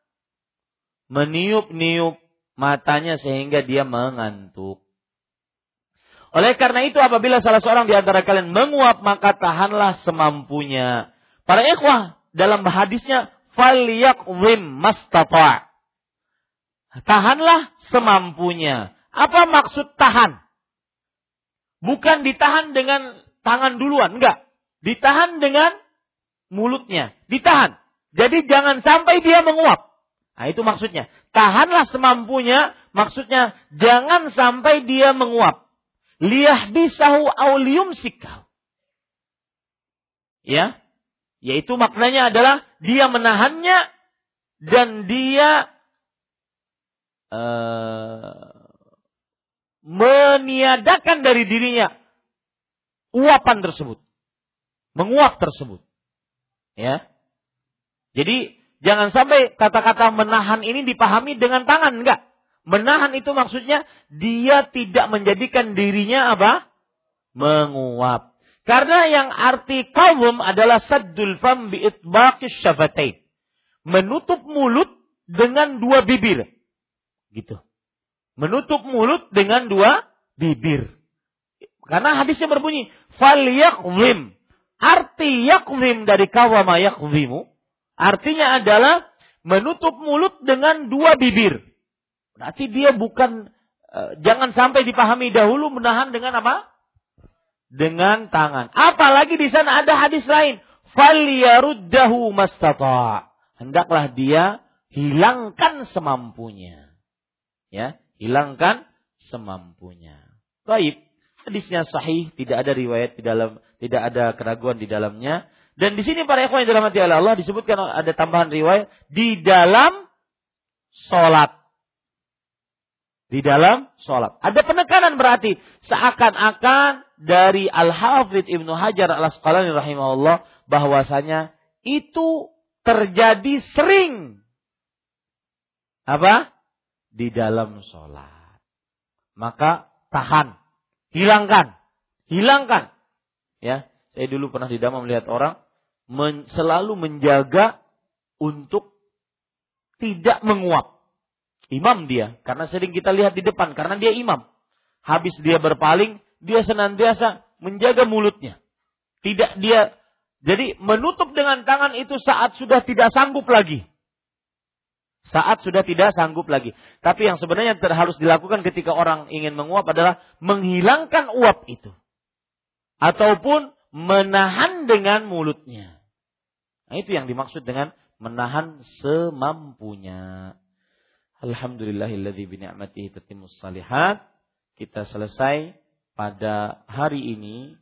meniup-niup matanya sehingga dia mengantuk. Oleh karena itu apabila salah seorang di antara kalian menguap maka tahanlah semampunya. Para ikhwah dalam hadisnya falyaqwim mastata' Tahanlah semampunya. Apa maksud tahan? Bukan ditahan dengan tangan duluan, enggak. Ditahan dengan mulutnya, ditahan. Jadi jangan sampai dia menguap. Nah, itu maksudnya. Tahanlah semampunya, maksudnya jangan sampai dia menguap. Liyah bisahu aulium sikau. Ya, yaitu maknanya adalah dia menahannya dan dia uh, meniadakan dari dirinya uapan tersebut, menguap tersebut. Ya. Jadi jangan sampai kata-kata menahan ini dipahami dengan tangan, enggak. Menahan itu maksudnya dia tidak menjadikan dirinya apa? Menguap. Karena yang arti kawum adalah saddul fam bi'itbaqis syafatain. Menutup mulut dengan dua bibir. Gitu. Menutup mulut dengan dua bibir. Karena hadisnya berbunyi, fal yakwim. Arti yakwim dari kawama yakwimu. Artinya adalah menutup mulut dengan dua bibir. Berarti dia bukan, uh, jangan sampai dipahami dahulu menahan dengan apa? Dengan tangan. Apalagi di sana ada hadis lain. Fal yaruddahu mastata. Hendaklah dia hilangkan semampunya ya hilangkan semampunya. Baik, hadisnya sahih, tidak ada riwayat di dalam, tidak ada keraguan di dalamnya. Dan di sini para ikhwan yang dirahmati oleh Allah disebutkan ada tambahan riwayat di dalam sholat. Di dalam sholat. Ada penekanan berarti seakan-akan dari Al-Hafidh Ibnu Hajar Al-Asqalani rahimahullah bahwasanya itu terjadi sering. Apa? Di dalam sholat. Maka tahan, hilangkan, hilangkan. Ya, saya dulu pernah di Dama melihat orang men, selalu menjaga untuk tidak menguap. Imam dia, karena sering kita lihat di depan, karena dia imam. Habis dia berpaling, dia senantiasa menjaga mulutnya. Tidak dia, jadi menutup dengan tangan itu saat sudah tidak sanggup lagi. Saat sudah tidak sanggup lagi. Tapi yang sebenarnya harus dilakukan ketika orang ingin menguap adalah menghilangkan uap itu. Ataupun menahan dengan mulutnya. Nah, itu yang dimaksud dengan menahan semampunya. Alhamdulillahilladzi bini'matihi tatimmus salihat. Kita selesai pada hari ini,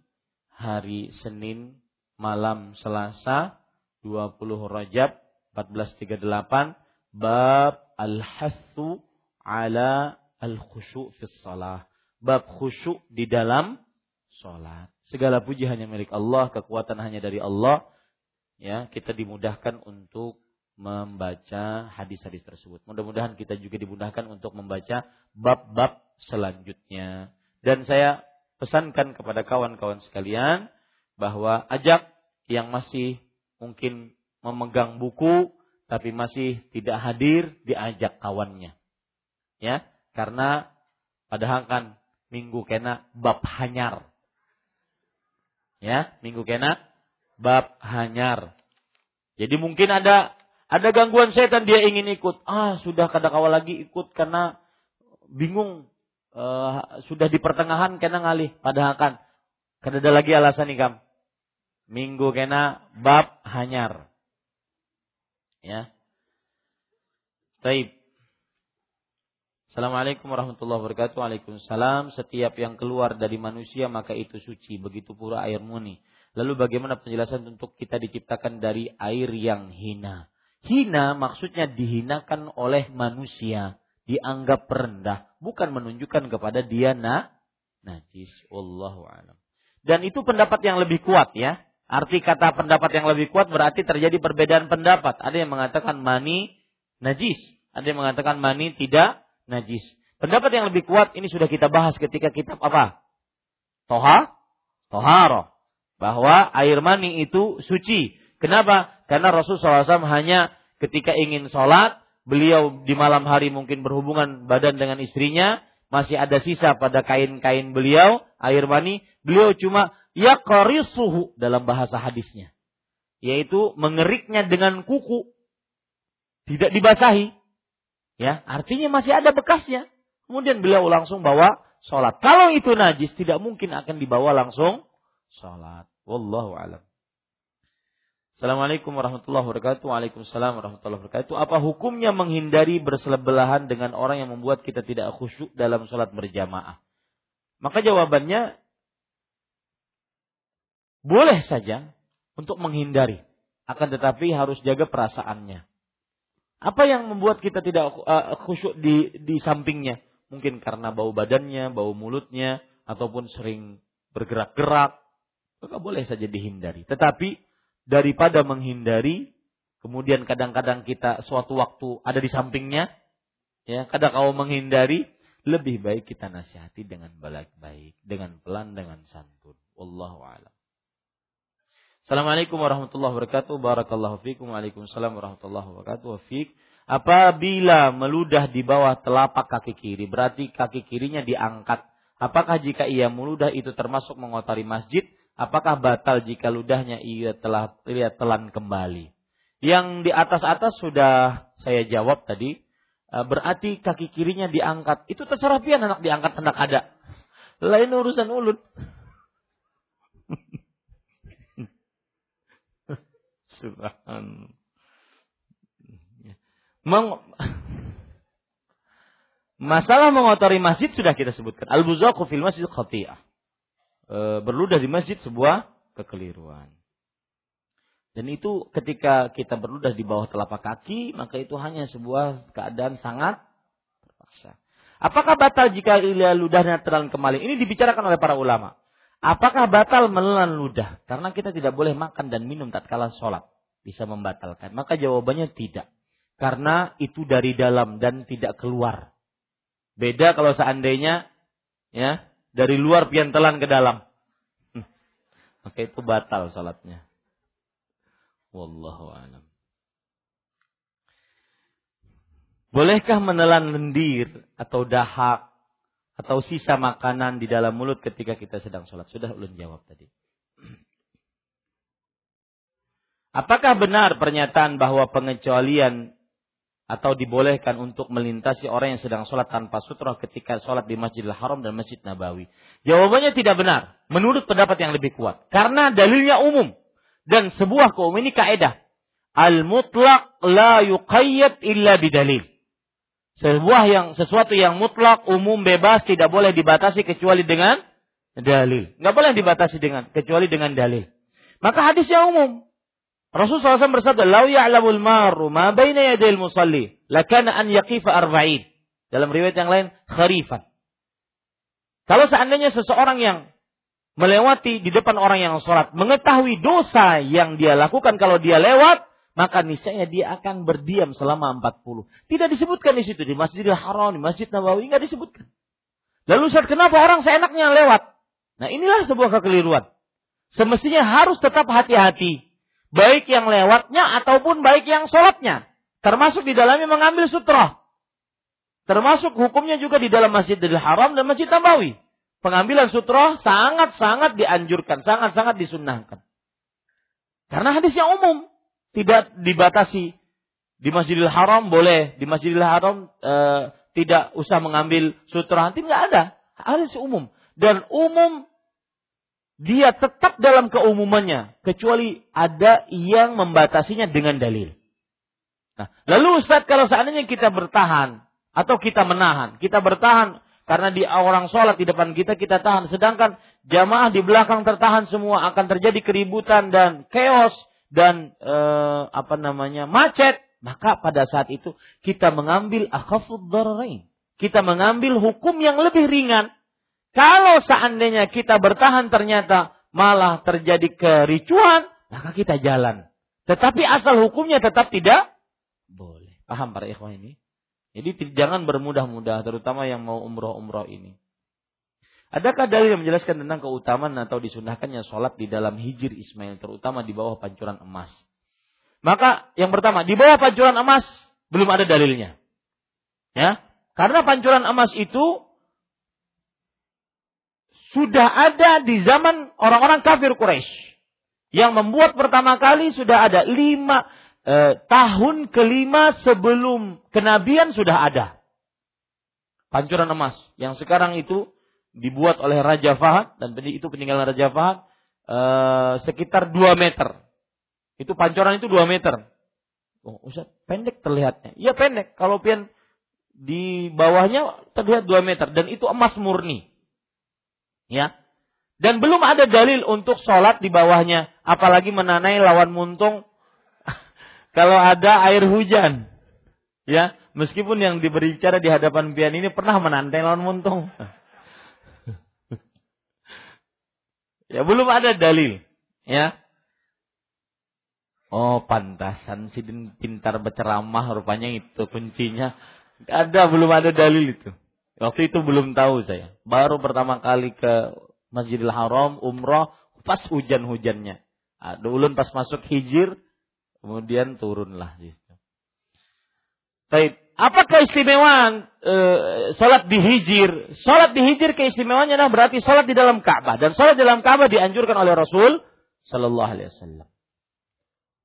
hari Senin malam Selasa 20 Rajab 1438 bab al-hathu ala al-khusyu' fi shalah. Bab khusyuk di dalam salat. Segala puji hanya milik Allah, kekuatan hanya dari Allah. Ya, kita dimudahkan untuk membaca hadis-hadis tersebut. Mudah-mudahan kita juga dimudahkan untuk membaca bab-bab selanjutnya. Dan saya pesankan kepada kawan-kawan sekalian bahwa ajak yang masih mungkin memegang buku tapi masih tidak hadir diajak kawannya. Ya, karena padahal kan minggu kena bab hanyar. Ya, minggu kena bab hanyar. Jadi mungkin ada ada gangguan setan dia ingin ikut. Ah, sudah kada kawal lagi ikut karena bingung uh, sudah di pertengahan kena ngalih padahal kan kada ada lagi alasan nih kam. Minggu kena bab hanyar. Ya. Taib. Assalamualaikum warahmatullahi wabarakatuh. Waalaikumsalam. Setiap yang keluar dari manusia maka itu suci. Begitu pura air muni. Lalu bagaimana penjelasan untuk kita diciptakan dari air yang hina? Hina maksudnya dihinakan oleh manusia, dianggap rendah, bukan menunjukkan kepada dia na najis. Wallahu alam. Dan itu pendapat yang lebih kuat ya. Arti kata pendapat yang lebih kuat berarti terjadi perbedaan pendapat. Ada yang mengatakan mani najis, ada yang mengatakan mani tidak najis. Pendapat yang lebih kuat ini sudah kita bahas ketika kitab apa? Toha, toharo. Bahwa air mani itu suci. Kenapa? Karena Rasulullah SAW hanya ketika ingin sholat, beliau di malam hari mungkin berhubungan badan dengan istrinya, masih ada sisa pada kain-kain beliau, air mani, beliau cuma yaqrisuhu dalam bahasa hadisnya. Yaitu mengeriknya dengan kuku. Tidak dibasahi. Ya, artinya masih ada bekasnya. Kemudian beliau langsung bawa sholat. Kalau itu najis, tidak mungkin akan dibawa langsung sholat. Wallahu alam. Assalamualaikum warahmatullahi wabarakatuh. Waalaikumsalam warahmatullahi wabarakatuh. Apa hukumnya menghindari bersebelahan dengan orang yang membuat kita tidak khusyuk dalam sholat berjamaah? Maka jawabannya boleh saja untuk menghindari. Akan tetapi harus jaga perasaannya. Apa yang membuat kita tidak uh, khusyuk di, di sampingnya? Mungkin karena bau badannya, bau mulutnya, ataupun sering bergerak-gerak. Maka boleh saja dihindari. Tetapi daripada menghindari kemudian kadang-kadang kita suatu waktu ada di sampingnya ya kadang kau menghindari lebih baik kita nasihati dengan baik-baik dengan pelan dengan santun wallahu alam Assalamualaikum warahmatullahi wabarakatuh barakallahu fikum waalaikumsalam warahmatullahi wabarakatuh Fik apabila meludah di bawah telapak kaki kiri berarti kaki kirinya diangkat apakah jika ia meludah itu termasuk mengotori masjid apakah batal jika ludahnya ia telah ia telan kembali? Yang di atas-atas sudah saya jawab tadi, e, berarti kaki kirinya diangkat. Itu terserah pian anak diangkat hendak ada. Lain urusan ulut. Subhan. Meng Masalah mengotori masjid sudah kita sebutkan. Al-buzaku fil masjid khati'ah e, berludah di masjid sebuah kekeliruan. Dan itu ketika kita berludah di bawah telapak kaki, maka itu hanya sebuah keadaan sangat terpaksa. Apakah batal jika ludahnya terlalu kembali? Ini dibicarakan oleh para ulama. Apakah batal menelan ludah? Karena kita tidak boleh makan dan minum tatkala sholat. Bisa membatalkan. Maka jawabannya tidak. Karena itu dari dalam dan tidak keluar. Beda kalau seandainya ya dari luar pian telan ke dalam. Hmm. Maka itu batal salatnya. Wallahu alam. Bolehkah menelan lendir atau dahak atau sisa makanan di dalam mulut ketika kita sedang sholat? Sudah ulun jawab tadi. Apakah benar pernyataan bahwa pengecualian atau dibolehkan untuk melintasi orang yang sedang sholat tanpa sutra ketika sholat di Masjidil Haram dan Masjid Nabawi? Jawabannya tidak benar. Menurut pendapat yang lebih kuat. Karena dalilnya umum. Dan sebuah kaum ini kaedah. Al-mutlak la yuqayyad illa bidalil. Sebuah yang sesuatu yang mutlak, umum, bebas, tidak boleh dibatasi kecuali dengan dalil. Nggak boleh dibatasi dengan kecuali dengan dalil. Maka hadisnya umum. Rasulullah SAW bersabda, "Lau ya'lamul maru ma baina yadayil musalli, lakana an yaqifa arba'in. Dalam riwayat yang lain, kharifan. Kalau seandainya seseorang yang melewati di depan orang yang sholat, mengetahui dosa yang dia lakukan kalau dia lewat, maka niscaya dia akan berdiam selama 40. Tidak disebutkan di situ, di Masjidil Haram, di Masjid Nabawi, nggak disebutkan. Lalu Ustaz, kenapa orang seenaknya lewat? Nah inilah sebuah kekeliruan. Semestinya harus tetap hati-hati. Baik yang lewatnya ataupun baik yang sholatnya. Termasuk di dalamnya mengambil sutra. Termasuk hukumnya juga di dalam Masjidil Haram dan Masjid Nabawi. Pengambilan sutra sangat-sangat dianjurkan, sangat-sangat disunnahkan. Karena hadis yang umum tidak dibatasi. Di Masjidil Haram boleh, di Masjidil Haram e, tidak usah mengambil sutra. Nanti nggak ada. Hadis umum. Dan umum dia tetap dalam keumumannya kecuali ada yang membatasinya dengan dalil. Nah, lalu Ustaz kalau seandainya kita bertahan atau kita menahan. Kita bertahan karena di orang sholat di depan kita kita tahan. Sedangkan jamaah di belakang tertahan semua akan terjadi keributan dan chaos dan eh, apa namanya macet. Maka pada saat itu kita mengambil akhafud dararain. Kita mengambil hukum yang lebih ringan. Kalau seandainya kita bertahan ternyata malah terjadi kericuan, maka kita jalan. Tetapi asal hukumnya tetap tidak boleh. Paham para ikhwan ini? Jadi jangan bermudah-mudah, terutama yang mau umroh-umroh ini. Adakah dalil yang menjelaskan tentang keutamaan atau disunahkannya sholat di dalam hijir Ismail, terutama di bawah pancuran emas? Maka yang pertama, di bawah pancuran emas belum ada dalilnya. Ya, karena pancuran emas itu sudah ada di zaman orang-orang kafir Quraisy. Yang membuat pertama kali sudah ada lima eh, tahun kelima sebelum kenabian sudah ada. Pancuran emas yang sekarang itu dibuat oleh Raja Fahad dan itu peninggalan Raja Fahad eh, sekitar 2 meter. Itu pancuran itu 2 meter. Oh, Ustaz, pendek terlihatnya. Iya pendek. Kalau pian di bawahnya terlihat 2 meter dan itu emas murni. Ya. Dan belum ada dalil untuk sholat di bawahnya. Apalagi menanai lawan muntung kalau ada air hujan. Ya, meskipun yang diberi bicara di hadapan pian ini pernah menantai lawan muntung. Ya, belum ada dalil. Ya. Oh, pantasan Sidin pintar berceramah rupanya itu kuncinya. Ada belum ada dalil itu. Waktu itu belum tahu saya. Baru pertama kali ke Masjidil Haram umroh pas hujan-hujannya. Ada ulun pas masuk hijir Kemudian turunlah gitu. Baik, apa keistimewaan e, salat di hijir? Salat di hijir keistimewaannya adalah berarti salat di dalam Ka'bah dan salat di dalam Ka'bah dianjurkan oleh Rasul sallallahu alaihi wasallam.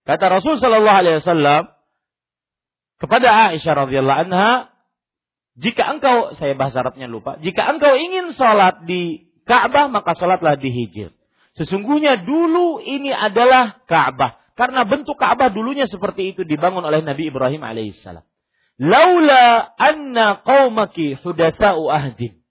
Kata Rasul sallallahu alaihi wasallam kepada Aisyah radhiyallahu anha, jika engkau saya bahasa Arabnya lupa, jika engkau ingin salat di Ka'bah maka salatlah di hijir. Sesungguhnya dulu ini adalah Ka'bah karena bentuk Ka'bah dulunya seperti itu dibangun oleh Nabi Ibrahim alaihissalam. Laula anna qaumaki hudatsa'u ahdin.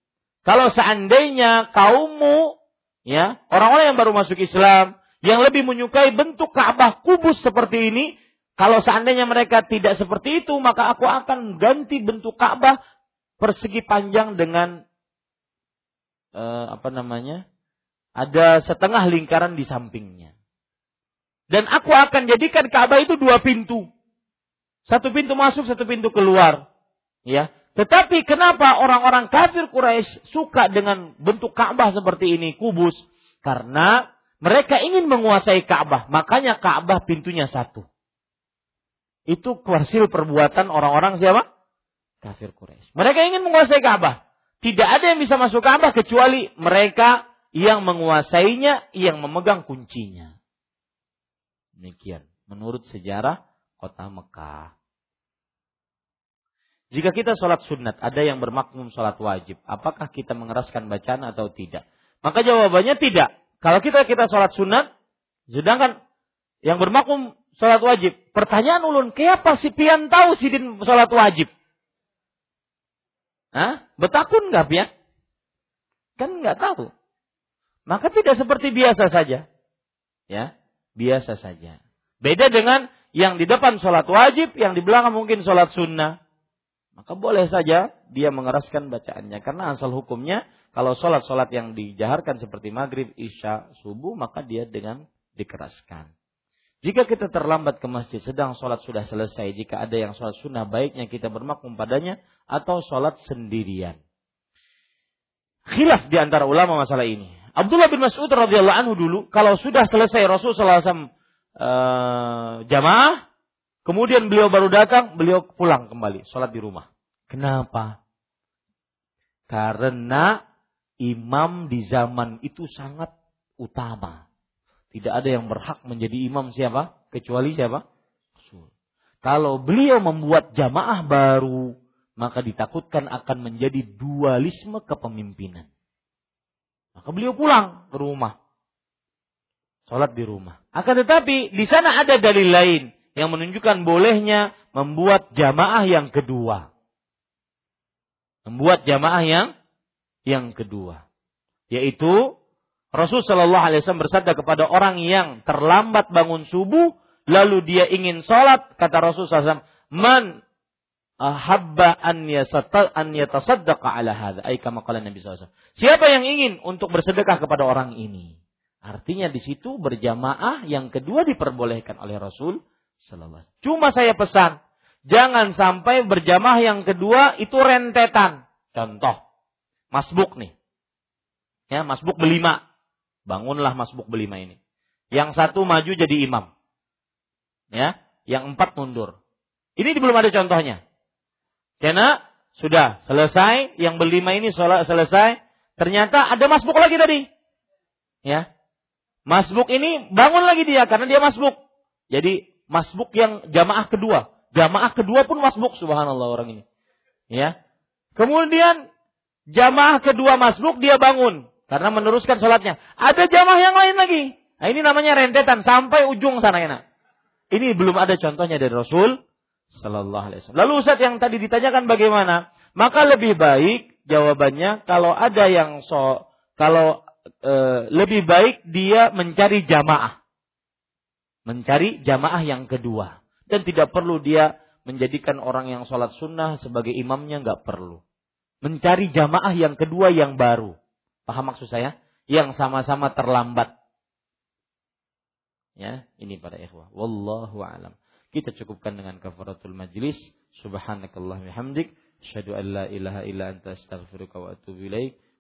Kalau seandainya kaummu ya, orang-orang yang baru masuk Islam yang lebih menyukai bentuk Ka'bah kubus seperti ini, kalau seandainya mereka tidak seperti itu, maka aku akan ganti bentuk Ka'bah persegi panjang dengan uh, apa namanya? Ada setengah lingkaran di sampingnya. Dan aku akan jadikan Ka'bah itu dua pintu. Satu pintu masuk, satu pintu keluar. Ya. Tetapi kenapa orang-orang kafir Quraisy suka dengan bentuk Ka'bah seperti ini, kubus? Karena mereka ingin menguasai Ka'bah, makanya Ka'bah pintunya satu. Itu kuasil perbuatan orang-orang siapa? Kafir Quraisy. Mereka ingin menguasai Ka'bah. Tidak ada yang bisa masuk Ka'bah kecuali mereka yang menguasainya, yang memegang kuncinya. Demikian. Menurut sejarah kota Mekah. Jika kita sholat sunat, ada yang bermakmum sholat wajib. Apakah kita mengeraskan bacaan atau tidak? Maka jawabannya tidak. Kalau kita kita sholat sunat, sedangkan yang bermakmum sholat wajib. Pertanyaan ulun, kenapa si pian tahu sidin sholat wajib? Hah? Betakun nggak pian? Kan nggak tahu. Maka tidak seperti biasa saja. Ya, biasa saja. Beda dengan yang di depan sholat wajib, yang di belakang mungkin sholat sunnah. Maka boleh saja dia mengeraskan bacaannya. Karena asal hukumnya kalau sholat-sholat yang dijaharkan seperti maghrib, isya, subuh, maka dia dengan dikeraskan. Jika kita terlambat ke masjid, sedang sholat sudah selesai. Jika ada yang sholat sunnah, baiknya kita bermakmum padanya atau sholat sendirian. Khilaf di antara ulama masalah ini. Abdullah bin Mas'ud radhiyallahu anhu dulu, kalau sudah selesai Rasulullah SAW uh, jamaah, kemudian beliau baru datang, beliau pulang kembali, sholat di rumah. Kenapa? Karena imam di zaman itu sangat utama. Tidak ada yang berhak menjadi imam siapa? Kecuali siapa? Rasul. Kalau beliau membuat jamaah baru, maka ditakutkan akan menjadi dualisme kepemimpinan. Maka beliau pulang ke rumah. Sholat di rumah. Akan tetapi di sana ada dalil lain yang menunjukkan bolehnya membuat jamaah yang kedua. Membuat jamaah yang yang kedua. Yaitu Rasul Shallallahu Alaihi Wasallam bersabda kepada orang yang terlambat bangun subuh, lalu dia ingin sholat, kata Rasul SAW, man ahabba an yasata an yatasaddaqa ala hadza ay kama qala Nabi SAW. Siapa yang ingin untuk bersedekah kepada orang ini? Artinya di situ berjamaah yang kedua diperbolehkan oleh Rasul sallallahu Cuma saya pesan, jangan sampai berjamaah yang kedua itu rentetan. Contoh, masbuk nih. Ya, masbuk berlima. Bangunlah masbuk berlima ini. Yang satu maju jadi imam. Ya, yang empat mundur. Ini belum ada contohnya. Karena sudah selesai, yang berlima ini selesai, ternyata ada masbuk lagi tadi. Ya. Masbuk ini bangun lagi dia karena dia masbuk. Jadi masbuk yang jamaah kedua. Jamaah kedua pun masbuk subhanallah orang ini. Ya. Kemudian jamaah kedua masbuk dia bangun karena meneruskan sholatnya. Ada jamaah yang lain lagi. Nah, ini namanya rentetan sampai ujung sana enak. Ini belum ada contohnya dari Rasul Sallallahu Alaihi Wasallam. Lalu Ustaz yang tadi ditanyakan bagaimana? Maka lebih baik jawabannya kalau ada yang so kalau e, lebih baik dia mencari jamaah, mencari jamaah yang kedua dan tidak perlu dia menjadikan orang yang sholat sunnah sebagai imamnya nggak perlu. Mencari jamaah yang kedua yang baru. Paham maksud saya? Yang sama-sama terlambat. Ya, ini pada ikhwah. Wallahu a'lam. Kita cukupkan dengan kafaratul majlis. Subhanakallah hamdik. Asyhadu an la ilaha illa anta astaghfiruka wa atubu ilaik.